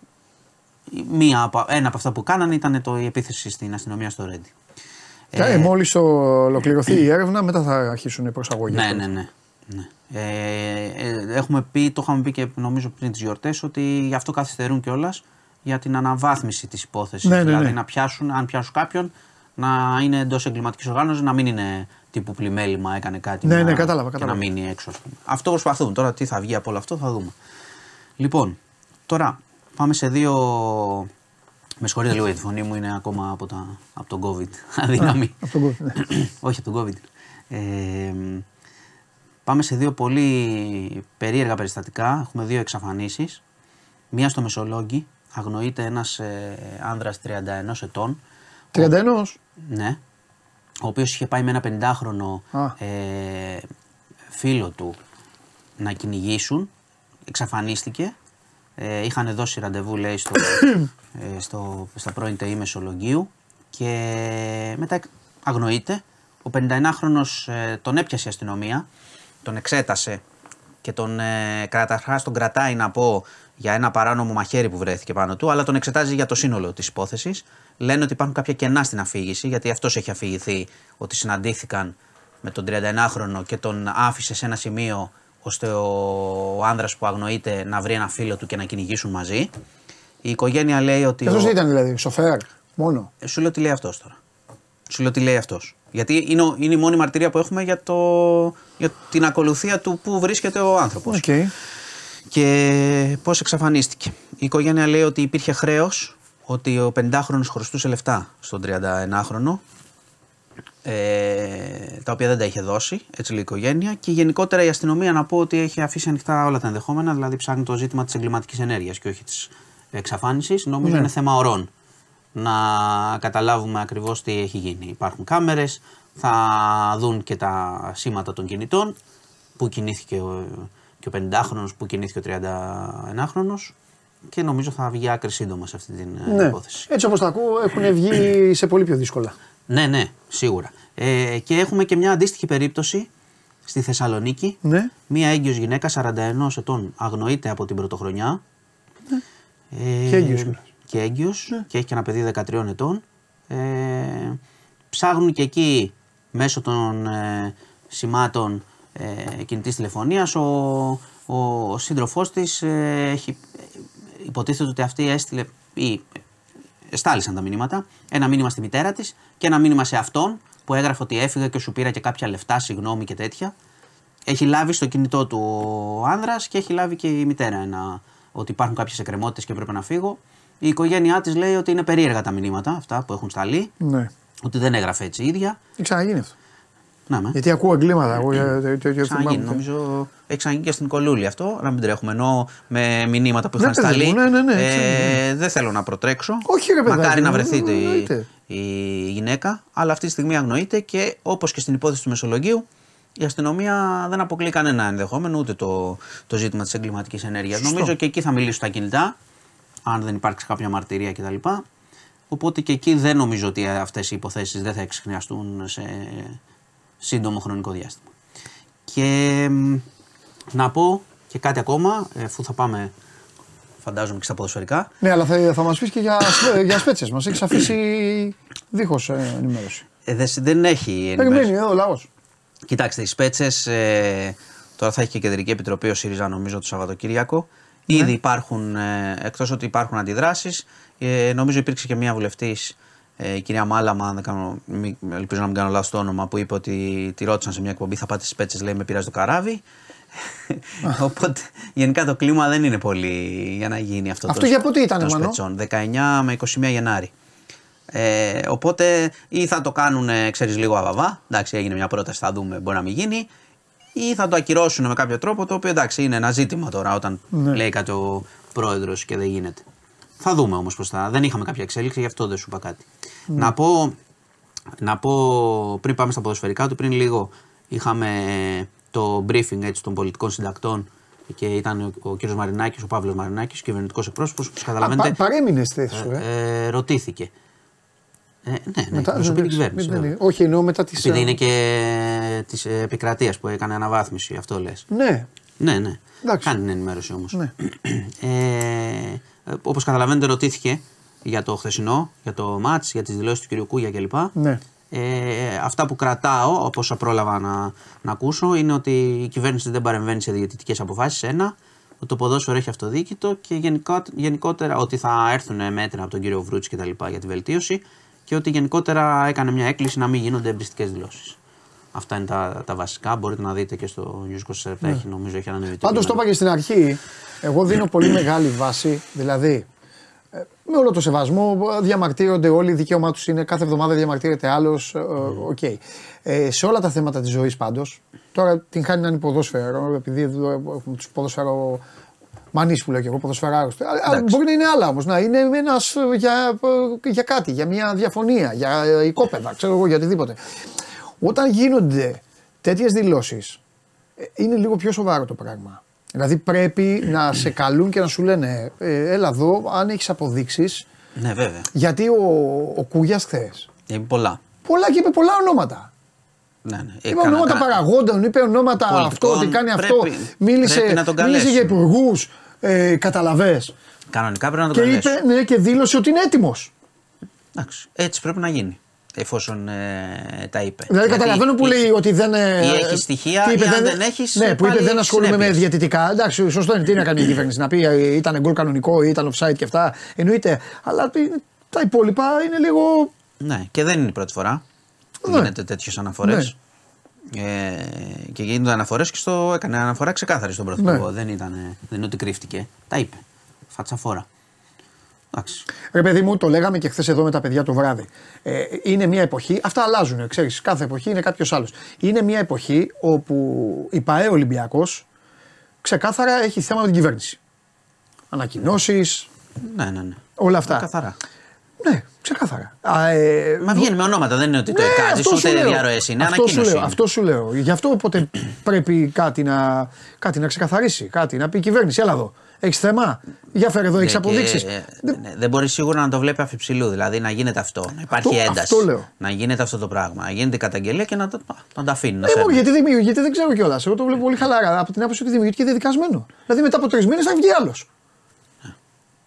μία, από- ένα από αυτά που κάνανε ήταν το, η επίθεση στην αστυνομία στο Ρέντι. Ε, Μόλις ολοκληρωθεί η έρευνα, μετά θα αρχίσουν οι προσαγωγές. Ναι, ναι, ναι. ναι. Ε, ε, έχουμε πει, το είχαμε πει και νομίζω πριν τις γιορτές, ότι γι' αυτό καθυστερούν κιόλας για την αναβάθμιση της υπόθεσης. Ναι, ναι, δηλαδή ναι. να πιάσουν, αν πιάσουν κάποιον, να είναι εντός εγκληματικής οργάνωσης, να μην είναι τύπου πλημέλημα, έκανε κάτι. Ναι, να, ναι, κατάλαβα, Και κατάλαβα. να μείνει έξω, ας πούμε. Αυτό προσπαθούν. Τώρα τι θα βγει από όλο αυτό θα δούμε. Λοιπόν, τώρα πάμε σε δύο. Με συγχωρείτε λίγο, γιατί η φωνή μου είναι ακόμα από, τα, από τον COVID. Αδύναμη. Από τον κόσμο. ναι. Όχι από τον COVID. Ε, πάμε σε δύο πολύ περίεργα περιστατικά. Έχουμε δύο εξαφανίσεις. Μία στο Μεσολόγγι. Αγνοείται ένας ε, άνδρας 31 ετών. 31. Ναι. Ο οποίος είχε πάει με ένα 50χρονο Α. ε, φίλο του να κυνηγήσουν. Εξαφανίστηκε. Ε, είχαν δώσει ραντεβού λέει στο, ε, στο, στα πρώην ΤΕΗ Μεσολογγίου και μετά εκ- αγνοείται. Ο 51χρονος ε, τον έπιασε η αστυνομία, τον εξέτασε και τον ε, καταρχάς τον κρατάει να πω για ένα παράνομο μαχαίρι που βρέθηκε πάνω του, αλλά τον εξετάζει για το σύνολο της υπόθεσης. Λένε ότι υπάρχουν κάποια κενά στην αφήγηση, γιατί αυτός έχει αφηγηθεί ότι συναντήθηκαν με τον 31χρονο και τον άφησε σε ένα σημείο ώστε ο άνδρας που αγνοείται να βρει ένα φίλο του και να κυνηγήσουν μαζί. Η οικογένεια λέει ότι. Αυτό ο- ήταν δηλαδή, σοφέρ, μόνο; ε, Σου λέω τι λέει αυτός τώρα. Σου λέω τι λέει αυτός. Γιατί είναι, ο- είναι η μόνη μαρτυρία που έχουμε για, το, για την ακολουθία του που βρίσκεται ο άνθρωπος. Οκ. Και πώς εξαφανίστηκε. Η οικογένεια λέει ότι υπήρχε χρέος, ότι ο 50χρονος χρωστούσε λεφτά στον 31χρονο. Ε, τα οποία δεν τα είχε δώσει, έτσι λέει η οικογένεια. Και γενικότερα η αστυνομία να πω ότι έχει αφήσει ανοιχτά όλα τα ενδεχόμενα, δηλαδή ψάχνει το ζήτημα της εγκληματικής ενέργειας και όχι της εξαφάνισης. Νομίζω Ναι. είναι θέμα ορών να καταλάβουμε ακριβώς τι έχει γίνει. Υπάρχουν κάμερες, θα δουν και τα σήματα των κινητών, που κινήθηκε ο, και ο 50χρονο, που κινήθηκε ο 31χρονο. Και νομίζω θα βγει άκρη σύντομα σε αυτή την ε, Ναι. υπόθεση. Έτσι όπως τα ακούω, έχουν βγει σε πολύ πιο δύσκολα. Ναι, ναι, σίγουρα. Ε, και έχουμε και μια αντίστοιχη περίπτωση στη Θεσσαλονίκη. Ναι. Μία έγκυος γυναίκα 41 ετών αγνοείται από την πρωτοχρονιά. Ε, Και έγκυος κιόλας. Και έγκυος και έχει και ένα παιδί 13 ετών. Ε, ψάχνουν και εκεί μέσω των ε, σημάτων ε, κινητής τηλεφωνίας ο, ο, ο σύντροφός της ε, έχει, υποτίθεται ότι αυτή έστειλε ή εστάλησαν τα μηνύματα. Ένα μήνυμα στη μητέρα της και ένα μήνυμα σε αυτόν που έγραφε ότι έφυγα και σου πήρα και κάποια λεφτά, συγγνώμη και τέτοια. Έχει λάβει στο κινητό του ο άνδρας και έχει λάβει και η μητέρα ένα, ότι υπάρχουν κάποιες εκκρεμότητες και πρέπει να φύγω. Η οικογένειά της λέει ότι είναι περίεργα τα μηνύματα αυτά που έχουν σταλεί, Ναι. ότι δεν έγραφε έτσι η ίδια. Έχει ξαναγίνει αυτό. Να με. Γιατί ακούω εγκλήματα. Εγώ, για- για- για- για- Ξαναγίνει, θυμάμαι. νομίζω έχει ξαναγίνει και στην Κολούλη αυτό. Να μην τρέχουμε. Ενώ με μηνύματα που Ναι, είχαν παιδί σταλεί. μου, ναι, ναι, ναι, ε, ξαναγίνει. δεν θέλω να προτρέξω. Όχι, ρε παιδάκι Μακάρι μου, να βρεθεί ε, η, εννοείται. η γυναίκα, αλλά αυτή τη στιγμή αγνοείται και όπως και στην υπόθεση του Μεσολογγίου, η αστυνομία δεν αποκλεί κανένα ενδεχόμενο, ούτε το, το ζήτημα της εγκληματικής ενέργειας. Νομίζω και εκεί θα μιλήσουν τα κινητά, αν δεν υπάρξει κάποια μαρτυρία κτλ. Οπότε και εκεί δεν νομίζω ότι αυτές οι υποθέσεις δεν θα εξηχνιαστούν σε σύντομο χρονικό διάστημα. Και μ, να πω και κάτι ακόμα, ε, αφού θα πάμε φαντάζομαι και στα ποδοσφαιρικά. Ναι, αλλά θα, θα μας πεις και για, σπέ- για σπέτσες. Μας έχεις αφήσει δίχως ενημέρωση. Ε, δεν, δεν έχει ενημέρωση. Περιμένει εδώ ο λαός. Κοιτάξτε, οι σπέτσες. Ε, τώρα θα έχει και κεντρική επιτροπή ο ΣΥΡΙΖΑ, νομίζω, το Σαββατοκύριακο. Ναι. Ήδη υπάρχουν, ε, εκτός ότι υπάρχουν αντιδράσεις, ε, νομίζω υπήρξε και μία βουλευτής, ε, η κυρία Μάλαμα, αν δεν κάνω, μη, ελπίζω να μην κάνω λάθος το όνομα, που είπε ότι τη ρώτησαν σε μια εκπομπή, θα πάτε στις σπέτσε, λέει, με πειράζει το καράβι. Οπότε γενικά το κλίμα δεν είναι πολύ για να γίνει αυτό, Αυτό το, για πότε ήτανε, των Μανώ; σπετσών. 19 με 21 Γενάρη. Ε, οπότε ή θα το κάνουν, ξέρεις, λίγο αβαβά. Εντάξει, έγινε μια πρόταση, θα δούμε, μπορεί να μην γίνει. ή θα το ακυρώσουν με κάποιο τρόπο το οποίο εντάξει είναι ένα ζήτημα τώρα όταν Ναι. λέει κάτι ο πρόεδρος και δεν γίνεται. Θα δούμε όμως πώς θα. Δεν είχαμε κάποια εξέλιξη, γι' αυτό δεν σου είπα κάτι. Ναι. Να, πω, να πω πριν πάμε στα ποδοσφαιρικά ότι πριν λίγο είχαμε το briefing έτσι, των πολιτικών συντακτών και ήταν ο, ο κ. Μαρινάκης, ο Παύλος Μαρινάκης, κυβερνητικός εκπρόσωπος. Όπως καταλαβαίνετε, Πα, παρέμεινες στη θέση σου, ε. ε, ρωτήθηκε. Ε, ναι, ναι, Μετά- εκπροσωπεί την δεν- κυβέρνηση. μην- βέβαια. όχι, εννοώ μετά τις. Επειδή είναι και της επικρατείας που έκανε αναβάθμιση, αυτό λες. Ναι, Ναι, ναι. Εντάξει. Κάνει την ενημέρωση όμως. ναι. Ε, Όπως καταλαβαίνετε, ρωτήθηκε για το χθεσινό, για το μάτ, για τις δηλώσεις του κ. Κούγια κλπ. ναι. Ε, αυτά που κρατάω, όπω πρόλαβα να, να ακούσω, είναι ότι η κυβέρνηση δεν παρεμβαίνει σε διαιτητικέ αποφάσεις. Ένα, ότι το ποδόσφαιρο έχει αυτοδίκητο και γενικό, γενικότερα ότι θα έρθουν μέτρα από τον κύριο Βρούτση και τα λοιπά για τη βελτίωση και ότι γενικότερα έκανε μια έκκληση να μην γίνονται εμπριστικέ δηλώσεις. Αυτά είναι τα, τα βασικά. Μπορείτε να δείτε και στο News 24. Έχει, νομίζω έχει ανανεωθεί. το Πάντως το κείμενο. είπα και στην αρχή. Εγώ δίνω πολύ μεγάλη βάση. Δηλαδή, ε, με όλο το σεβασμό, ε, διαμαρτύρονται όλοι, δικαίωμά τους είναι. Κάθε εβδομάδα διαμαρτύρεται άλλος. Οκ. Ε, σε όλα τα θέματα της ζωής πάντως, τώρα τυχαίνει να είναι ποδόσφαιρο, επειδή εδώ έχουμε τους ποδοσφαιρομανή που λέω και εγώ, ποδοσφαιράρος. Αλλά Εντάξει. Μπορεί να είναι άλλα όμως. Να είναι ένας για, για κάτι, για μια διαφωνία, για ε, οικόπεδα, ξέρω εγώ, για οτιδήποτε. Όταν γίνονται τέτοιες δηλώσεις, ε, είναι λίγο πιο σοβαρό το πράγμα. Δηλαδή πρέπει να σε καλούν και να σου λένε ε, έλα εδώ αν έχεις αποδείξεις Ναι, βέβαια. γιατί ο, ο Κούγιας χθες. Είναι πολλά. Πολλά και είπε πολλά ονόματα. Ναι, ναι. Είπε Έκανα- ονόματα κα- παραγόντων, είπε ονόματα Πολιτικών, αυτό, ότι κάνει αυτό. πρέπει- Μίλησε, πρέπει να τον μίλησε για καλέσουν. υπουργούς, ε, καταλαβες. Κανονικά πρέπει να το Και, καλέσουν. είπε, ναι, και δήλωσε ότι είναι έτοιμος. Εντάξει, έτσι πρέπει να γίνει. Εφόσον ε, τα είπε. Δηλαδή Γιατί καταλαβαίνω που ή- λέει ότι δεν. ε, ή έχει στοιχεία, τι είπε, ή αν δεν έχεις, Ναι, που είπε πάλι δεν ασχολούμαι με συνέπειες. διαιτητικά. Εντάξει, σωστό είναι. Τι να κάνει η κυβέρνηση να πει ε, ήταν γκολ κανονικό ή ήταν offside και αυτά. Εννοείται. Αλλά ε, τα υπόλοιπα είναι λίγο. Ναι, και δεν είναι η πρώτη φορά που Ναι. γίνεται τέτοιε αναφορές. Ε, και γίνονται αναφορές και στο έκανε αναφορά ξεκάθαρη στον Πρωθυπουργό. Ναι. Δεν, ήταν, δεν είναι ότι κρύφτηκε. Τα είπε. Φατσαφόρα. Εντάξει. Ρε παιδί μου, το λέγαμε και χθες εδώ με τα παιδιά το βράδυ. Ε, είναι μια εποχή, αυτά αλλάζουν, ξέρεις, κάθε εποχή είναι κάποιος άλλος. Είναι μια εποχή όπου η ΠαΕ Ολυμπιακός ξεκάθαρα έχει θέμα με την κυβέρνηση. Ανακοινώσεις, Ναι, ναι, ναι. όλα αυτά. Καθαρά. Ναι, ξεκάθαρα. Α, ε, Μα βγαίνει με ονόματα, δεν είναι ότι το Ναι, εκάζεις, αυτό σου ούτε λέω. διαρροές είναι. Αυτό σου ανακοίνωση. λέω, είναι. αυτό σου λέω. Γι' αυτό οπότε πρέπει κάτι να, κάτι να ξεκαθαρίσει, κάτι να πει η κυβέρνηση. Έλα εδώ. Έχεις θέμα; Για φέρε εδώ, έχεις Ναι, αποδείξεις. και, ε, ναι, δεν μπορείς σίγουρα να το βλέπει αφιψηλού. Δηλαδή να γίνεται αυτό. Να υπάρχει Αυτό- ένταση. αυτό λέω. Να γίνεται αυτό το πράγμα. Να γίνεται η καταγγελία και να το, να το αφήνει. Να Ε, σέρνει. γιατί, δεν, γιατί δεν ξέρω κιόλας. Εγώ το βλέπω πολύ χαλαρά από την άποψη ότι δημιουργείται και δεδικασμένο. Δηλαδή μετά από τρεις μήνες θα βγει άλλος.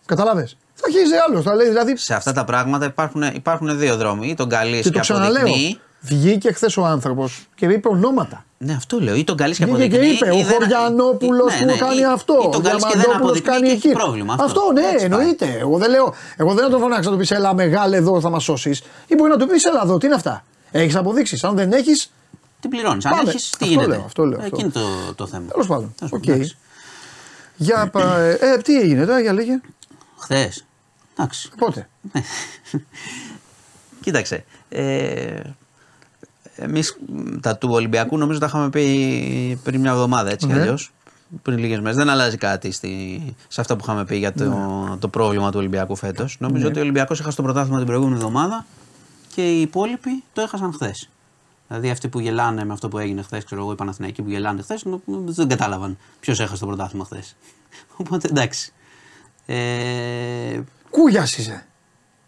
Καταλάβες; Θα αρχίσει άλλος. Θα λέει δηλαδή. Σε αυτά τα πράγματα υπάρχουν, υπάρχουν δύο δρόμοι. Ή τον καλείς Και και, το ξαναλέω. αποδεικνύει. Βγήκε χθες ο άνθρωπος και είπε ονόματα. Ναι, αυτό λέω. Ή τον καλεί και Βγήκε και αποδεικνύει. είπε: ή Ο δεν- Χωριανόπουλος Ναι, ναι, που κάνει ή- αυτό. Ή Ο τον καλεί και δεν Διαμαντόπουλος αποδεικνύει κάνει και εκεί. έχει πρόβλημα. Αυτό, ναι, Έτσι πάει. εννοείται. Εγώ δεν λέω, εγώ δεν θα τον φωνάξω να του πεις Έλα, μεγάλε εδώ θα μας σώσεις. Ή μπορεί να του πεις Έλα εδώ, τι είναι αυτά; Έχεις αποδείξεις. Αν δεν έχεις, Τι πληρώνεις. Αν Πάμε. έχεις, τι Αυτό γίνεται; λέω, αυτό λέω, αυτό. Εκεί είναι το, το θέμα. τέλος πάντων. Τέλος Οκ. πάντων, εντάξει. Για πα- ε, τι έγινε τώρα, για λέγε. Χθες. Εντάξει. Πότε; Κοίταξε. Ε, εμείς μ, τα του Ολυμπιακού νομίζω τα είχαμε πει πριν μια εβδομάδα έτσι κι Ναι. αλλιώς. Πριν λίγες μέρες. Δεν αλλάζει κάτι στη, σε αυτά που είχαμε πει για το, Ναι. το πρόβλημα του Ολυμπιακού φέτος. Νομίζω ότι ο Ολυμπιακός έχασε το πρωτάθλημα την προηγούμενη εβδομάδα και οι υπόλοιποι το έχασαν χθες. Δηλαδή αυτοί που γελάνε με αυτό που έγινε χθες, ξέρω εγώ, οι Παναθηναϊκοί που γελάνε χθες, δεν κατάλαβαν ποιος έχασε το πρωτάθλημα χθες. Οπότε εντάξει. Ε, Κούγιας είσαι.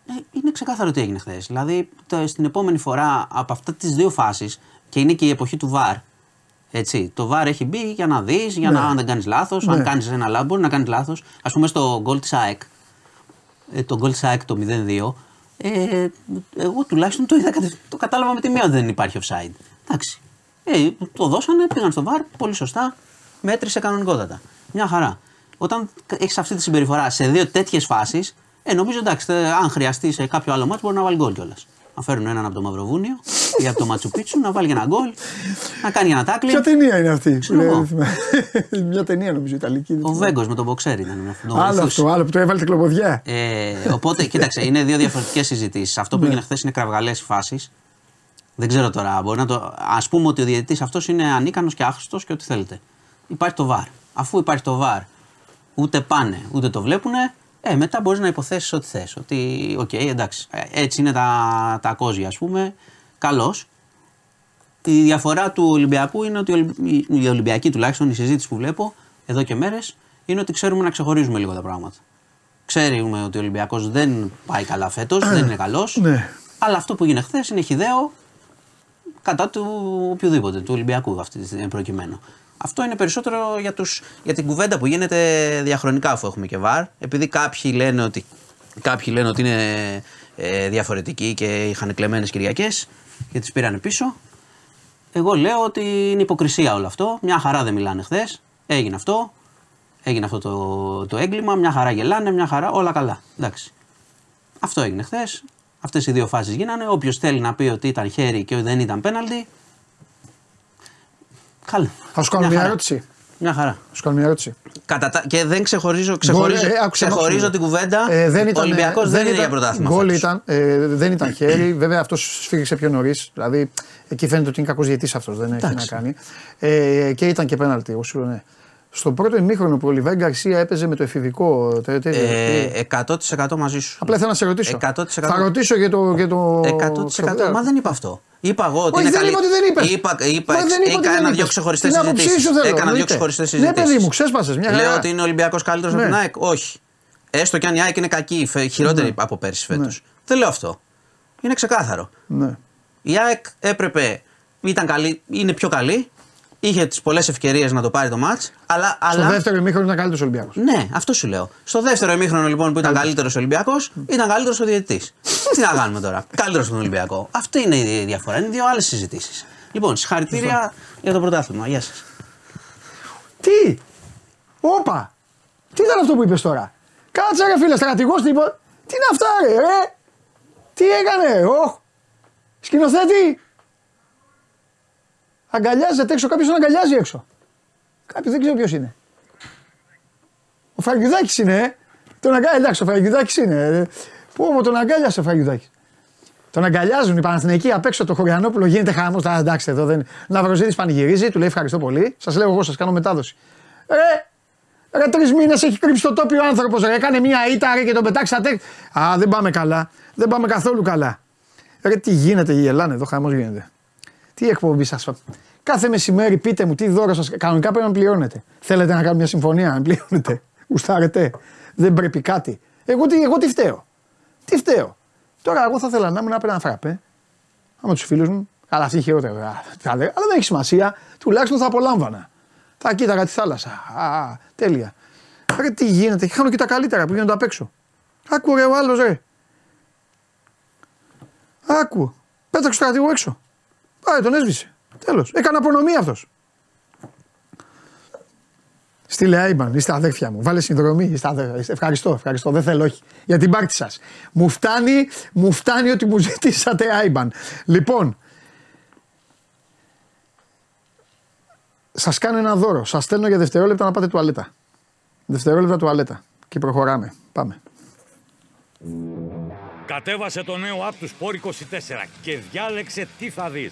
Ε, είναι ξεκάθαρο τι έγινε χθες. Δηλαδή, το, στην επόμενη φορά από αυτά τις δύο φάσεις και είναι και η εποχή του VAR. Έτσι, το VAR έχει μπει για να δεις, για να αν δεν κάνεις λάθος. Ναι. Αν κάνεις ένα λάθο, μπορεί να κάνεις λάθος. Α πούμε στο γκολ της ΑΕΚ. Ε, το γκολ της ΑΕΚ το 0-2. Ε, εγώ τουλάχιστον το, είδα, κατε- το κατάλαβα με τη μία ότι δεν υπάρχει offside. Εντάξει. Ε, το δώσανε, πήγαν στο VAR, πολύ σωστά. Μέτρησε κανονικότατα. Μια χαρά. Όταν έχεις αυτή τη συμπεριφορά σε δύο τέτοιες φάσεις, ε, νομίζω εντάξει, θε- αν χρειαστεί σε κάποιο άλλο μάτσο μπορεί να βάλει γκολ κιόλας. Να φέρουν έναν από το Μαυροβούνιο ή από το Ματσουπίτσου να βάλει ένα γκολ, να κάνει ένα τάκλι. Ποια ταινία είναι αυτή; Ξέρω που λέει, εγώ. δεν θυμάμαι. Μια ταινία νομίζω Ιταλική. δεν Ο θυμάμαι. Βέγκος με τον Μποξέρ ήταν. τον Άλλο βοηθούσε. αυτό, άλλο που το έβαλε την κλοποδιά. Ε, οπότε, κοίταξε, είναι δύο διαφορετικές συζητήσεις. Αυτό που Ναι. έγινε χθες είναι κραυγαλές οι φάσεις. Δεν ξέρω τώρα. Μπορεί να το... Ας πούμε ότι ο διαιτητής αυτός είναι ανίκανος και άχρηστος και ό,τι θέλετε. Υπάρχει το VAR. Αφού υπάρχει το VAR, ούτε πάνε ούτε το βλέπουν, ε, μετά μπορείς να υποθέσεις ό,τι θες. Ότι, οκ, εντάξει, ε, έτσι είναι τα, τα κόζια, ας πούμε. Καλώς. Η διαφορά του Ολυμπιακού είναι ότι οι Ολυμπ- οι Ολυμπιακοί τουλάχιστον, η συζήτηση που βλέπω εδώ και μέρες, είναι ότι ξέρουμε να ξεχωρίζουμε λίγο τα πράγματα. Ξέρουμε ότι ο Ολυμπιακός δεν πάει καλά φέτος, δεν είναι καλός. Ναι. Αλλά αυτό που έγινε χθες είναι χιδαίο κατά του οποιοδήποτε, του Ολυμπιακού αυτή τη στιγμή προκειμένου. Αυτό είναι περισσότερο για, τους, για την κουβέντα που γίνεται διαχρονικά αφού έχουμε και βαρ. Επειδή κάποιοι λένε ότι, κάποιοι λένε ότι είναι ε, διαφορετικοί και είχαν κλεμμένες Κυριακές και τις πήραν πίσω. Εγώ λέω ότι είναι υποκρισία όλο αυτό. Μια χαρά δεν μιλάνε χθες. Έγινε αυτό. Έγινε αυτό το, το έγκλημα. Μια χαρά γελάνε, μια χαρά. Όλα καλά. Εντάξει. Αυτό έγινε χθες. Αυτές οι δύο φάσεις γίνανε. Όποιος θέλει να πει ότι ήταν χέρι και δεν ήταν πέναλτι. Καλά. Θα σου κάνω μια χαρά. ερώτηση. Μια χαρά. Θα σου κάνω μια ερώτηση. Κατά τα... Και δεν ξεχωρίζω, ξεχωρίζω, Γκολ, ε, άκουσα, ξεχωρίζω άκουσα. την κουβέντα. Ε, δεν ήταν, ο Ολυμπιακό δεν, είναι για πρωτάθλημα. Γκολ φέτος. ήταν, ε, δεν ήταν χέρι. Βέβαια αυτός σφίγγιξε πιο νωρίς. Δηλαδή εκεί φαίνεται ότι είναι κακός διαιτή αυτός. Δεν έχει να Εντάξει. κάνει. Ε, και ήταν και πέναλτι. Εγώ σου λέω ναι. Στο πρώτο ημίχρονο που ο Λιβέν Γκαρσία έπαιζε με το εφηβικό. τε- τε- τε- Ε, 100% μαζί σου. Απλά θέλω να σε ρωτήσω. 100%. Θα ρωτήσω για το. Για το 100%. Μα δεν είπα αυτό. Είπα εγώ ότι Όχι, είναι δεν καλή. είπα ότι δεν είπες. Είπα, είπα, Μα δεν είπα ότι δεν έκανα είπες. δύο ξεχωριστές Την άποψή συζητήσεις. σου θέλω, Έκανα δύο εννοείται. ξεχωριστές Ναι, συζητήσεις. παιδί μου, ξέσπασες, μια Λέω χαρά. ότι είναι ο Ολυμπιακός καλύτερος Ναι. από την ΑΕΚ. Όχι. Έστω και αν η ΑΕΚ είναι κακή, φε- χειρότερη από πέρσι φέτος. Δεν λέω αυτό. Είναι ξεκάθαρο. Ναι. Η ΑΕΚ έπρεπε, ήταν καλή, είναι πιο καλή, είχε τις πολλές ευκαιρίες να το πάρει το μάτ. Αλλά, Στο αλλά δεύτερο ημίχρονο ήταν καλύτερος Ολυμπιακός. ναι, αυτό σου λέω. Στο δεύτερο ημίχρονο λοιπόν που ήταν καλύτερος Ολυμπιακός, ήταν καλύτερος ο διαιτητής. Τι να κάνουμε τώρα; Καλύτερος στον Ολυμπιακό. Αυτή είναι η διαφορά. Είναι δύο άλλες συζητήσεις. Λοιπόν, συγχαρητήρια για το πρωτάθλημα. Γεια σας. Τι! Όπα! Τι ήταν αυτό που είπες τώρα; Κάτσε ρε φίλε, στρατηγός τίποτα. Τι είναι αυτά ρε, ρε; Τι έκανε, όχ; Σκηνοθέτη; Αγκαλιάζεται έξω, κάποιος τον αγκαλιάζει έξω. Κάποιος δεν ξέρω ποιος είναι. Ο Φραγκιουδάκης είναι, ε. Τον αγκάλιασε, εντάξει, ο Φραγκιουδάκης είναι. Ε. Πού μου τον αγκάλιασε ο Φραγκιουδάκης. Τον αγκαλιάζουν οι Παναθηναϊκοί απ' έξω το Χωριανόπουλο, γίνεται χάμος. Τα εντάξει, εδώ δεν. Ναυροζήτη πανηγυρίζει, του λέει ευχαριστώ πολύ. Σας λέω εγώ, σας κάνω μετάδοση. Ρε, ρε τρεις μήνες έχει κρύψει το τόπιο άνθρωπος. Ρε, έκανε μία ήττα ρε, και τον πετάξατε. Α, δεν πάμε καλά. Δεν πάμε καθόλου καλά. Ρε, τι γίνεται, γελάνε εδώ, χαμός γίνεται. Τι εκπομπή σας. Κάθε μεσημέρι πείτε μου τι δώρο σα. Κανονικά πρέπει να πληρώνετε. Θέλετε να κάνουμε μια συμφωνία, να πληρώνετε. Γουστάρετε. Δεν πρέπει κάτι. Εγώ τι, εγώ τι φταίω. Τι φταίω. Τώρα εγώ θα ήθελα να ήμουν ένα φραπέ. Άμα τους φίλους μου. Καλά, αυτή χειρότερα. α, θα λέγα, Αλλά δεν έχει σημασία. Τουλάχιστον θα απολάμβανα. Θα κοίταγα τη θάλασσα. Α, τέλεια. Ρε, τι γίνεται. Χάνω και τα καλύτερα που γίνονται απ' έξω. Άκου ρε ο άλλος ρε. Άκου. Πέταξε το στρατηγό έξω. Πάει, τον έσβησε. Τέλος. Έκανε απονομή αυτός. Στείλε Άιμπαν, είστε αδέρφια μου. Βάλε συνδρομή. Είστε αδέρφια. Είστε- Ευχαριστώ, ευχαριστώ. Δεν θέλω, όχι. Για την πάρτι σας. Μου φτάνει, μου φτάνει ότι μου ζητήσατε Άιμπαν. Λοιπόν, σας κάνω ένα δώρο. Σας στέλνω για δευτερόλεπτα να πάτε τουαλέτα. Δευτερόλεπτα τουαλέτα. Και προχωράμε. Πάμε. Κατέβασε το νέο app του Sport 24 και διάλεξε τι θα δεις.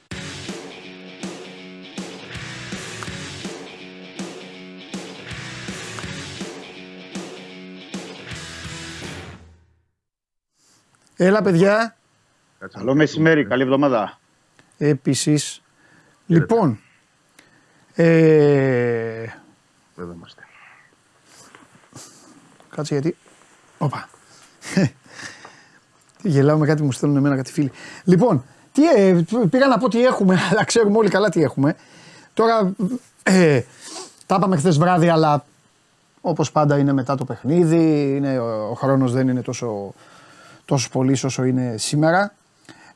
Έλα, παιδιά. Καλό μεσημέρι, καλή εβδομάδα. Επίσης. Λοιπόν. Ε, Εδώ είμαστε. Κάτσε γιατί. Όπα. Τι Γελάω με κάτι μου στέλνουν εμένα κάτι φίλοι. Λοιπόν, τι, ε, πήγα να πω τι έχουμε, αλλά ξέρουμε όλοι καλά τι έχουμε. Τώρα, ε, τα είπαμε χθες βράδυ, αλλά όπως πάντα είναι μετά το παιχνίδι, είναι, ο, ο χρόνος δεν είναι τόσο, τόσο πολύ όσο είναι σήμερα.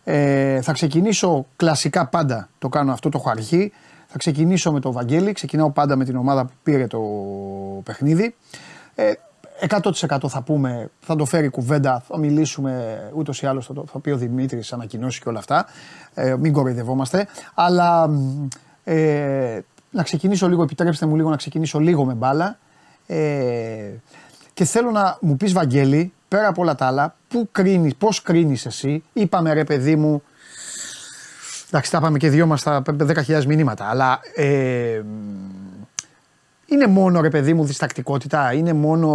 Ε, θα ξεκινήσω κλασικά πάντα, το κάνω αυτό, το έχω αρχή. Θα ξεκινήσω με το Βαγγέλη, ξεκινάω πάντα με την ομάδα που πήρε το παιχνίδι. Ε, 100% θα πούμε, θα το φέρει κουβέντα, θα μιλήσουμε ούτως ή άλλως, θα, το, θα πει ο Δημήτρης, ανακοινώσει και όλα αυτά. Ε, μην κοροϊδευόμαστε. Αλλά ε, να ξεκινήσω λίγο, επιτρέψτε μου λίγο να ξεκινήσω λίγο με μπάλα. Ε, και θέλω να μου πεις Βαγγέλη, πέρα από όλα τα άλλα, πού κρίνεις, πώς κρίνεις εσύ. Είπαμε ρε παιδί μου, εντάξει τα είπαμε και δυο μας τα 10.000 μηνύματα, αλλά ε, είναι μόνο ρε παιδί μου διστακτικότητα, είναι μόνο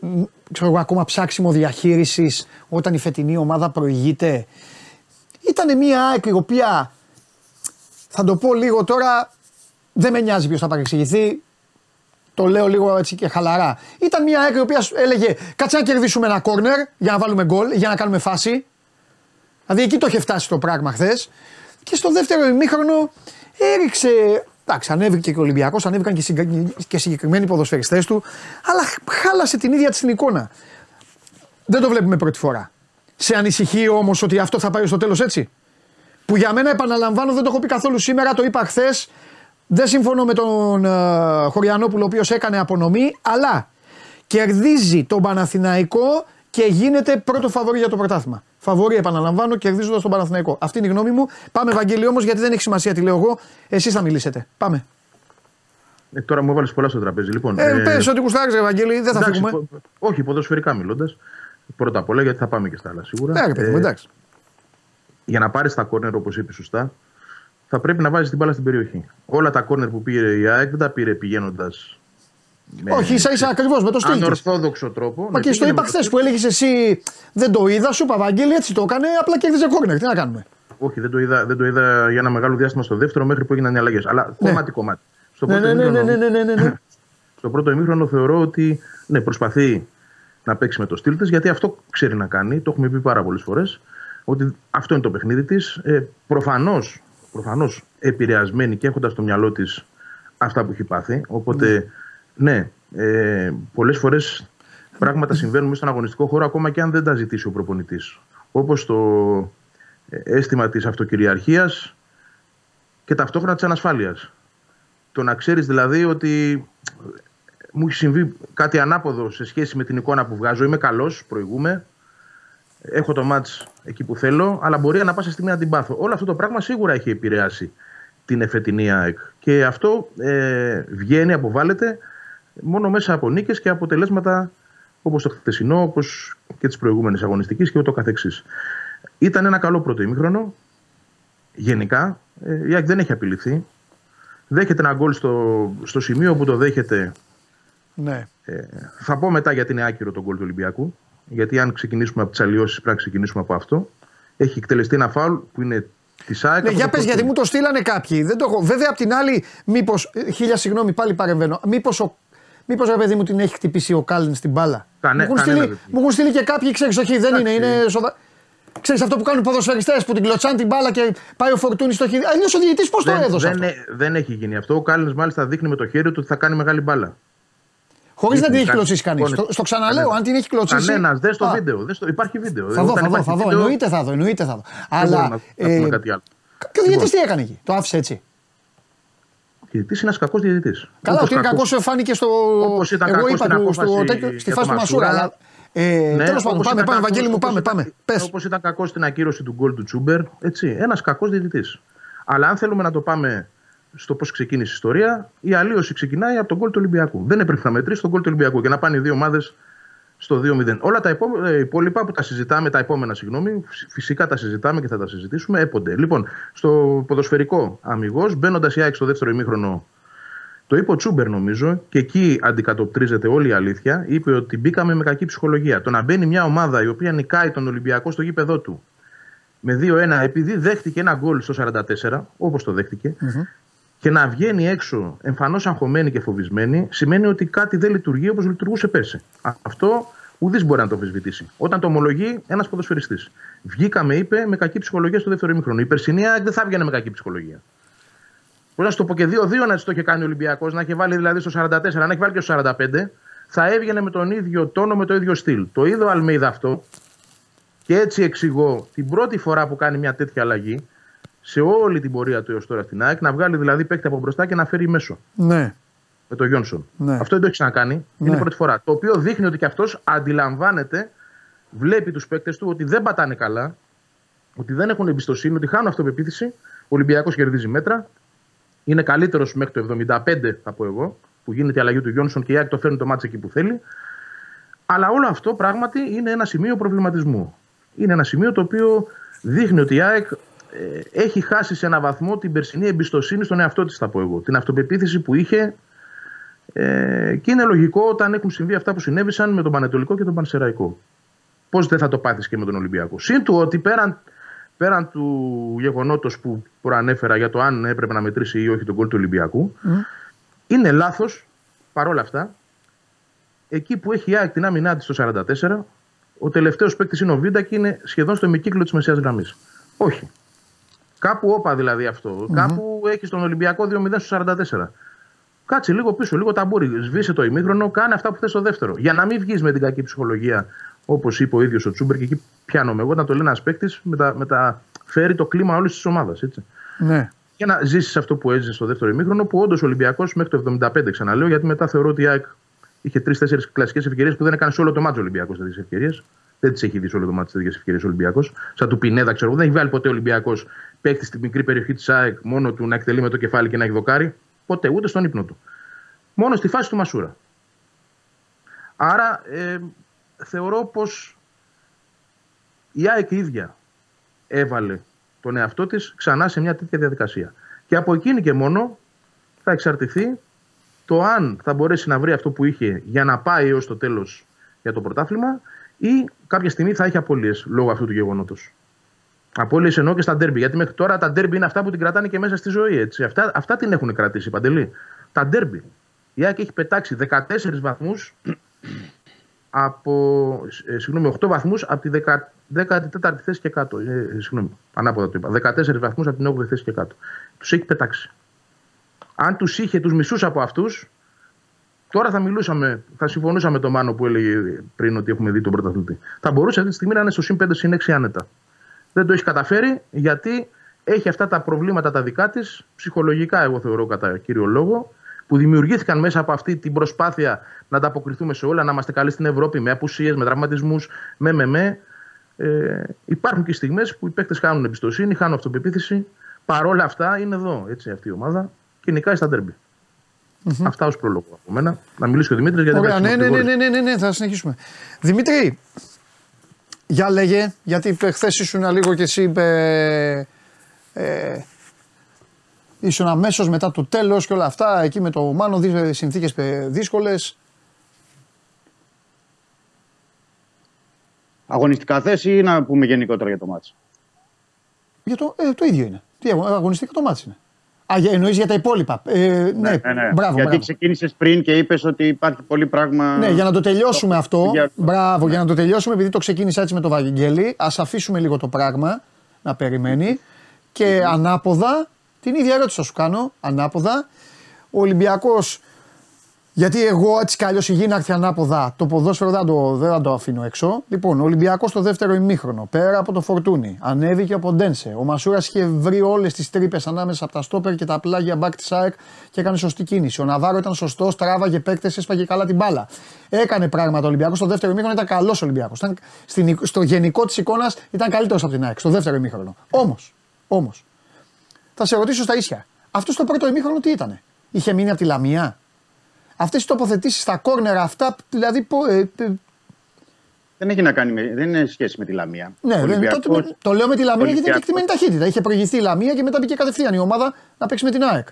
μ, ξέρω εγώ, ακόμα ψάξιμο διαχείρισης όταν η φετινή ομάδα προηγείται. Ήταν μια ΑΕΚ η οποία, θα το πω λίγο τώρα, δεν με νοιάζει ποιος θα παρεξηγηθεί, το λέω λίγο έτσι και χαλαρά. Ήταν μια ΑΕΚ η οποία σου έλεγε κάτσε να κερδίσουμε ένα κόρνερ για να βάλουμε γκολ, για να κάνουμε φάση. Δηλαδή εκεί το είχε φτάσει το πράγμα χθες. Και στο δεύτερο ημίχρονο έριξε. Εντάξει, ανέβηκε και ο Ολυμπιακός, ανέβηκαν και, συγκα... και συγκεκριμένοι ποδοσφαιριστές του, αλλά χάλασε την ίδια τη την εικόνα. Δεν το βλέπουμε πρώτη φορά. Σε ανησυχεί όμως ότι αυτό θα πάει στο τέλος έτσι; Που για μένα επαναλαμβάνω, δεν το έχω πει καθόλου σήμερα, το είπα χθες. Δεν συμφωνώ με τον uh, Χωριανόπουλο, ο οποίος έκανε απονομή, αλλά κερδίζει τον Παναθηναϊκό και γίνεται πρώτο φαβορή για το πρωτάθλημα. Φαβορή, επαναλαμβάνω, κερδίζοντας τον Παναθηναϊκό. Αυτή είναι η γνώμη μου. Πάμε, Βαγγέλη, όμως, γιατί δεν έχει σημασία τι λέω εγώ. Εσείς θα μιλήσετε. Πάμε. Ε, τώρα μου έβαλες πολλά στο τραπέζι. Λοιπόν, Ε, ε, πες ό,τι κουστάρεις, ρε Βαγγέλη, δεν θα εντάξει, φύγουμε. πο- όχι, ποδοσφαιρικά μιλώντας. Πρώτα απ' όλα, γιατί θα πάμε και στα άλλα σίγουρα. Ναι, ρε παιδί μου, Ε, εντάξει. για να πάρεις τα κόρνερ, όπως είπε σωστά, θα πρέπει να βάζεις την μπάλα στην περιοχή. Όλα τα κόρνερ που πήρε η ΑΕΚ δεν τα πήρε πηγαίνοντας. Όχι, ίσα ίσα ακριβώς με το στυλ. της. Ανορθόδοξο τρόπο. Μα Ναι, και στο πήγαινε είπα με το χθες που έλεγες εσύ δεν το είδα, σου είπα Βαγγέλη, έτσι το έκανε, απλά κέρδιζε κόρνερ. Τι να κάνουμε. Όχι, δεν το, είδα, δεν το είδα για ένα μεγάλο διάστημα στο δεύτερο μέχρι που έγιναν οι αλλαγές. Αλλά κομμάτι κομμάτι. Στο Ναι, πρώτο ναι, ναι, ναι, ημίχρονο- ναι, ναι, ναι, ναι. Στο πρώτο ημίχρονο θεωρώ ότι ναι, προσπαθεί να παίξει με το στυλ της, γιατί αυτό ξέρει να κάνει. Το έχουμε πει πάρα πολλές φορές. Ότι αυτό είναι το παιχνίδι της. Ε, Προφανώς προφανώς επηρεασμένη και έχοντας στο μυαλό της αυτά που έχει πάθει. Οπότε, ναι, ε, πολλές φορές πράγματα συμβαίνουν μέσα στον αγωνιστικό χώρο ακόμα και αν δεν τα ζητήσει ο προπονητής. Όπως το ε, αίσθημα της αυτοκυριαρχίας και ταυτόχρονα της ανασφάλειας. Το να ξέρεις δηλαδή ότι μου έχει συμβεί κάτι ανάποδο σε σχέση με την εικόνα που βγάζω. Είμαι καλός, προηγούμε. Έχω το μάτς εκεί που θέλω, αλλά μπορεί να πάσα στιγμή να την πάθω. Όλο αυτό το πράγμα σίγουρα έχει επηρεάσει την εφετινή ΑΕΚ. Και αυτό ε, βγαίνει, αποβάλλεται μόνο μέσα από νίκες και αποτελέσματα όπως το χθεσινό, όπως και τις προηγούμενες αγωνιστικές και ούτω καθεξής. Ήταν ένα καλό πρώτο ημίχρονο. Γενικά, ε, η ΑΕΚ δεν έχει απειληθεί. Δέχεται ένα γκολ στο, στο σημείο που το δέχεται Ναι. ε, θα πω μετά γιατί είναι άκυρο το γκολ του Ολυμπιακού. Γιατί αν ξεκινήσουμε από τις αλλοιώσεις, πρέπει να ξεκινήσουμε από αυτό. Έχει εκτελεστεί ένα φάουλ που είναι της ΑΕΚ. Ναι, από για το πες, post γιατί του. μου το στείλανε κάποιοι. Δεν το έχω. Βέβαια, απ' την άλλη, μήπως. Χίλια συγγνώμη, πάλι παρεμβαίνω. Μήπως ο. Μήπως ρε παιδί μου την έχει χτυπήσει ο Κάλιν στην μπάλα. Κανέ- μου, έχουν κανένα στείλει, δεν την μου έχουν στείλει και κάποιοι, ξέρεις, όχι, δεν είναι. Εντάξει. είναι σοβα... Ξέρεις αυτό που κάνουν οι ποδοσφαιριστές που την κλωτσάνε την μπάλα και πάει ο Φορτούνης στο χέρι. Αλλιώς ο διαιτητής πώς το δεν, έδωσε δεν, αυτό; ε- δεν έχει γίνει αυτό. Ο Κάλλιν μάλιστα δείχνει με το χέρι του ότι θα κάνει μεγάλη μπάλα. Χωρίς να την έχει Κάνει- κλωτσίσει κανείς. κάνει- Στο, στο ξαναλέω, αν την έχει κλωτσίσει. Κανένας, δες στο Α, βίντεο. Δες το, υπάρχει βίντεο. Θα δω, Όταν θα δω, υπάρχει θα δω. βίντεο, Εννοείται θα δω, εννοείται θα δω. δεν μπορούμε Αλλά. να, να πούμε ε, κάτι άλλο. Και ο διαιτητής τι έκανε εκεί; Το άφησε έτσι; Ο διαιτητής είναι ένας κακός διαιτητής. Καλά, ότι είναι κακό φάνηκε στο. Όπως ήταν Εγώ κακός είπα στην του, στο απόφαση τέτοιο, για στη το φάση του Μασούρα. Μασούρα. Αλλά. Ε, Ναι, Τέλος πάντων, όπως πάμε, ήταν πάμε, κακός- Βαγγέλη μου, όπως πάμε. ήταν- πάμε. Πες. Όπως ήταν κακός στην ακύρωση του γκολ του Τσούμπερ, έτσι, ένας κακός διαιτητής. Αλλά αν θέλουμε να το πάμε στο πώς ξεκίνησε η ιστορία, η αλλίωση ξεκινάει από τον γκολ του Ολυμπιακού. Δεν έπρεπε να μετρήσει τον γκολ του Ολυμπιακού και να πάνε οι δύο ομάδες στο 2-0. Όλα τα επό- ε, υπόλοιπα που τα συζητάμε, τα επόμενα συγγνώμη, φυσ- φυσικά τα συζητάμε και θα τα συζητήσουμε, έπονται. Λοιπόν, στο ποδοσφαιρικό αμυγός, μπαίνοντας η ΑΕΚ στο δεύτερο ημίχρονο το είπε ο Τσούμπερ νομίζω και εκεί αντικατοπτρίζεται όλη η αλήθεια. Είπε ότι μπήκαμε με κακή ψυχολογία. Το να μπαίνει μια ομάδα η οποία νικάει τον Ολυμπιακό στο γήπεδό του με 2-1 επειδή δέχτηκε ένα γκολ στο 44, όπως το δέχτηκε, και να βγαίνει έξω εμφανώς αγχωμένη και φοβισμένη, σημαίνει ότι κάτι δεν λειτουργεί όπως λειτουργούσε πέρσι. Α- Αυτό ουδής μπορεί να το αμφισβητήσει. Όταν το ομολογεί ένας ποδοσφαιριστής. Βγήκαμε, είπε, με κακή ψυχολογία στο δεύτερο ημίχρονο. Η περσινή ΑΕΚ δεν θα βγαίνει με κακή ψυχολογία. Μπορεί να σου το πω και 2-2 να τη το είχε κάνει ο Ολυμπιακός, να είχε βάλει δηλαδή στο 44, να έχει βάλει και στο 45, θα έβγαινε με τον ίδιο τόνο, με το ίδιο στυλ. Το είδε ο Αλμέιδα αυτό και έτσι εξηγώ την πρώτη φορά που κάνει μια τέτοια αλλαγή σε όλη την πορεία του έως τώρα στην ΑΕΚ, να βγάλει δηλαδή παίκτη από μπροστά και να φέρει μέσο. Ναι. με τον Γιόνσον. Ναι. Αυτό δεν το έχει ξανακάνει. Είναι Ναι. η πρώτη φορά. Το οποίο δείχνει ότι και αυτός αντιλαμβάνεται, βλέπει τους παίκτες του ότι δεν πατάνε καλά, ότι δεν έχουν εμπιστοσύνη, ότι χάνουν αυτοπεποίθηση. Ο Ολυμπιακός κερδίζει μέτρα. Είναι καλύτερος μέχρι το 75, θα πω εγώ, που γίνεται η αλλαγή του Γιόνσον και η ΑΕΚ το φέρνει το μάτσο εκεί που θέλει. Αλλά όλο αυτό πράγματι είναι ένα σημείο προβληματισμού. Είναι ένα σημείο το οποίο δείχνει ότι η ΑΕΚ ε, έχει χάσει σε ένα βαθμό την περσινή εμπιστοσύνη στον εαυτό της, θα πω εγώ. Την αυτοπεποίθηση που είχε. Ε, και είναι λογικό όταν έχουν συμβεί αυτά που συνέβησαν με τον Πανετολικό και τον Πανσεραϊκό. Πώς δεν θα το πάθεις και με τον Ολυμπιακό. Συν του ότι πέραν, πέραν του γεγονότος που προανέφερα για το αν έπρεπε να μετρήσει ή όχι τον κόλ του Ολυμπιακού, είναι λάθος παρόλα αυτά εκεί που έχει η ΑΕΚ την άμυνά της στο 44, ο τελευταίος παίκτης είναι ο Βίντα και είναι σχεδόν στο ημικύκλο της μεσαίας γραμμής. Όχι. Κάπου όπα δηλαδή αυτό. Κάπου έχει τον Ολυμπιακό 2-0 στο 44. Κάτσε λίγο πίσω, λίγο ταμπούρι. Σβήσε το ημίχρονο, κάνε αυτά που θες στο δεύτερο. Για να μην βγεις με την κακή ψυχολογία, όπως είπε ο ίδιος ο Τσούμπερ, και εκεί πιάνομαι εγώ, να το λέει ένας παίκτης, μετα, μεταφέρει το κλίμα όλης της ομάδας. Ναι. Και να ζήσεις αυτό που έζησες στο δεύτερο ημίχρονο, που όντως ο Ολυμπιακός μέχρι το 75 ξαναλέω, γιατί μετά θεωρώ ότι η ΑΕΚ είχε τρει-τέσσερι κλασικές ευκαιρίες που δεν έκανε σε όλο το μάτσο ο Ολυμπιακός τέτοιε ευκαιρίες. Δεν τις έχει δει σε όλο το μάτσο τέτοιε ευκαιρίες ο Ολυμπιακός. Σαν του Πινέδα, ξέρω εγώ. Δεν έχει βάλει ποτέ ο Ολυμπιακός παίκτης στη μικρή περιοχή της ΑΕΚ μόνο του να εκτελεί με το κεφάλι και να έχει δοκάρει. Ποτέ, ούτε στον ύπνο του. Μόνο στη φάση του Μασούρα. Άρα ε, θεωρώ πως η ΑΕΚ η ίδια έβαλε τον εαυτό της ξανά σε μια τέτοια διαδικασία. Και από εκείνη και μόνο θα εξαρτηθεί το αν θα μπορέσει να βρει αυτό που είχε για να πάει έως το τέλος για το πρωτάθλημα ή κάποια στιγμή θα έχει απώλειες λόγω αυτού του γεγονότος. Απώλειες εννοώ και στα ντέρμπι. Γιατί μέχρι τώρα τα ντέρμπι είναι αυτά που την κρατάνε και μέσα στη ζωή. Έτσι. Αυτά, αυτά την έχουν κρατήσει, Παντελή. Τα ντέρμπι. Η ΑΕΚ έχει πετάξει 14 βαθμούς από, ε, συγγνώμη, 8 βαθμούς από τη 14η θέση και κάτω. Ε, συγγνώμη, ανάποδα το είπα. 14 βαθμούς από την 8η θέση και κάτω. Τους έχει πετάξει. Αν τους είχε τους μισούς από αυτούς, τώρα θα μιλούσαμε, θα συμφωνούσαμε με τον Μάνο που έλεγε πριν ότι έχουμε δει τον πρωταθλητή. Θα μπορούσε αυτή τη στιγμή να είναι στο συν 5 συν 6 άνετα. Δεν το έχει καταφέρει γιατί έχει αυτά τα προβλήματα τα δικά της, ψυχολογικά, εγώ θεωρώ κατά κύριο λόγο, που δημιουργήθηκαν μέσα από αυτή την προσπάθεια να ανταποκριθούμε σε όλα, να είμαστε καλοί στην Ευρώπη με απουσίες, με τραυματισμούς, με με με. Ε, υπάρχουν και στιγμές που οι παίκτες χάνουν εμπιστοσύνη, χάνουν αυτοπεποίθηση. Παρόλα αυτά είναι εδώ έτσι, αυτή η ομάδα και νικάει στα ντέρμπι. Αυτά ως πρόλογο από μένα. Να μιλήσει και ο Δημήτρης γιατί Ωραία, δεν ναι, ναι, ναι, ναι, ναι, ναι, ναι, θα συνεχίσουμε. Δημήτρη, για λέγε, γιατί χθες ήσουν λίγο και εσύ ε, ε, ήσουν αμέσως μετά το τέλος και όλα αυτά, εκεί με το Μάνο, δι- συνθήκες ε, δύσκολες. Αγωνιστικά θέση ή να πούμε γενικότερα για το μάτσο. Για το, ε, το ίδιο είναι. Τι αγω- αγωνιστικά το μάτι είναι. Α, για- εννοείς για τα υπόλοιπα. Ε, ναι, μπράβο, Γιατί μπράβο. ξεκίνησες πριν και είπες ότι υπάρχει πολύ πράγμα. Ναι, για να το τελειώσουμε αυτό. Για- Μπράβο, για να το τελειώσουμε, επειδή το ξεκίνησα έτσι με το Βαγγέλη, ας αφήσουμε λίγο το πράγμα να περιμένει. Και ανάποδα, την ίδια ερώτηση θα σου κάνω. Ανάποδα, ο Ολυμπιακός. Γιατί εγώ έτσι κι αλλιώς η γη να έρθει ανάποδα, το ποδόσφαιρο δεν το, δεν θα το αφήνω έξω. Λοιπόν, ο Ολυμπιακός στο δεύτερο ημίχρονο, πέρα από το φορτούνι, ανέβηκε από Ντένσε. Ο Μασούρας είχε βρει όλες τις τρύπες ανάμεσα από τα στόπερ και τα πλάγια μπακ της ΑΕΚ και έκανε σωστή κίνηση. Ο Ναβάρο ήταν σωστός, τράβαγε παίκτες, έσπαγε καλά την μπάλα. Έκανε πράγματα ο Ολυμπιακός. Στο δεύτερο ημίχρονο ήταν καλός Ολυμπιακός. Στο γενικό της εικόνας ήταν καλύτερος από την ΑΕΚ. Στο δεύτερο ημίχρονο. Όμως, όμως, θα σε ρωτήσω στα ίσια. Αυτό στο πρώτο ημίχρονο τι ήταν. Είχε μείνει από τη Λαμία; Αυτές οι τοποθετήσεις στα κόρνερα αυτά, δηλαδή. πο- ε, ε, Δεν έχει να κάνει με, δεν είναι σχέση με τη Λαμία. ναι, Ο δεν, Ολυμπιακός- τότε, το λέω με τη Λαμία γιατί είναι και Ολυμπιακός- εκτιμένη ταχύτητα. Είχε προηγηθεί η Λαμία και μετά μπήκε κατευθείαν η ομάδα να παίξει με την ΑΕΚ.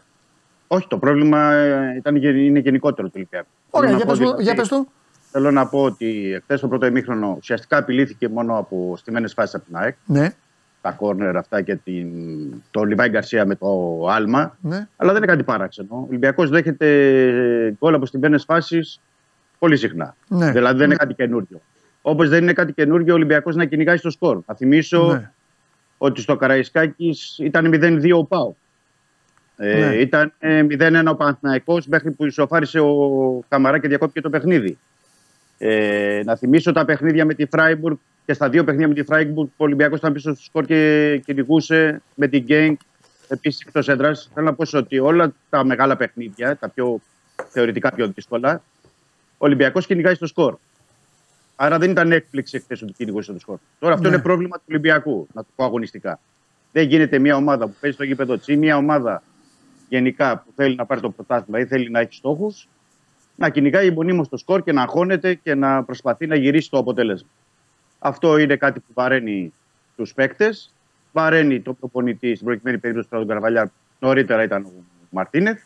Όχι, το πρόβλημα ε, ήταν, γε- είναι γενικότερο του Ολυμπιακού. Ωραία, Θέλω για να πες, πω μου- δηλαδή- για πες του. Θέλω να πω ότι εχθέ το πρώτο ημίχρονο ουσιαστικά απειλήθηκε μόνο από στιμένες φάσεις από την ΑΕΚ. Ναι, Τα κόρνερ αυτά και την, το Λιβάη Γκαρσία με το άλμα. ναι. Αλλά δεν είναι κάτι παράξενο. Ο Ολυμπιακός δέχεται γκολ από στιμένε φάσεις πολύ συχνά. Ναι. Δηλαδή δεν είναι κάτι καινούριο. Όπως δεν είναι κάτι καινούριο ο Ολυμπιακός να κυνηγάει στο σκορ. Θα θυμίσω Ναι. ότι στο Καραϊσκάκης ήταν 0-2 ο Πάο. Ε, Ναι. Ήταν ε, 0-1 ο Παναθηναϊκός μέχρι που ισοφάρισε ο Καμαρά και διακόπηκε το παιχνίδι. Ε, να θυμίσω τα παιχνίδια με τη Φράιμπουργκ και στα δύο παιχνίδια με τη Φράιμπουργκ ο Ολυμπιακός ήταν πίσω στο σκορ και κυνηγούσε με την Γκέγκ επίσης εκτός έδρας. Θέλω να πω ότι όλα τα μεγάλα παιχνίδια, τα πιο θεωρητικά πιο δύσκολα. Ο Ολυμπιακός κυνηγάει στο σκορ. Άρα δεν ήταν έκπληξη εχθέ ότι κυνηγούσε το σκορ. Τώρα αυτό Ναι. είναι πρόβλημα του Ολυμπιακού, να το πω αγωνιστικά. Δεν γίνεται μια ομάδα που παίζει στο γήπεδο τσι, μια ομάδα γενικά που θέλει να πάρει το πρωτάθλημα ή θέλει να έχει στόχους, να κυνηγάει μονίμω το σκορ και να αγχώνεται και να προσπαθεί να γυρίσει το αποτέλεσμα. Αυτό είναι κάτι που βαραίνει τους παίκτες. Βαραίνει τον προπονητή, στην προκειμένη περίπτωση τώρα τον Καρβαλιά, νωρίτερα ήταν ο Μαρτίνεθ.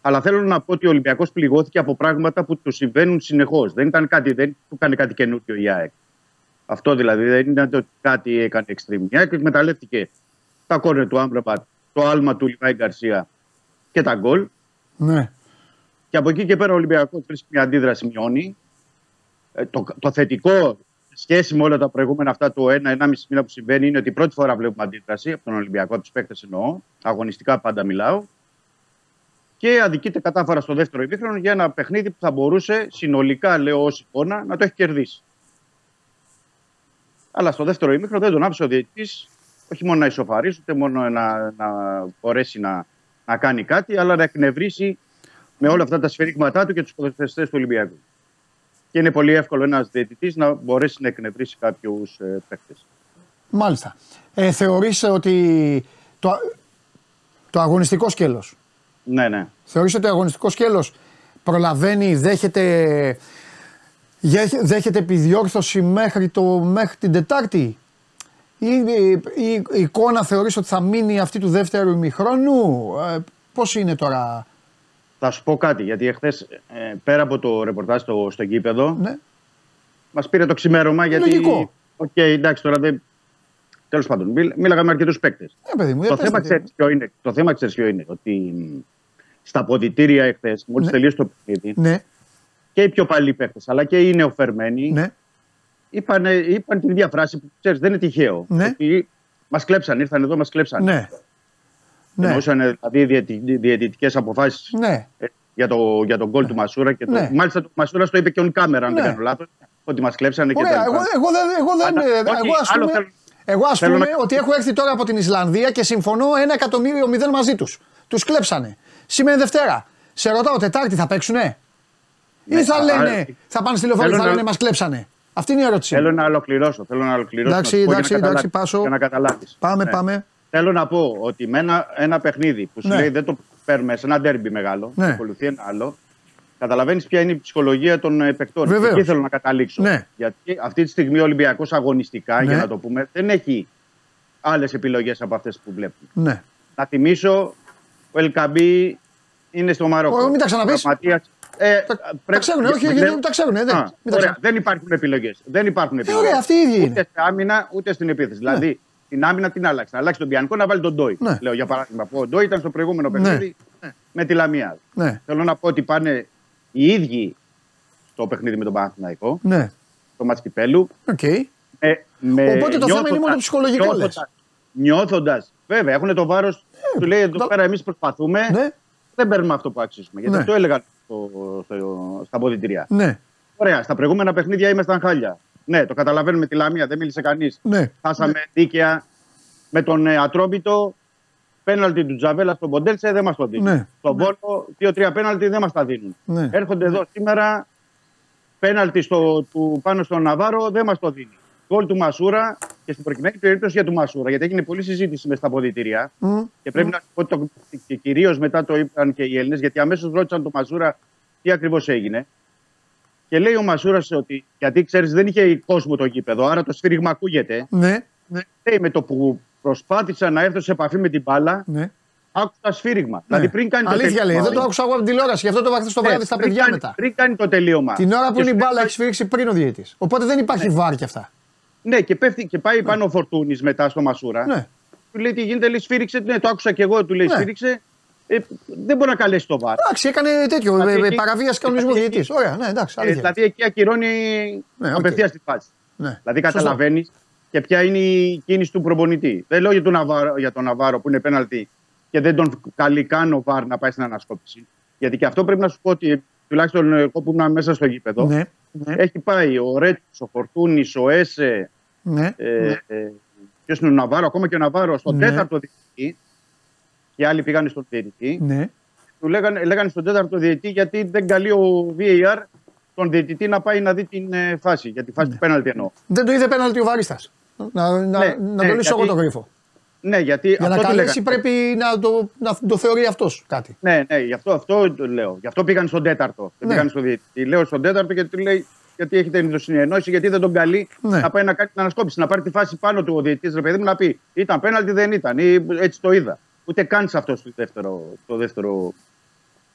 Αλλά θέλω να πω ότι ο Ολυμπιακός πληγώθηκε από πράγματα που του συμβαίνουν συνεχώς. Δεν ήταν κάτι, δεν του έκανε κάτι καινούριο η ΑΕΚ. Αυτό δηλαδή δεν είναι ότι κάτι έκανε extreme. Η ΑΕΚ εκμεταλλεύτηκε τα κόρνερ του Άμπραμπατ, το άλμα του Λιβάη Γκαρσία και τα γκολ. Ναι. Και από εκεί και πέρα ο Ολυμπιακός βρίσκει μια αντίδραση, μειώνει. Ε, το, το θετικό σε σχέση με όλα τα προηγούμενα αυτά το 1-1,5 μήνα που συμβαίνει είναι ότι πρώτη φορά βλέπουμε αντίδραση από τον Ολυμπιακό, από τους παίκτες εννοώ. Αγωνιστικά πάντα μιλάω. Και αδικείται κατάφορα στο δεύτερο ημίχρονο για ένα παιχνίδι που θα μπορούσε συνολικά, λέω ως εικόνα, να το έχει κερδίσει. Αλλά στο δεύτερο ημίχρονο δεν τον άφησε ο διαιτητής όχι μόνο να ισοφαρίσει, ούτε μόνο να, να μπορέσει να, να κάνει κάτι, αλλά να εκνευρίσει με όλα αυτά τα σφυρίγματά του και τους ποδοσφαιριστές του Ολυμπιακού. Και είναι πολύ εύκολο ένας διαιτητής να μπορέσει να εκνευρίσει κάποιους ε, παίκτες. Μάλιστα. Ε, θεωρείς ότι το, το αγωνιστικό σκέλος, Ναι, ναι. θεωρείς ότι το αγωνιστικό σκέλος προλαβαίνει, δέχεται, γε- δέχεται επιδιόρθωση μέχρι, το, μέχρι την Τετάρτη; Ή η, η, η εικόνα θεωρείς ότι θα μείνει αυτή του δεύτερου ημιχρόνου, ε, πώς είναι τώρα, Θα σου πω κάτι, γιατί εχθές πέρα από το ρεπορτάζ στο, στο γήπεδο, ναι, μας πήρε το ξημέρωμα. Γιατί. Λογικό. Οκ, εντάξει, τώρα δεν. Τέλος πάντων, μίλ- μίλαγα με αρκετούς παίκτες. ε, παιδί μου, για Το πες θέμα, το τι- ξέρεις ποιο είναι, το θέμα ξέρεις ποιο είναι. Ότι μ, στα αποδυτήρια εχθές, μόλις Ναι. τελείωσε το παιχνίδι, ναι, και οι πιο παλιοί παίκτες, αλλά και οι νεοφερμένοι, ναι, είπαν, είπαν την ίδια φράση που ξέρεις, δεν είναι τυχαίο. Ναι. Ότι μας κλέψαν, ήρθαν εδώ, μας κλέψαν. ναι, ναι, Εννοούσαν δηλαδή διαιτητικές αποφάσεις ναι, για, το, για τον γκολ του Μασούρα. Και το, Ναι. Μάλιστα το Μασούρα το είπε και on camera, αν Ναι. δεν κάνω λάθος. Ότι μας κλέψανε και Ωραία, τα εγώ, λοιπά. εγώ δεν, εγώ δεν, Αλλά, ε, όχι, εγώ ας άλλο πούμε, θέλω- εγώ ας θέλω πούμε να- ότι έχω έρθει τώρα από την Ισλανδία και συμφωνώ ένα εκατομμύριο μηδέν μαζί τους. Τους κλέψανε. Σήμερα είναι Δευτέρα. Σε ρωτάω, Τετάρτη θα παίξουνε; Ή θα α, λένε, α, θα πάνε στη λεωφορεία και θέλω θα να- λένε μας κλέψανε. Αυτή είναι η ερώτηση. Θέλω να ολοκληρώσω. Θέλω να ολοκληρώσω. Εντάξει, να σου πω εντάξει, για να εντάξει, καταλάβεις, πάσω. Για να καταλάβεις. Πάμε, Ναι. πάμε. Θέλω να πω ότι με ένα, ένα παιχνίδι που σου Ναι. λέει δεν το παίρνουμε σε ένα ντέρμπι μεγάλο, Ναι. ακολουθεί ένα άλλο, καταλαβαίνεις ποια είναι η ψυχολογία των ε, παικτών. Βεβαίως. Εκεί θέλω να καταλήξω. Ναι. Γιατί αυτή τη στιγμή ο Ολυμπιακός αγωνιστικά, Ναι. για να το πούμε, δεν έχει άλλες επιλογές από αυτές που βλέπουμε. Ναι. Να θυμίσω, ο Ελ Κααμπί είναι στο Μαρόκο. Ω, μην τα ξαναπείς. Ο Ματίας- Ε, Τα- πρέπει- τα ξέρουνε, όχι, όχι, λέω- τα ξέρουνε, δεν- Α, μην τα ωραία, ξέρουνε. δεν υπάρχουν επιλογές. Δεν υπάρχουν επιλογές. ωραία, αυτοί οι ίδιοι είναι. Ούτε στην άμυνα ούτε στην επίθεση. Δηλαδή, την άμυνα την άλλαξε. Να αλλάξει τον Πιάνιτς να βάλει τον Ντόι. Ναι. Λέω για παράδειγμα. Που ο Ντόι ήταν στο προηγούμενο παιχνίδι με τη Λαμία. Ναι. Θέλω να πω ότι πάνε οι ίδιοι στο παιχνίδι με τον Παναθηναϊκό, Ναι. το μάτς κυπέλου. Οκ. Με, με Οπότε το θέμα είναι μόνο το νιώθοντας- ψυχολογικό, λες. νιώθοντας- Νιώθοντας, βέβαια, έχουν το βάρος, του λέει εδώ το- πέρα εμείς προσπαθούμε, Ναι. δεν παίρνουμε αυτό που αξίζουμε. Γιατί Ναι. αυτό έλεγαν στο, στο, στα αποδητηρία. Ναι. Ωραία, στα προηγούμενα παιχνίδια ήμασταν χάλια. Ναι, το καταλαβαίνουμε τη Λαμία, δεν μίλησε κανείς. Ναι. Χάσαμε δίκαια με τον ε, Ατρόμητο. Πέναλτι του Τζαβέλα στον Ποντέλσε δεν μας το δίνουν. Ναι. Στον Βόλο, δύο-τρία πέναλτι δεν μας τα δίνουν. Ναι. Έρχονται εδώ σήμερα, πέναλτι στο, του, πάνω στον Ναβάρο δεν μας το δίνει. Γκολ του Μασούρα και στην προκειμένη περίπτωση για του Μασούρα, γιατί έγινε πολλή συζήτηση μες στα αποδητήρια. Μμ. Και πρέπει να σου πω ότι το, και κυρίως μετά το είπαν και οι Έλληνες, γιατί αμέσως ρώτησαν τον Μασούρα τι ακριβώς έγινε. Και λέει ο Μασούρας ότι γιατί ξέρεις δεν είχε κόσμο το γήπεδο, άρα το σφύριγμα ακούγεται. Ναι. Λέει με το που προσπάθησα να έρθω σε επαφή με την μπάλα, Ναι. άκουσα σφύριγμα. Δηλαδή πριν κάνει Αλήθεια το λέει, τελείωμα. δεν το άκουσα εγώ από την τηλεόραση, γι' αυτό το βάζετε στο Ναι, βράδυ στα πριν παιδιά κάνει- μετά. Πριν κάνει το τελείωμα. Την ώρα που Και είναι η σου μπάλα λέει, έχει σφίξει πριν ο διαιτητής. Οπότε δεν υπάρχει VAR και αυτά. Ναι, και, πέφτει, και πάει πάνω ο Φορτούνης μετά στο Μασούρα. Ναι. Του λέει τι γίνεται, λέει σφύριξε. Ναι, το άκουσα και εγώ, του λέει Ναι. σφύριξε. Ε, δεν μπορεί να καλέσει το VAR. Εντάξει, έκανε τέτοιο. Δηλαδή, ε, ε, εκεί- παραβίαση κανονισμού δηλαδή, διαιτητή. Ωραία, ναι, εντάξει. Ε, Αλήθεια. δηλαδή εκεί ακυρώνει Ναι, οκ. απευθείας τη φάση. Ναι. Δηλαδή Σωστό. καταλαβαίνεις και ποια είναι η κίνηση του προπονητή. Δεν λέω για τον Ναβάρο, για τον Ναβάρο που είναι πέναλτι και δεν τον καλεί καν ο Βάρ να πάει στην ανασκόπηση. Γιατί και αυτό πρέπει να σου πω ότι τουλάχιστον εγώ που ήμουν μέσα στο γήπεδο. Ναι, ναι, Έχει πάει ο Ρέτ, ο Φορτούνης, ο Έσε. ναι. Ε, ε, Ποιος είναι ο Ναβάρο, ακόμα και ο Ναβάρο στον Ναι. τέταρτο διαιτητή. Και άλλοι πήγαν στον διαιτητή. ναι. του λέγανε, λέγανε στον τέταρτο διαιτητή γιατί δεν καλεί ο VAR τον διαιτητή να πάει να δει την ε, φάση. Για τη φάση του πέναλτι εννοώ. Δεν το είδε πέναλτι ο Βαρίστας. Να, να, Ναι, να ναι, το λύσω εγώ γιατί- το γρίφο. Ναι, γιατί Για να αυτό του καλέσει λέγανε. πρέπει να το, να το θεωρεί αυτός κάτι. Ναι, ναι, γι' αυτό, αυτό το λέω. Γι' αυτό πήγαν στον τέταρτο. Δεν Ναι. πήγαν στον διαιτητή. Λέω στον τέταρτο γιατί του λέει γιατί έχετε ενδοσυνεννόηση, γιατί δεν τον καλεί Ναι. να πάει να κάνει την ανασκόπηση, να πάρει τη φάση πάνω του ο διαιτητής, ρε παιδί μου, να πει ήταν πέναλτι, δεν ήταν, ή έτσι το είδα. Ούτε καν σε αυτό στο δεύτερο, στο δεύτερο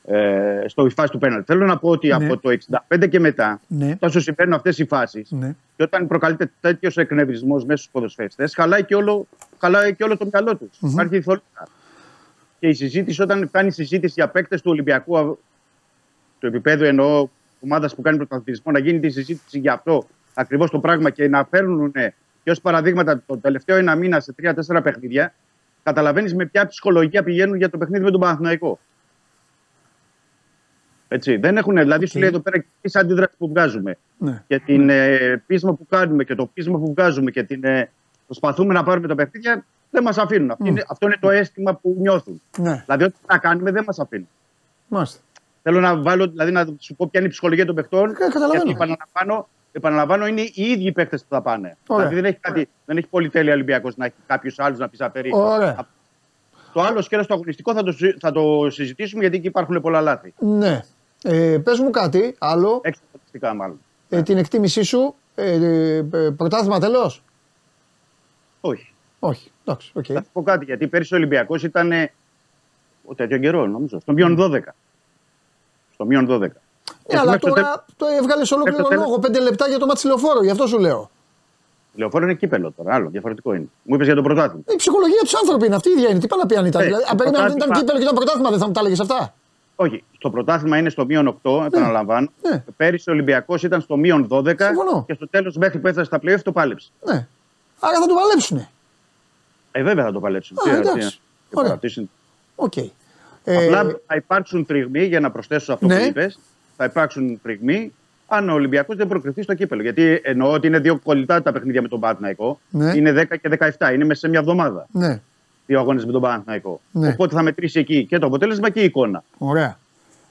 ε, στο φάση του πέναλτι. Θέλω να πω ότι Ναι. από το 65 και μετά, Ναι. τόσο συμβαίνουν αυτές οι φάσεις, Ναι. και όταν προκαλείται τέτοιος εκνευρισμός μέσα στους ποδοσφαιριστές, χαλάει και όλο, χαλάει και όλο το μυαλό τους. Υπάρχει θολότητα. Και η συζήτηση, όταν κάνει συζήτηση για παίκτες του Ολυμπιακού, α- του επίπεδου εννοώ ομάδας που κάνει πρωταθλητισμό, να γίνει τη συζήτηση για αυτό ακριβώς το πράγμα και να φέρνουν και ως παραδείγματα το τελευταίο ένα μήνα σε τρία-τέσσερα παιχνίδια, καταλαβαίνεις με ποια ψυχολογία πηγαίνουν για το παιχνίδι με τον Παναθηναϊκό. Έτσι, δεν έχουν, δηλαδή σου λέει εδώ πέρα και τις αντίδραση που βγάζουμε Ναι. και την ε, πείσμα που κάνουμε και το πείσμα που βγάζουμε και την ε, προσπαθούμε να πάρουμε τα παιχνίδια, δεν μας αφήνουν. Αυτό, είναι, αυτό είναι το αίσθημα που νιώθουν. Ναι. Δηλαδή, ό,τι να κάνουμε δεν μας αφήνουν. Μάλιστα. Θέλω να βάλω, δηλαδή να σου πω ποια είναι η ψυχολογία των παιχτών. Ε, καταλαβαίνω. Γιατί επαναλαμβάνω, επαναλαμβάνω, είναι οι ίδιοι παίχτε που θα πάνε. Ωραία. Δηλαδή δεν έχει, κάτι, δεν έχει πολυτέλεια Ολυμπιακός να έχει κάποιου άλλου να πει απερί. Ωραία. Το άλλο σκέλος το αγωνιστικό θα το, συ- θα το συζητήσουμε γιατί εκεί υπάρχουν πολλά λάθη. Ναι. Ε, πες μου κάτι άλλο, Έξω αγωνιστικά μάλλον. ε, την εκτίμησή σου, ε, ε, ε, πρωτάθλημα τέλος. Όχι. Όχι, εντάξει, οκ. Θα σου πω κάτι, γιατί πέρυσι ο Ολυμπιακός ήταν ε, ο τέτοιο καιρό, νομίζω, στο μείον 12. Στο μείον 12. Ναι, Όχι, αλλά μέχρι το τώρα το έβγαλες ολόκληρο μέχρι το λόγο. Πέντε λεπτά για το ματς Λεωφόρο, γι' αυτό σου λέω. Λεωφόρο είναι κύπελλο τώρα, άλλο, διαφορετικό είναι. Μου είπες για το πρωτάθλημα. Η ψυχολογία τους άνθρωπου είναι αυτή η ίδια είναι. Τι πάει να πει αν ήταν. Ε, δηλαδή, αν το περίμενα ότι ήταν πρωτάθλημα- κύπελλο και ήταν πρωτάθλημα, δεν θα μου τα έλεγες αυτά. Όχι, στο πρωτάθλημα είναι στο μείον 8, επαναλαμβάνω. ναι. Πέρυσι ο Ολυμπιακός ήταν στο μείον 12 Συμφωνώ. και στο τέλος μέχρι που έφτασε στα playoff το πάλεψε. Ναι. Άρα θα το παλέψουνε. Ε, βέβαια θα το παλέψουν. Α, Τι- εντάξει. τι- τι Ωραία. παρατήσεις. Οκ. Απλά Ε, θα υπάρξουν τριγμοί, για να προσθέσω σε αυτό Ναι. που είπες, θα υπάρξουν τριγμοί αν ο Ολυμπιακός δεν προκριθεί στο κύπελλο. Γιατί εννοώ ότι είναι δύο κολλητά τα παιχνίδια με τον Παναθηναϊκό. Ναι. Είναι 10 και 17, είναι μέσα σε μια εβδομάδα. ναι, Δύο αγώνες με τον Παναθηναϊκό. Ναι. Οπότε θα μετρήσει εκεί και το αποτέλεσμα και η εικόνα. ωραία.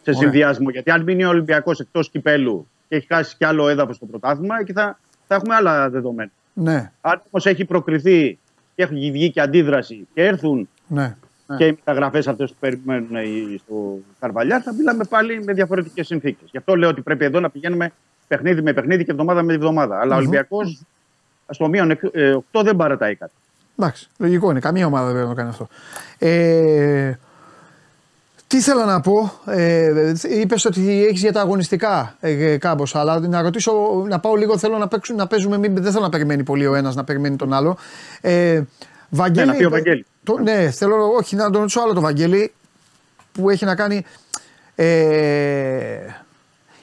Σε Ωραία. συνδυασμό. Γιατί αν μείνει ο Ολυμπιακός εκτός κυπέλου και έχει χάσει κι άλλο έδαφος στο πρωτάθλημα, εκεί θα, θα έχουμε άλλα δεδομένα. Ναι, Αν όμως έχει προκριθεί και έχει βγει και αντίδραση και έρθουν ναι. Ναι. και οι μεταγραφές αυτές που περιμένουν οι- στο Καρβαλιά, θα μιλάμε πάλι με διαφορετικές συνθήκες. Γι' αυτό λέω ότι πρέπει εδώ να πηγαίνουμε παιχνίδι με παιχνίδι και εβδομάδα με εβδομάδα. Αλλά ο Ολυμπιακός στο μείον 8 δεν παρατάει κάτι. Εντάξει, λογικό είναι. Καμία ομάδα δεν πρέπει να το κάνει αυτό. Ε, τι ήθελα να πω, ε, είπες ότι έχεις για τα αγωνιστικά ε, κάπω, αλλά να ρωτήσω, να πάω λίγο. Θέλω να, παίξουν, να παίζουμε, μην, δεν θέλω να περιμένει πολύ ο ένας να περιμένει τον άλλο. Ε, Βαγγέλη, Ναι, να πει ο Βαγγέλης. Το, ναι, θέλω όχι να τον ρωτήσω άλλο το Βαγγέλη που έχει να κάνει. Ε,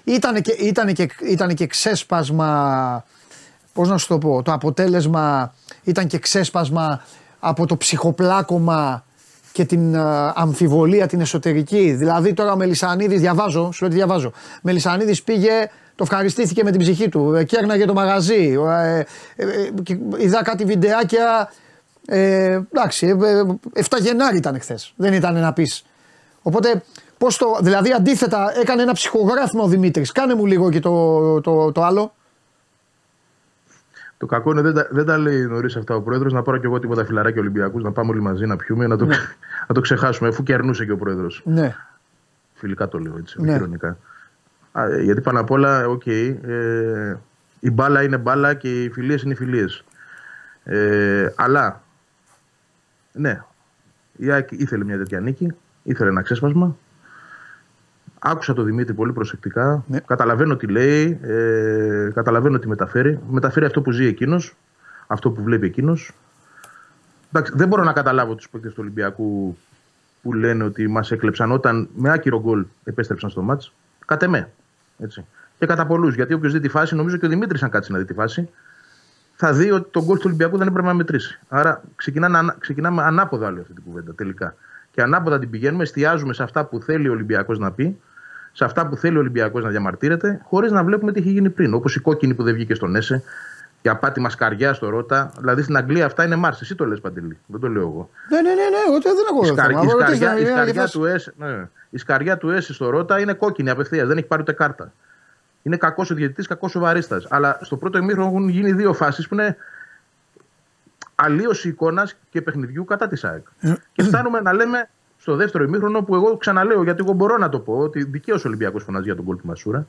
ήταν και, ήτανε και, ήτανε και ξέσπασμα, πώς να σου το πω, το αποτέλεσμα ήταν και ξέσπασμα από το ψυχοπλάκωμα και την α, αμφιβολία την εσωτερική. Δηλαδή τώρα ο Μελισανίδης, διαβάζω, σου λέω τι διαβάζω, Μελισανίδης πήγε, το ευχαριστήθηκε με την ψυχή του, ε, κέρναγε το μαγαζί, ε, ε, ε, και είδα κάτι βιντεάκια, ε, εντάξει, ε, ε, 7 Γενάρη ήταν χθε. δεν ήταν να πεις. Οπότε, πώς το, δηλαδή αντίθετα έκανε ένα ψυχογράφημα ο Δημήτρης. Κάνε μου λίγο και το, το, το άλλο. Το κακό είναι δεν τα, δεν τα λέει νωρίς αυτά ο πρόεδρος. Να πάρω κι εγώ τίποτα φιλαράκια Ολυμπιακούς, να πάμε όλοι μαζί να πιούμε, να το, να το ξεχάσουμε, αφού κερνούσε και ο πρόεδρος. Ναι, Φιλικά το λέω έτσι, Ναι. όχι ειρωνικά. Α, ε, γιατί πάνω απ' όλα, οκ, ε, η μπάλα είναι μπάλα και οι φιλίες είναι φιλίες. Ε, αλλά, ναι, η ΑΕΚ ήθελε μια τέτοια νίκη, ήθελε ένα ξέσπασμα. Άκουσα τον Δημήτρη πολύ προσεκτικά. Ναι. Καταλαβαίνω τι λέει, ε, καταλαβαίνω τι μεταφέρει. Μεταφέρει αυτό που ζει εκείνος, αυτό που βλέπει εκείνος. Εντάξει, δεν μπορώ να καταλάβω τους παίκτες του Ολυμπιακού που λένε ότι μας έκλεψαν όταν με άκυρο γκολ επέστρεψαν στο μάτς. Κατ' εμέ. Έτσι. Και κατά πολλούς. Γιατί όποιος δει τη φάση, νομίζω και ο Δημήτρης, αν κάτσει να δει τη φάση, θα δει ότι το γκολ του Ολυμπιακού δεν έπρεπε να μετρήσει. Άρα ξεκινάμε, ανα- ξεκινάμε ανάποδα όλη αυτή την κουβέντα τελικά. Και ανάποδα την πηγαίνουμε, εστιάζουμε σε αυτά που θέλει ο Ολυμπιακός να πει, σε αυτά που θέλει ο Ολυμπιακός να διαμαρτύρεται, χωρίς να βλέπουμε τι έχει γίνει πριν. Όπως η κόκκινη που δεν βγήκε στον Έσε, για πάτημα σκαριά στο Ρότα. Δηλαδή στην Αγγλία αυτά είναι Μάρς. Εσύ το λες Παντελή. Δεν το λέω εγώ. Ναι, ναι, ναι, ναι, εγώ δεν έχω Η, θέμα. σκαρ, η, Ρωτήστε σκαριά, να- η, να- σκαριά να- του S, ναι, η σκαριά του S στο Ρότα είναι κόκκινη απευθείας. Δεν έχει πάρει ούτε κάρτα. Είναι κακός ο διαιτητής, κακός ο βαρίστας. Αλλά στο πρώτο ημίχρονο έχουν γίνει δύο φάσεις που είναι αλλίωση εικόνας και παιχνιδιού κατά της ΑΕΚ. και φτάνουμε να λέμε στο δεύτερο ημίχρονο που εγώ ξαναλέω, γιατί εγώ μπορώ να το πω, ότι δικαίως ο Ολυμπιακός φωνάζει για τον κόλ του Μασούρα.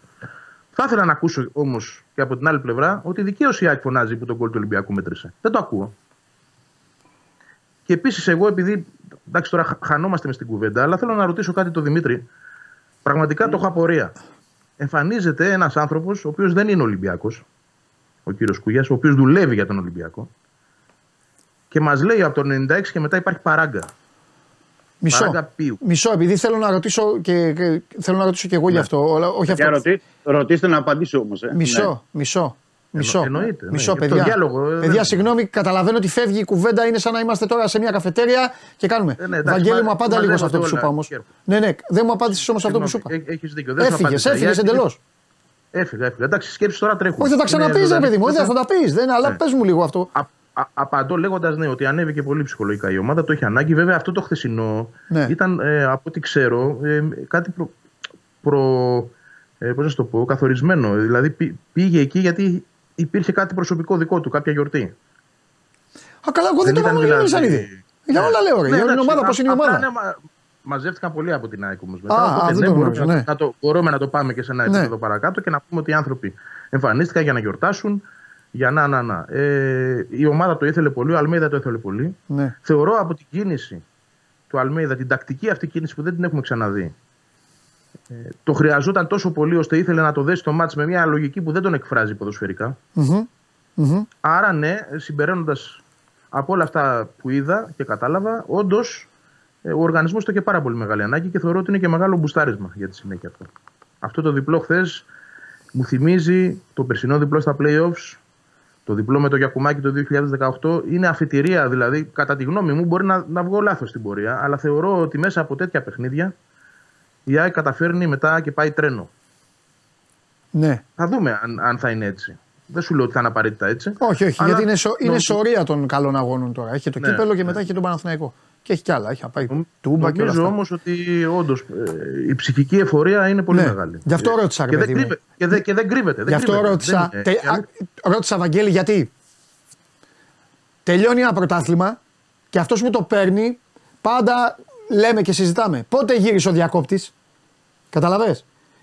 Θα ήθελα να ακούσω όμως και από την άλλη πλευρά ότι δικαίως η ΑΕΚ φωνάζει που τον κόλ του Ολυμπιακού μέτρησε. Δεν το ακούω. Και επίσης, εγώ επειδή. Εντάξει, τώρα χα- χανόμαστε μες στην κουβέντα, αλλά θέλω να ρωτήσω κάτι τον Δημήτρη. Πραγματικά το έχω απορία. Εμφανίζεται ένας άνθρωπος, ο οποίος δεν είναι Ολυμπιακός, ο κύριος Κουγιάς, ο οποίος δουλεύει για τον Ολυμπιακό, και μας λέει από το 96 και μετά υπάρχει παράγκα. Μισό. Παράγκα πίου. Μισό, επειδή θέλω να ρωτήσω και, και θέλω να ρωτήσω και εγώ γι' Ναι. αυτό. όλα- όχι Για αυτό. ρωτή, ρωτήστε να απαντήσω όμως. Ε. Μισό, μισό. Μισό, εννοείται, ναι. μισό Για το παιδιά. διάλογο, ε, παιδιά, δεν- συγγνώμη, καταλαβαίνω ότι φεύγει η κουβέντα. Είναι σαν να είμαστε τώρα σε μια καφετέρια και κάνουμε. Ε, ναι, εντάξει, Βαγγέλη μα- μου, απάντα λίγο σε αυτό που σου μαζεύονται είπα όλα. όμω. Ναι, ναι, δεν μου απάντησες όμως αυτό που σου είπα. Έχεις δίκιο. δεν σου Έφυγες, απάντησα. έφυγες Γιατί- εντελώς. Έφυγα, έφυγα. Εντάξει, σκέψεις τώρα τρέχουν. Όχι, θα τα Είναι ξαναπείς, ρε ζωντανή παιδί μου. κουβέντα. Δεν θα τα πεις. Δεν, αλλά Ναι. πες μου λίγο αυτό. Α, α, απαντώ λέγοντας ναι, ότι ανέβηκε πολύ ψυχολογικά η ομάδα, το έχει ανάγκη. Βέβαια, αυτό το χθεσινό Ναι. ήταν ε, από ό,τι ξέρω ε, κάτι προ. προ ε, πώς να σου το πω, καθορισμένο. Δηλαδή πή- πήγε εκεί γιατί υπήρχε κάτι προσωπικό δικό του, κάποια γιορτή. Α, καλά, εγώ δεν το ήταν είπα δηλαδή- σαν ήδη. Για όλα λέω, ρε. Ναι, Για την εντάξει, ομάδα, πώς είναι η απλά, ομάδα. ναι, μα- μαζεύτηκαν πολλοί από την ΑΕΚ όμως. Α, α, δεν το μπορούμε, γνώριζα, να, ναι. να το, μπορούμε να το πάμε και σε ένα Ναι. επίπεδο παρακάτω και να πούμε ότι οι άνθρωποι εμφανίστηκαν για να γιορτάσουν. Για να, να, να. Ε, η ομάδα το ήθελε πολύ, ο Αλμέιδα το ήθελε πολύ. Ναι. Θεωρώ από την κίνηση του Αλμέιδα, την τακτική αυτή κίνηση που δεν την έχουμε ξαναδεί. Ε, το χρειαζόταν τόσο πολύ ώστε ήθελε να το δέσει το μάτς με μια λογική που δεν τον εκφράζει ποδοσφαιρικά. Μμμ, μμμ. Άρα ναι, συμπεραίνοντας από όλα αυτά που είδα και κατάλαβα, όντως ο οργανισμός το είχε πάρα πολύ μεγάλη ανάγκη και θεωρώ ότι είναι και μεγάλο μπουστάρισμα για τη συνέχεια αυτό. Αυτό το διπλό χθες μου θυμίζει το περσινό διπλό στα playoffs, το διπλό με το Γιακουμάκι το 2018. Είναι αφιτηρία, δηλαδή, κατά τη γνώμη μου, μπορεί να, να βγω λάθος στην πορεία, αλλά θεωρώ ότι μέσα από τέτοια παιχνίδια η ΑΕΚ καταφέρνει μετά και πάει τρένο. Ναι. Θα δούμε αν, αν θα είναι έτσι. Δεν σου λέω ότι θα είναι απαραίτητα έτσι. Όχι, όχι, Αλλά γιατί είναι, σο, είναι νομίζω- σωρία των καλών αγώνων τώρα. Έχει το Ναι, κύπελο και ναι. μετά έχει τον Παναθηναϊκό. Και έχει κι άλλα. Έχει να πάει τούμπα και όλα Νομίζω αυτά. όμως ότι όντως η ψυχική εφορία είναι πολύ Ναι. μεγάλη. Γι' αυτό Ε, ρώτησα, ρε και δεν, παιδί μου. κρύβε- και, δεν, και δεν κρύβεται. Γι' δεν αυτό κρύβεται. ρώτησα. Δεν τε- είναι. α, ρώτησα, Βαγγέλη, γιατί; Τελειώνει ένα πρωτάθλημα και αυτός που το παίρνει πάντα λέμε και συζητάμε. Πότε γύρισε ο διακόπτης; Καταλαβέ.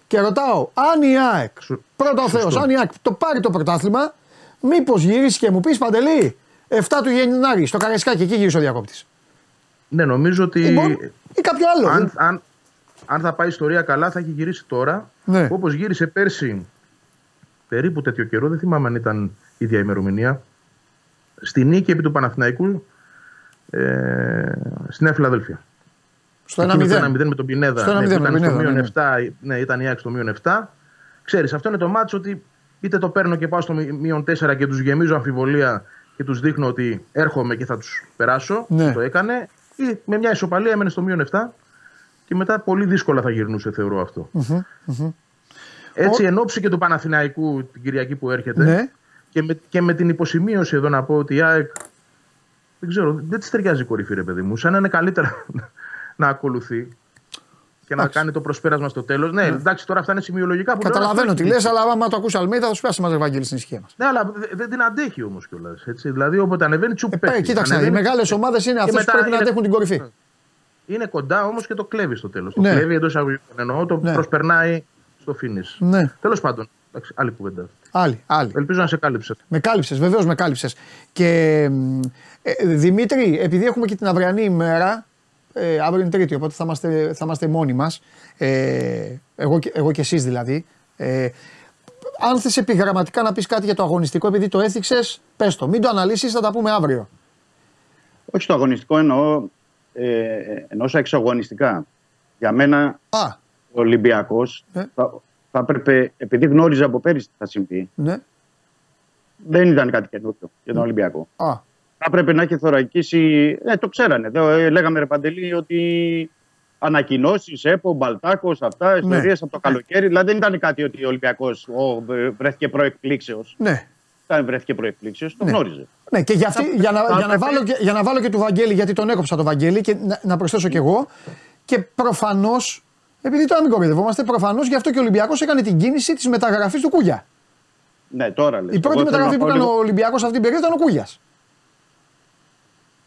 Και ρωτάω, αν η ΑΕΚ, Σου- πρώτα ο Θεός, σωστό. αν η ΑΕΚ το πάρει το πρωτάθλημα, μήπως γυρίσεις και μου πεις Παντελή, 7 του Γενάρη στο Καραϊσκάκι, εκεί γύρισε ο διακόπτης. Ναι, νομίζω ότι Ή, ή κάποιο άλλο. αν, δεν- αν, αν θα πάει η ιστορία καλά θα έχει γυρίσει τώρα. Ναι. Όπως γύρισε πέρσι περίπου τέτοιο καιρό, δεν θυμάμαι αν ήταν η ίδια ημερομηνία, στη νίκη επί του Παναθηναϊκού ε, στη Νέα Φιλαδέλφια. Στο Εκείνο 1-0. Το 1-0 με τον Πινέδα. Στο 1-0 ναι, με που τον ήταν στο Πινέδα, μείον ναι, 7, ναι, ήταν η ΑΕΚ στο μείον 7. Ξέρεις, αυτό είναι το μάτσο ότι είτε το παίρνω και πάω στο μει- μείον 4 και τους γεμίζω αμφιβολία και τους δείχνω ότι έρχομαι και θα τους περάσω. Ναι. Το έκανε. Ή με μια ισοπαλία έμενε στο μείον 7 και μετά πολύ δύσκολα θα γυρνούσε, θεωρώ αυτό. Έτσι, εν ώψη και του Παναθηναϊκού την Κυριακή που έρχεται Ναι. και, με, και με την υποσημείωση εδώ να πω ότι η ΑΕΚ δεν ξέρω, δεν της ταιριάζει η κορυφή, ρε παιδί μου. Σαν να είναι καλύτερα να ακολουθεί και να Εντάξει. κάνει το προσπέρασμα στο τέλος. Ναι, εντάξει, τώρα αυτά είναι σημειολογικά που λέω, Καταλαβαίνω αυτό τι έχει λες, αλλά άμα το ακούσει Αλμίδα θα σου πιάσει μαζί Βαγγέλη στην ησυχία μας. Ναι, αλλά δε- δεν την αντέχει όμως κιόλας. Δηλαδή, όποτε ανεβαίνει, τσουπ Ε, πέφτει. κοίταξε, οι Ανεβαίνει, μεγάλες ομάδες είναι και αυτές που μετά πρέπει να είναι- αντέχουν την κορυφή. Είναι κοντά όμως και το κλέβει στο τέλος. Ναι. Το κλέβει εντός αγωγικών εννοώ, το Ναι. προσπερνάει στο finish. Ναι. Τέλος πάντων, εντάξει, άλλη κουβέντα. Άλλη, άλλη. Ελπίζω να σε κάλυψε. Με κάλυψες, βεβαίως με κάλυψες. Και μ, ε, Δημήτρη, επειδή έχουμε και την αυριανή ημέρα, ε, αύριο είναι Τρίτη, οπότε θα είμαστε, θα είμαστε μόνοι μας. Ε, εγώ, και- εγώ και εσείς δηλαδή. Ε, αν θες επιγραμματικά να πεις κάτι για το αγωνιστικό, επειδή το έθιξες, πες το. Μην το αναλύσεις, θα τα πούμε αύριο. Όχι στο αγωνιστικό εννοώ, ε, εννοούσα εξωαγωνιστικά. Για μένα Α, ο Ολυμπιακός Ναι. θα, θα έπρεπε, επειδή γνώριζα από πέρυσι τι θα συμβεί, ναι. δεν ήταν κάτι καινούριο για τον Ολυμπιακό. Α, Θα έπρεπε να έχει θωρακίσει. Ε, το ξέρανε. Εδώ, ε, λέγαμε ρε Παντελή ότι ανακοινώσεις, ΕΠΟ, Μπαλτάκος, αυτά, ιστορίες από το καλοκαίρι. Δηλαδή δεν ήταν κάτι ότι ο Ολυμπιακός βρέθηκε προεκπλήξεως. ναι. όταν βρέθηκε προεκπλήξεως, το Ναι. γνώριζε. Ναι, και για, αυτή, για, να, για, να βάλω, και- για να βάλω και του Βαγγέλη, γιατί τον έκοψα τον Βαγγέλη και να, να προσθέσω κι εγώ. Και προφανώς, επειδή τώρα μην κοροϊδευόμαστε, προφανώς γι' αυτό και ο Ολυμπιακός έκανε την κίνηση της μεταγραφής του Κούγια. Ναι, τώρα λες. Η πρώτη Εγώ θέλω μεταγραφή να που πω έκανε λίγο- ο Ολυμπιακός αυτή την περίοδο ήταν ο Κούγιας.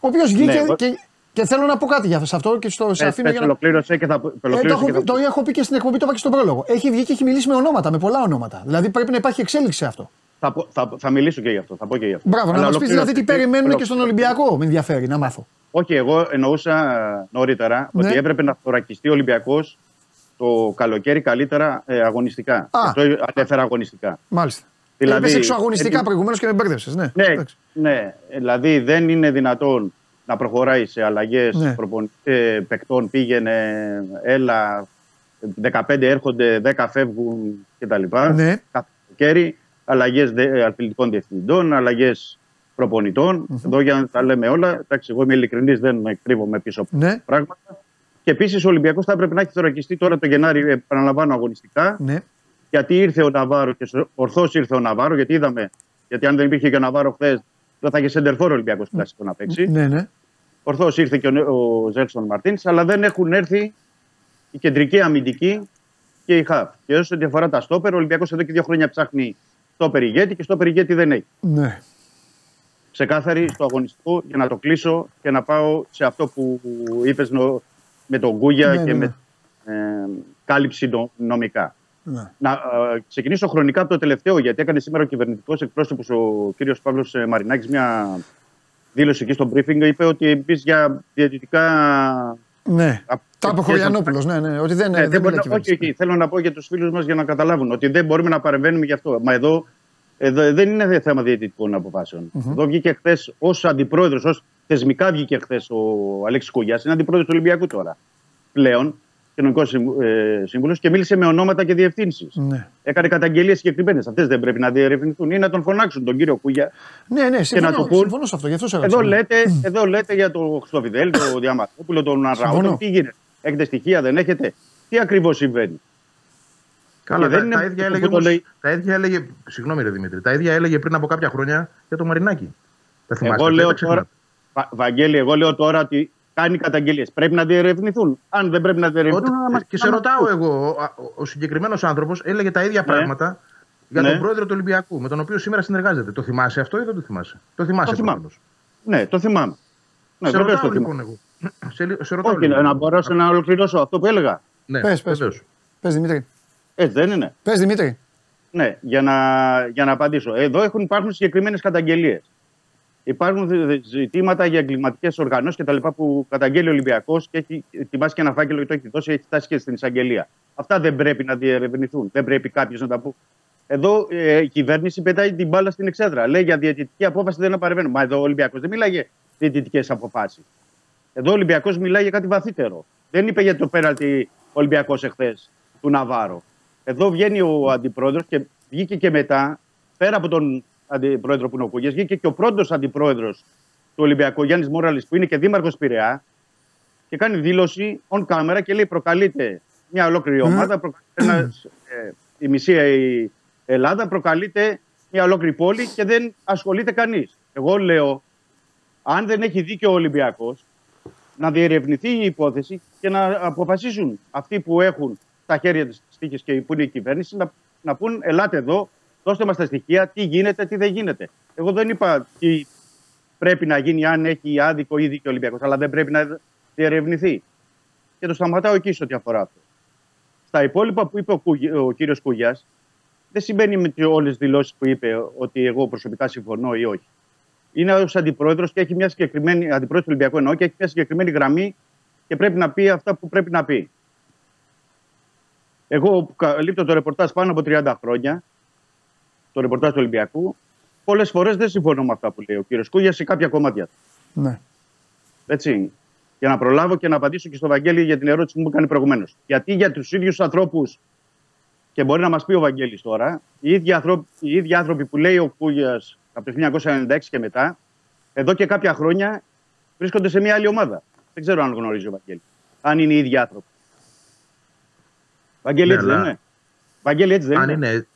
Ο οποίος βγήκε Ναι, εγώ- και, και θέλω να πω κάτι για σε αυτό και στο σε Πες, αφήνω πες, για να. ολοκλήρωσε και θα, Ε, το, ολοκλήρωσε έχω, και θα πει- το έχω πει και στην εκπομπή, το είπα και στον πρόλογο. Έχει βγει και έχει μιλήσει με ονόματα, με πολλά ονόματα. Δηλαδή πρέπει να υπάρχει εξέλιξη σε αυτό. Θα, πω- θα, θα μιλήσω και γι' αυτό. Θα πω και γι' αυτό. Μπράβο, να Αλλά μας πεις ολοκλήρωσε. δηλαδή τι περιμένουν και στον Ολοκλήρωσε. Ολυμπιακό. Με ενδιαφέρει να μάθω. Όχι, εγώ εννοούσα ε, νωρίτερα Ναι. ότι έπρεπε να θωρακιστεί ο Ολυμπιακός το καλοκαίρι καλύτερα ε, αγωνιστικά. Α. Αυτό ανέφερα αγωνιστικά. Μάλιστα. Δηλαδή, Δηλαδή, εξωαγωνιστικά ε, προηγουμένως και με μπέρδευσε. Ναι. Ναι, Εντάξει. ναι, δηλαδή δεν είναι δυνατόν να προχωράει σε αλλαγές Ναι. ε, παικτών. Πήγαινε, έλα, 15 έρχονται, 10 φεύγουν κτλ. Ναι. Κάθε καλοκαίρι, αλλαγές αθλητικών διευθυντών, αλλαγές προπονητών. Εδώ για να τα λέμε όλα. Εντάξει, εγώ είμαι ειλικρινής, δεν κρύβομαι πίσω από Ναι. πράγματα. Και επίσης ο Ολυμπιακός θα έπρεπε να έχει θωρακιστεί τώρα το Γενάρη, επαναλαμβάνω αγωνιστικά, Ναι. Γιατί ήρθε ο Ναβάρο και ορθώς ήρθε ο Ναβάρο, γιατί είδαμε. Γιατί αν δεν υπήρχε και ο Ναβάρο χθες, δεν θα είχε σεντερφόρ ο Ολυμπιακός κλασικό να παίξει. Ναι, ναι. Ορθώς ήρθε και ο, ο Ζέλσον Μαρτίνς, αλλά δεν έχουν έρθει η κεντρική αμυντική και η ΧΑΦ. Και όσο αφορά τα στόπερ, ο Ολυμπιακός εδώ και δύο χρόνια ψάχνει στόπερ ηγέτη και στόπερ ηγέτη δεν έχει. ναι. Ξεκάθαρη στο αγωνιστικό για να το κλείσω και να πάω σε αυτό που είπες με τον Γκούγια Ναι, και ναι, με ε, κάλυψη νο- νομικά. Ναι. Να ε, ξεκινήσω χρονικά από το τελευταίο, γιατί έκανε σήμερα ο κυβερνητικός εκπρόσωπος, ο κύριος Παύλος Μαρινάκης, μια δήλωση εκεί στο briefing. Είπε ότι εμείς για διαιτητικά. ναι. απ- Τα είπε ο Χωριανόπουλος, ναι, ναι. Ότι δεν, Ναι, δεν, δεν μπορεί μιλάει να- όχι, κυβέρνηση. όχι, θέλω να πω για τους φίλους μας για να καταλάβουν ότι δεν μπορούμε να παρεμβαίνουμε γι' αυτό. Μα εδώ, εδώ δεν είναι θέμα διαιτητικών αποφάσεων. Εδώ βγήκε χθες ως αντιπρόεδρος, ως θεσμικά βγήκε χθες ο Αλέξης Κούγια, είναι αντιπρόεδρος του Ολυμπιακού τώρα. Πλέον, κοινωνικό ε, σύμβουλος και μίλησε με ονόματα και διευθύνσεις. Ναι. Έκανε καταγγελίες συγκεκριμένες. Αυτές δεν πρέπει να διερευνηθούν ή να τον φωνάξουν τον κύριο Κούγια. Ναι, ναι, συμφωνώ, να το πούν. συμφωνώ σε αυτό. Γι' αυτό σε έραψα. Εδώ ναι. λέτε, εδώ λέτε για τον Χρυστοφιδέλ, τον Διαμαρτόπουλο, τον Συμφωνώ. Αραούτο. Τι γίνεται. Έχετε στοιχεία, δεν έχετε; Τι ακριβώς συμβαίνει; Καλά, Και τα, δεν είναι τα, ίδια αυτό έλεγε, που το όμως- λέει. τα ίδια έλεγε. Συγγνώμη, ρε Δημήτρη. Τα ίδια έλεγε πριν από κάποια χρόνια για το Μαρινάκι. Τα θυμάστε. Εγώ δεν λέω τα ξεχνάτε. τώρα, Βα- Βαγγέλη, εγώ λέω τώρα ότι κάνει καταγγελίες. Πρέπει να διερευνηθούν. Αν δεν πρέπει να διερευνηθούν, Ότι- να μας- και να σε μας ρωτάω πούν. εγώ, ο, ο, ο συγκεκριμένος άνθρωπος έλεγε τα ίδια Ναι. πράγματα για Ναι. τον πρόεδρο του Ολυμπιακού, με τον οποίο σήμερα συνεργάζεται. Το θυμάσαι αυτό ή δεν το θυμάσαι; Το θυμάσαι Το θυμάμαι. προφανώς. Ναι, το θυμάμαι. Ναι, σε βεβαίως ρωτάω το θυμάμαι. λοιπόν εγώ. σε, σε ρωτάω Όχι, λοιπόν. να μπορέσω να ολοκληρώσω αυτό που έλεγα. Ναι, Πες, πες. βεβαίως. Πες Δημήτρη. Έτσι δεν είναι. Πες Δημήτρη. Ναι, για να, για να απαντήσω. Εδώ έχουν, υπάρχουν συγκεκριμένες καταγγελίες. Υπάρχουν ζη- ζητήματα για εγκληματικές οργανώσεις κτλ. που καταγγέλει ο Ολυμπιακός και έχει ετοιμάσει και ένα φάκελο και το έχει δώσει, έχει φτάσει και στην εισαγγελία. Αυτά δεν πρέπει να διερευνηθούν. Δεν πρέπει κάποιος να τα πει. Εδώ ε, η κυβέρνηση πετάει την μπάλα στην εξέδρα. Λέει για διαιτητική απόφαση δεν παρεμβαίνουμε. Μα εδώ ο Ολυμπιακός δεν μιλάει για διαιτητικές αποφάσεις. Εδώ ο Ολυμπιακός μιλάει για κάτι βαθύτερο. Δεν είπε για το πέναλτι ο Ολυμπιακός εχθές του Ναβάρο. Εδώ βγαίνει ο αντιπρόεδρος και βγήκε και μετά, πέρα από τον αντιπρόεδρο που είναι ο Κούγιας, βγήκε και ο πρώτος αντιπρόεδρος του Ολυμπιακού, Γιάννης Μόραλης, που είναι και δήμαρχος Πειραιά, και κάνει δήλωση on camera και λέει: Προκαλείται μια ολόκληρη ομάδα, προκαλείται ένας, ε, η μισή η Ελλάδα, προκαλείται μια ολόκληρη πόλη και δεν ασχολείται κανείς. Εγώ λέω, αν δεν έχει δίκιο ο Ολυμπιακός, να διερευνηθεί η υπόθεση και να αποφασίσουν αυτοί που έχουν τα χέρια της τύχης και που είναι η κυβέρνηση να, να πούν: Ελάτε εδώ, δώστε μας τα στοιχεία, τι γίνεται, τι δεν γίνεται. Εγώ δεν είπα τι πρέπει να γίνει αν έχει άδικο ή δίκιο ο Ολυμπιακός, αλλά δεν πρέπει να διερευνηθεί. Και το σταματάω εκεί σε ό,τι αφορά αυτό. Στα υπόλοιπα που είπε ο, Κούγι- ο κύριος Κούγιας, δεν συμβαίνει με όλες τις δηλώσεις που είπε ότι εγώ προσωπικά συμφωνώ ή όχι. Είναι ως αντιπρόεδρος και έχει μια συγκεκριμένη. Αντιπρόεδρος του Ολυμπιακού εννοώ και έχει μια συγκεκριμένη γραμμή και πρέπει να πει αυτά που πρέπει να πει. Εγώ που καλύπτω το ρεπορτάζ πάνω από 30 χρόνια, το ρεπορτάζ του Ολυμπιακού, πολλές φορές δεν συμφωνώ με αυτά που λέει ο κύριος Κούγια σε κάποια κομμάτια. του. Ναι. Έτσι. Για να προλάβω και να απαντήσω και στο Βαγγέλη για την ερώτηση που μου έκανε προηγουμένως. Γιατί για τους ίδιους ανθρώπους, και μπορεί να μας πει ο Βαγγέλης τώρα, οι ίδιοι, άνθρωποι, οι ίδιοι άνθρωποι που λέει ο Κούγιας από το 1996 και μετά, εδώ και κάποια χρόνια βρίσκονται σε μια άλλη ομάδα. Δεν ξέρω αν γνωρίζει ο Βαγγέλης. Αν είναι οι ίδιοι άνθρωποι. Βαγγέλη, Ναι, έτσι δεν αλλά- είναι; Βαγγέλη, έτσι δεν Αν είναι; είναι,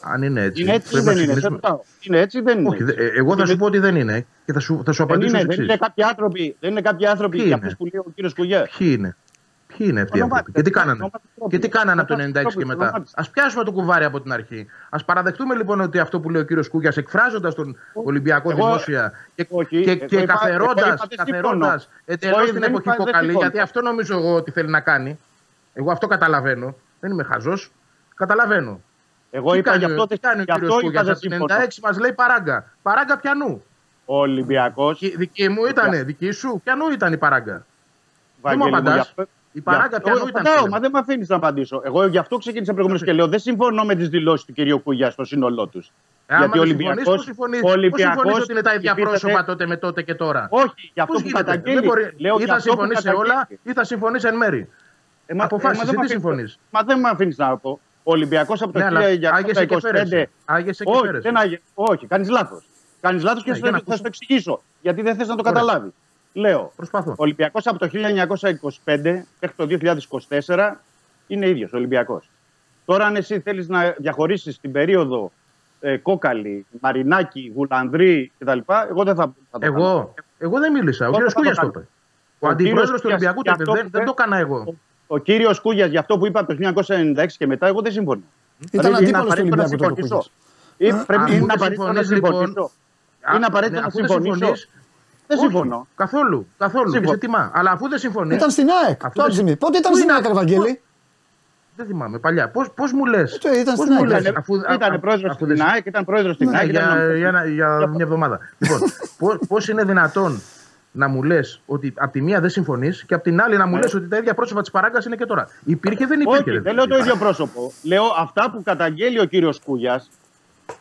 Αν είναι έτσι. Είναι έτσι ή πρέπει να δεν είναι. Σε ξεκινήσουμε- ρωτάω. Είναι έτσι ή δεν είναι. Όχι, δε- ε, εγώ θα σου πω ότι δεν είναι και θα σου, θα σου Δεν απαντήσω είναι, ως δεν είναι εξής. κάποιοι άνθρωποι, δεν είναι κάποιοι άνθρωποι Ποιοι για είναι; αυτούς που λέει ο κύριος Κουγιά. Ποιοι είναι; Ποιοι είναι αυτοί οι Ονομάστε, άνθρωποι; Και τι κάνανε; ονομάστε τρόπους. Και τι κάνανε από το 96 Ονομάστε και τρόπους, μετά; ονομάστε. Α πιάσουμε το κουβάρι από την αρχή. Α παραδεχτούμε λοιπόν ότι αυτό που λέει ο κύριος Κούγια, εκφράζοντας τον Ολυμπιακό Εγώ- δημόσια και, Όχι, και, εγώ και είπα- καθερώντα εγώ είπα δεν συμφωνώ. εντελώς Όχι, την δεν εποχή είπα δεν κοκαλή, συμφωνώ. γιατί αυτό νομίζω εγώ ότι θέλει να κάνει. Εγώ αυτό καταλαβαίνω. Δεν είμαι χαζός. Καταλαβαίνω. Εγώ τι είπα κάνει, γι' αυτό, τι κάνει ο γι' αυτό κύριος είπα Κούγια δεν από το συμφωνώ. 96 μας λέει παράγκα. Παράγκα πιανού. Ο Ολυμπιακό. Δική μου ήτανε, δική σου; Πιανού ήταν η παράγκα. Δεν μου Βαγγέλη μου, απαντάς. γι' αυτό- Η παράγκα γι' αυτό- πιανού ήταν. απαντάω, φίλε. Μα δεν με αφήνεις να απαντήσω. Εγώ γι' αυτό ξεκίνησα προηγουμένως και λέω δεν συμφωνώ με τις δηλώσεις του κυρίου Κουγιά στο σύνολό τους. Ε, άμα Γιατί ο δεν συμφωνείς, Ολυμπιακός- πώς συμφωνείς, ο πώς Ολυμπιακός συμφωνείς ότι είναι τα ίδια υφίσταται- πρόσωπα τότε με τότε και τώρα; Όχι, για αυτό Πώς που γίνεται, καταγγέλει. δεν μπορεί, Λέω ή για θα αυτό που συμφωνείς σε καταγγέλει. όλα ή θα συμφωνείς εν μέρη; Ε, μα- Αποφάσισε, ε, μα δεν τι με αφήνεις- συμφωνείς; Μα δεν με αφήνεις να πω. Ο Ολυμπιακός από το Ναι, αλλά άγεσαι και 1925. φέρεσαι. Άγεσαι και Όχι, φέρεσαι. δεν άγε- όχι κάνεις λάθος. Κάνεις λάθος και Ναι, θα, για να θα ακούσω. σου το εξηγήσω. Γιατί δεν θες να το Ωραία. καταλάβεις. Λέω. Προσπαθώ. Ο Ολυμπιακός από το 1925 μέχρι το 2024 είναι ίδιος Ολυμπιακός. Τώρα, αν εσύ θέλεις να διαχωρίσεις την περίοδο ε, Κόκαλη, Μαρινάκη, Γουλανδρή κτλ., εγώ δεν θα, θα το κάνω. Εγώ, εγώ δεν μίλησα. Ο Εγώ κύριος θα το Κούγιας το κάνω. είπε. Ο Ο αντιπρόεδρος κύριος του Ολυμπιακού το για είπε. αυτό Δεν, που δεν το είπε- έκανα εγώ. Ο κύριος Κούγιας για αυτό που είπα από το 1996 και μετά, εγώ δεν συμφωνώ. Ήταν Δηλαδή, είναι αντίπαλος του απαραίτητο να Ολυμπιακού τότε ο συμφωνήσω. Κούγιας. Ή Πρέπει αφού είναι δεν απαραίτητο να συμφωνείς, λοιπόν, συμφωνήσω. Α, Είναι απαραίτητο ναι, να αφού δεν συμφωνήσω. συμφωνείς, Δεν όχι, συμφωνώ. Καθόλου. Καθόλου. Και Συμφωνώ. σε τιμά. Αλλά αφού δεν συμφωνεί. Ήταν στην ΑΕΚ. Αφού Το δεν- Άτζημι. Πότε ήταν Πού στην είναι ΑΕΚ, αυτό, Ευαγγέλη; Δεν θυμάμαι. Παλιά. Πώ πώς μου λες; Ε, ήταν Πώς στην μου ΑΕΚ. λες, Ήταν, αφού- α- ήταν α- πρόεδρος αφού στην δεν- ΑΕΚ, ήταν πρόεδρος στην Ναι, ΑΕΚ. για, ήταν- για, ένα- για μια εβδομάδα. λοιπόν, πώς είναι δυνατόν να μου λες ότι από τη μία δεν συμφωνείς και από την άλλη να μου λες ότι τα ίδια πρόσωπα της παράγκας είναι και τώρα. Υπήρχε, δεν υπήρχε. Όχι, ρε δεν λέω το φίλε. ίδιο πρόσωπο. Λέω αυτά που καταγγέλει ο κύριος Κούγιας.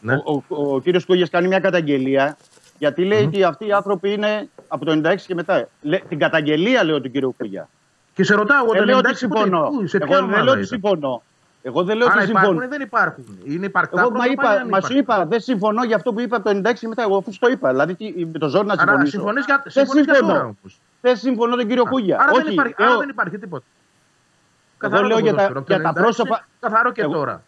Ναι. Ο, ο, ο κύριος Κούγιας κάνει μια καταγγελία γιατί λέει ότι αυτοί οι άνθρωποι είναι από το 96 και μετά. Λέ, την καταγγελία λέω του κύριου Κούγια. Και σε ρωτάω εγώ Δεν το λέω 96 ότι πότε- συμφωνώ. πού, σε Εγώ ποια δεν λέω ομάδα ότι ήταν; συμφωνώ. Εγώ δεν λέω Άρα ότι συμφωνώ. υπάρχουν ή δεν υπάρχουν; Είναι υπαρκτά Εγώ μα πρόσωπα ή είπα, δεν μα σου υπάρχουν; είπα, δεν συμφωνώ για αυτό που είπα από το 96 και μετά. Εγώ αφού σου το είπα. Δηλαδή τι- με το ζόρι να Άρα συμφωνήσω. συμφωνείς για, Δεν συμφωνείς για τώρα συμφωνώ. όμως. Δεν συμφωνώ τον κύριο Κούγια. Άρα, Όχι, δεν υπάρχει, λέω- άρα δεν υπάρχει τίποτα. Εγώ λέω το για τα- ποδόσφαιρο. Από το για τα 96, πρόσωπα- Καθαρό και Εγώ- τώρα.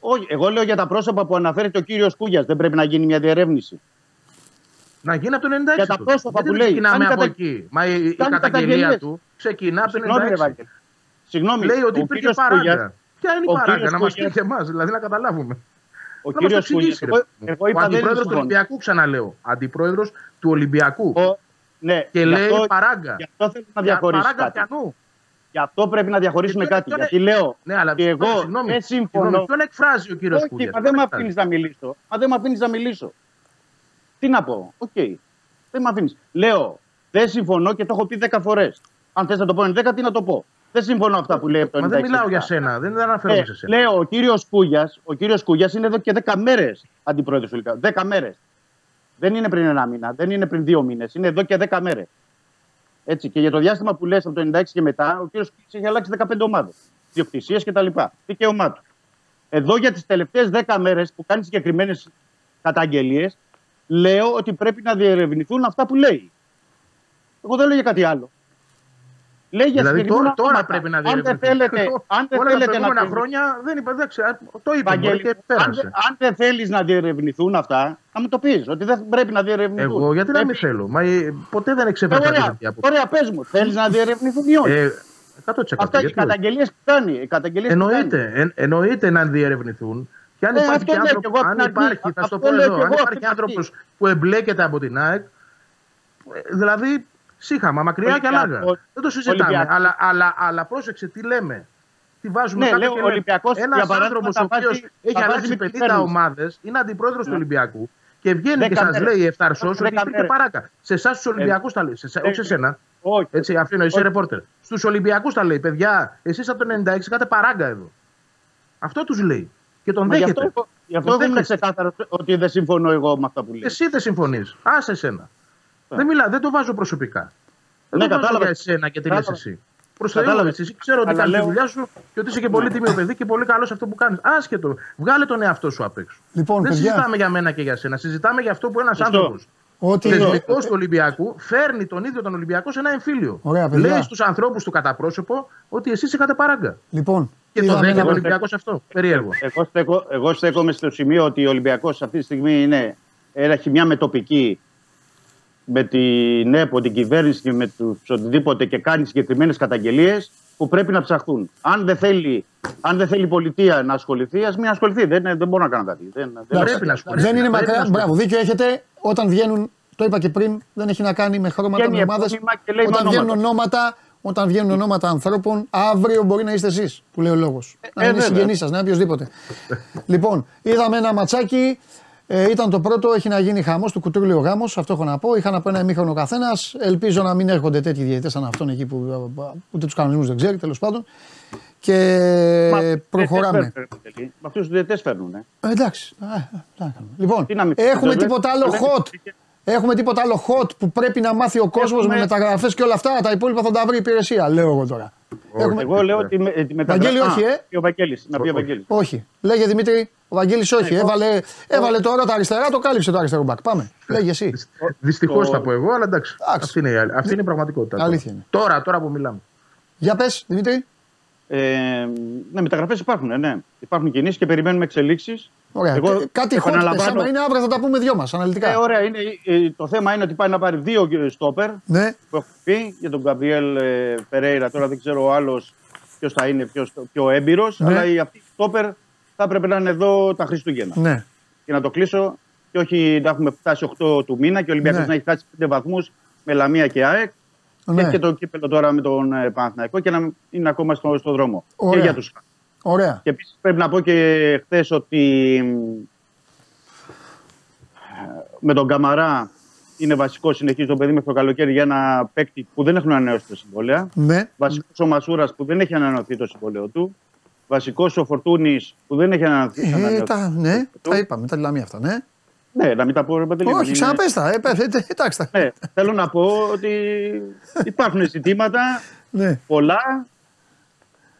Όχι, εγώ λέω για τα πρόσωπα που αναφέρεται ο κύριος Κούγιας. Δεν πρέπει να γίνει μια διερεύνηση. Να γίνει από το 96. Για τα τότε. πρόσωπα Γιατί που δεν λέει, ξεκινάμε κάνει από κατα- εκεί; Μα η, η κάνει καταγγελία καταγγελίες. του ξεκινά από το Συγγνώμη, ρε 96. Βάγγελ. Συγγνώμη. Λέει ότι ο υπήρχε κύριος παράγκα. Κούγιας- Ποια είναι η ο παράγκα, κύριος να μας πει Κούγιας- και εμάς, δηλαδή να καταλάβουμε. Ο Να μας κύριο το εξηγήσει, Κούγια. ρε. Εγώ, εγώ Ο είπα δεν αντιπρόεδρος του συμφωνώ. Ολυμπιακού, ξαναλέω. Αντιπρόεδρος του Ολυμπιακού. Ο- Ναι, Και γι' λέει αυτό- παράγκα. Γι' αυτό θέλω να Για διαχωρίσω παράγκα κάτι. πιανού. Γι' αυτό πρέπει να διαχωρίσουμε Και ποιο- κάτι. ποιο Γιατί είναι- λέω Ναι, αλλά και εγώ συγγνώμη, δεν συμφωνώ. συγγνώμη, Ποιον εκφράζει ο κύριος Όχι, Κούγια. μα δεν με αφήνεις να μιλήσω. Μα δεν με αφήνεις να μιλήσω. Τι να πω. Οκ. Δεν με αφήνεις. Λέω, δεν συμφωνώ και το έχω πει 10 φορές. Αν θες να το πω εν 10, τι να το πω. Δεν συμφωνώ αυτά που λέει από το Μα δεν 96 μιλάω και για μετά. σένα, δεν αναφέρομαι Ε, σε σένα. λέω, ο κύριος Κούγιας ο κύριος Κούγιας είναι εδώ και 10 μέρες αντιπρόεδρος του Ολυμπιακού. 10 μέρες. Δεν είναι πριν ένα μήνα, δεν είναι πριν δύο μήνες. Είναι εδώ και 10 μέρες. Έτσι. Και για το διάστημα που λες από το 96 και μετά, ο κύριος Κούγιας έχει αλλάξει 15 ομάδες. Διοκτησίες κτλ. Δικαίωμά του. Εδώ για τις τελευταίες 10 μέρες που κάνει συγκεκριμένες καταγγελίες, λέω ότι πρέπει να διερευνηθούν αυτά που λέει. Εγώ δεν λέω για κάτι άλλο. Λέει για Δηλαδή συγκεκριμένα τώρα, τώρα ονόματα. πρέπει να Αν δεν διερευνηθούν. θέλετε, αν δεν Όλα τα θέλετε να προηγούμενα διερευνηθούν- χρόνια δεν είπα, εντάξει, α, το είπα Βαγγέλη, μπορεί και αν, πέρασε. δεν- αν δεν θέλεις να διερευνηθούν αυτά, να μου το πεις. Ότι δεν πρέπει να διερευνηθούν. Εγώ γιατί να μην Πρέπει- θέλω. Μα ε, ποτέ δεν Ε, εξέφρασα Ωραία, τέτοια άποψη. ωραία πες μου. Θέλεις να διερευνηθούν ή όχι; Ε, 100% Αυτά οι γιατί όχι. καταγγελίες που κάνει. Οι καταγγελίες που κάνει. Εννοείται, εν, εννοείται να διερευνηθούν. Και αν Ε, υπάρχει, αυτό και λέω άνθρωπο, και εγώ από αν την αρχή. υπάρχει, θα Αυτό στο πω λέω εδώ, και αν εγώ από υπάρχει την αρχή. άνθρωπος που εμπλέκεται από την ΑΕΚ, ε, δηλαδή σύχαμα, μακριά και Ολυμπιακός- ανάγα. Δεν το συζητάμε. Ολυμπιακός. Αλλά, αλλά, αλλά πρόσεξε τι λέμε. Τι βάζουμε Ναι, κάτω λέω, και ο Ολυμπιακός, Ένας για παράδειγμα, άνθρωπος θα ο οποίος βάζει- έχει θα βάζει αλλάξει με την 50 κυβέρνηση. ομάδες, είναι αντιπρόεδρος του Ναι. Ολυμπιακού και βγαίνει και Δέκα σας μέρες. λέει ευθαρσός ότι Δέκα υπήρχε μέρες. παράκα. Σε εσάς τους Ολυμπιακούς τα λέει. σε εσά- Όχι σε σένα. Όχι. Έτσι, αφήνω, είσαι Όχι. ρεπόρτερ. Στους Ολυμπιακούς τα λέει, παιδιά, εσείς από το 96 κάτε παράγκα εδώ. Αυτό τους λέει. Και τον Μα γι' δέχεται. αυτό, γι' αυτό Τον εγώ ήμουν δέχεται. ξεκάθαρο ότι δεν συμφωνώ εγώ με αυτά που λέει. Εσύ δεν συμφωνείς. Άσε εσένα. Δεν μιλά, δεν το βάζω προσωπικά. Δεν Ναι, το βάζω κατάλαβα. για εσένα και τι λε Κατάλαβα. εσύ. Προς Θεού, Κατάλαβα. εσύ ξέρω ότι Αλλά κάνεις τη λέω- δουλειά σου και ότι είσαι και πολύ τίμιο παιδί και πολύ καλός σε αυτό που κάνεις. Άσχετο. Βγάλε τον εαυτό σου απ' έξω. Λοιπόν, δεν παιδιά. συζητάμε για μένα και για σένα. Συζητάμε για αυτό που ένας Σωστό. άνθρωπος Ότι. θεσμικός του Ολυμπιακού φέρνει τον ίδιο τον Ολυμπιακό σε ένα εμφύλιο. Ωραία, παιδιά. Λέει στους ανθρώπους του κατά πρόσωπο ότι εσείς είχατε παράγκα. Λοιπόν, Και το Είδαμε δέχεται ένα- ο Ολυμπιακός αυτό. Περίεργο. Εγώ, στέκω, εγώ στέκομαι στο σημείο ότι ο Ολυμπιακός αυτή τη στιγμή είναι, έχει μια μετοπική με την ΕΠΟ, την κυβέρνηση και με τους οτιδήποτε και κάνει συγκεκριμένες καταγγελίες που πρέπει να ψαχθούν. Αν δεν θέλει, αν δεν θέλει η πολιτεία να ασχοληθεί, ας μην ασχοληθεί. Δεν, δεν μπορώ να κάνω κάτι. Δεν, δεν Πρέπει να ασχοληθεί. Δεν είναι Πρέπει να μακριά. ασχοληθεί. Μπράβο, δίκιο έχετε. Όταν βγαίνουν, το είπα και πριν, δεν έχει να κάνει με χρώματα, Βγαίνει με ομάδες. επώνυμα και λέει Όταν με βγαίνουν ονόματα. ονόματα, όταν βγαίνουν ονόματα ανθρώπων, αύριο μπορεί να είστε εσείς που λέει ο λόγος. να ε, είναι βέβαια. συγγενεί σας, να είναι οποιοδήποτε. λοιπόν, είδαμε ένα ματσάκι. Ε, ήταν το πρώτο, έχει να γίνει χαμό του κουτρούλιο γάμο. Αυτό έχω να πω. Είχαν από ένα ημίχρονο καθένα. Ελπίζω να μην έρχονται τέτοιοι διαιτητέ σαν αυτόν εκεί που ούτε του κανονισμού δεν ξέρει, τέλο πάντων. Και προχωράμε. Με αυτού του διαιτέ φέρνουν. Ε. Ε, εντάξει. Α, τι να κάνουμε. Λοιπόν, Τι να μην- έχουμε δεν τίποτα άλλο λέμε- hot. Έχουμε τίποτα άλλο hot που πρέπει να μάθει ο κόσμο Έχουμε- με μεταγραφέ και όλα αυτά. Τα υπόλοιπα θα τα βρει η υπηρεσία, λέω εγώ τώρα. Έχουμε... Εγώ λέω ότι με, τη Βαγγέλη, όχι, ε. Να πει ο Βαγγέλης, να πει ο Βαγγέλης. Όχι. Λέγε Δημήτρη, ο Βαγγέλης όχι. Έβαλε, έβαλε τώρα τα αριστερά, το κάλυψε το αριστερό μπακ. Πάμε. Λέγε εσύ. Δυστυχώ Το- θα πω εγώ, αλλά εντάξει. Εντάξει. Αυτή είναι, η, άλλη- αυτή είναι η πραγματικότητα. Αλήθεια είναι. Τώρα, τώρα που μιλάμε. Για πες, Δημήτρη. Ε, ναι, μεταγραφές υπάρχουν, ναι. Υπάρχουν κινήσεις και περιμένουμε εξελίξεις. Ωραία. Εγώ Ε, Κάτι hot πες, επαναλαμβάνω- άμα είναι αύριο θα τα πούμε δυο μας αναλυτικά. Ε, ωραία, είναι, ε, το θέμα είναι ότι πάει να πάρει δύο στόπερ Ναι, που έχω πει για τον Γκαμπριέλ ε, Περέιρα. Τώρα δεν ξέρω ο άλλος ποιος θα είναι ποιος, πιο έμπειρος. Ναι. Αλλά η αυτή η στόπερ θα έπρεπε να είναι εδώ τα Χριστούγεννα. ναι. Και να το κλείσω και όχι να έχουμε φτάσει 8 του μήνα και ο Ολυμπιακός Ναι. να έχει φτάσει 5 βαθμούς με Λαμία και ΑΕΚ. ναι. Και, και το κύπελο τώρα με τον ε, Παναθηναϊκό και να είναι ακόμα στο, στο δρόμο. Ωραία. Και για τους Ωραία. Και επίσης πρέπει να πω και χθες ότι μ, με τον Καμαρά είναι βασικός, συνεχίζει το παιδί μέχρι το καλοκαίρι για ένα παίκτη που δεν έχουν ανανεώσει τα συμβόλαια. Ναι. Βασικός ο Μασούρας που δεν έχει ανανεωθεί το συμβόλαιο του. Βασικός ο Φορτούνης που δεν έχει ανανεωθεί. Ε, ανανεωθεί τα, το ναι, συμβόλαιο του. τα είπαμε, τα λαμία αυτά, ναι. Ναι, να μην τα πω, ρε Παντελή. Όχι, είναι- ξαναπες τα. Ε, πες, ε, εντάξει τα. Ναι, θέλω να πω ότι υπάρχουν ζητήματα Ναι. πολλά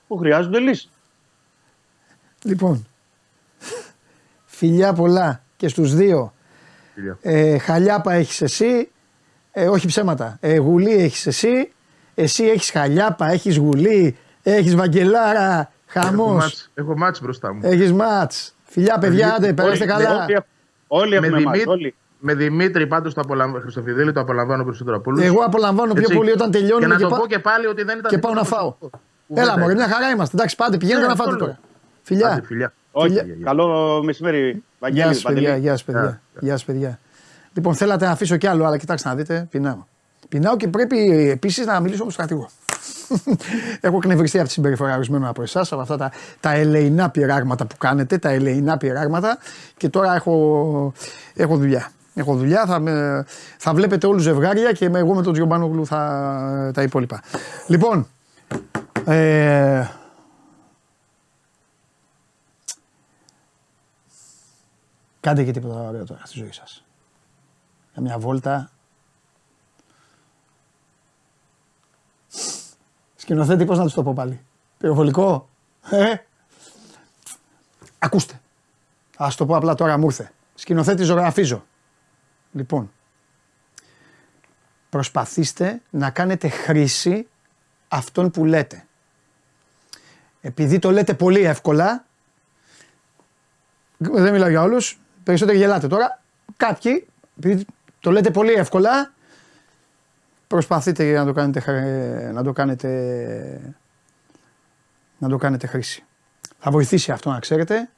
που χρειάζονται λύση. Λοιπόν, φιλιά πολλά και στους δύο. Φιλιά. Ε, χαλιάπα έχεις εσύ, ε, όχι ψέματα, ε, γουλή έχεις εσύ, εσύ έχεις χαλιάπα, έχεις γουλή, έχεις βαγγελάρα, Έχω χαμός, μάτς, έχω μάτς μπροστά μου. έχεις μάτς. Φιλιά παιδιά, Δημήτρη, άντε, περάστε όλοι- καλά. Όλοι, όλοι με, έχουμε μάθει, Δημήτρη, όλοι. με Δημήτρη πάντως το απολαμβάνω. Χριστοφιδέλη το απολαμβάνω περισσότερο από όλους. Εγώ απολαμβάνω πιο Έτσι. πολύ όταν τελειώνουμε Και να και, το πά- πω και πάλι ότι δεν ήταν. και πάω να δικό μου φάω. προσωπικό. Έλα Κουβέντα μωρέ, είναι. μια χαρά είμαστε. Εντάξει, πάτε, πηγαίνετε Ναι, να φάτε αυτό τώρα. λέω. Φιλιά. Άντε, φιλιά. Όχι, Φιλιά. καλό μεσημέρι, Γεια Βαγγέλη, σας παιδιά, Παντελή. γεια σας παιδιά. Γεια. Γεια σας παιδιά. Λοιπόν, θέλατε να αφήσω κι άλλο, αλλά κοιτάξτε να δείτε, πεινάω. Πεινάω και πρέπει επίσης να μιλήσω με τον στρατηγό. Έχω κνευριστεί από τη συμπεριφορά ορισμένων από εσάς, από αυτά τα, τα ελεηνά πειράγματα που κάνετε, τα ελεηνά πειράγματα και τώρα έχω, έχω δουλειά. Έχω δουλειά, θα, με- θα βλέπετε όλους ζευγάρια και με, εγώ με τον Τζιομπάνογλου θα τα υπόλοιπα. Λοιπόν, ε, κάντε και τίποτα ωραίο τώρα στη ζωή σας. Για μια βόλτα. Σκηνοθέτη, πώς να τους το πω πάλι. Πυροβολικό. Ε. Ακούστε. Ας το πω απλά τώρα μου ήρθε. Σκηνοθέτη ζωγραφίζω. Λοιπόν. Προσπαθήστε να κάνετε χρήση αυτών που λέτε. Επειδή το λέτε πολύ εύκολα, δεν μιλάω για όλους, περισσότεροι γελάτε τώρα, κάποιοι, επειδή το λέτε πολύ εύκολα, προσπαθείτε να το κάνετε, χρ- να το κάνετε, να το κάνετε χρήση. Θα βοηθήσει αυτό να ξέρετε,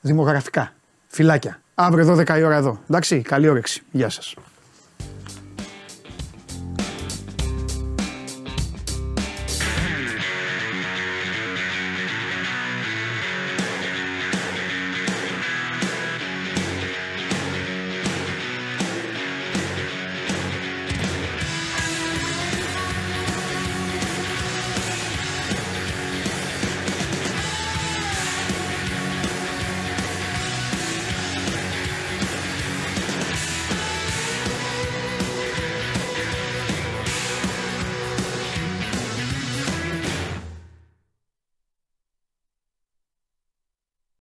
δημογραφικά, φυλάκια. Αύριο 12 η ώρα εδώ. Εντάξει, καλή όρεξη. Γεια σας.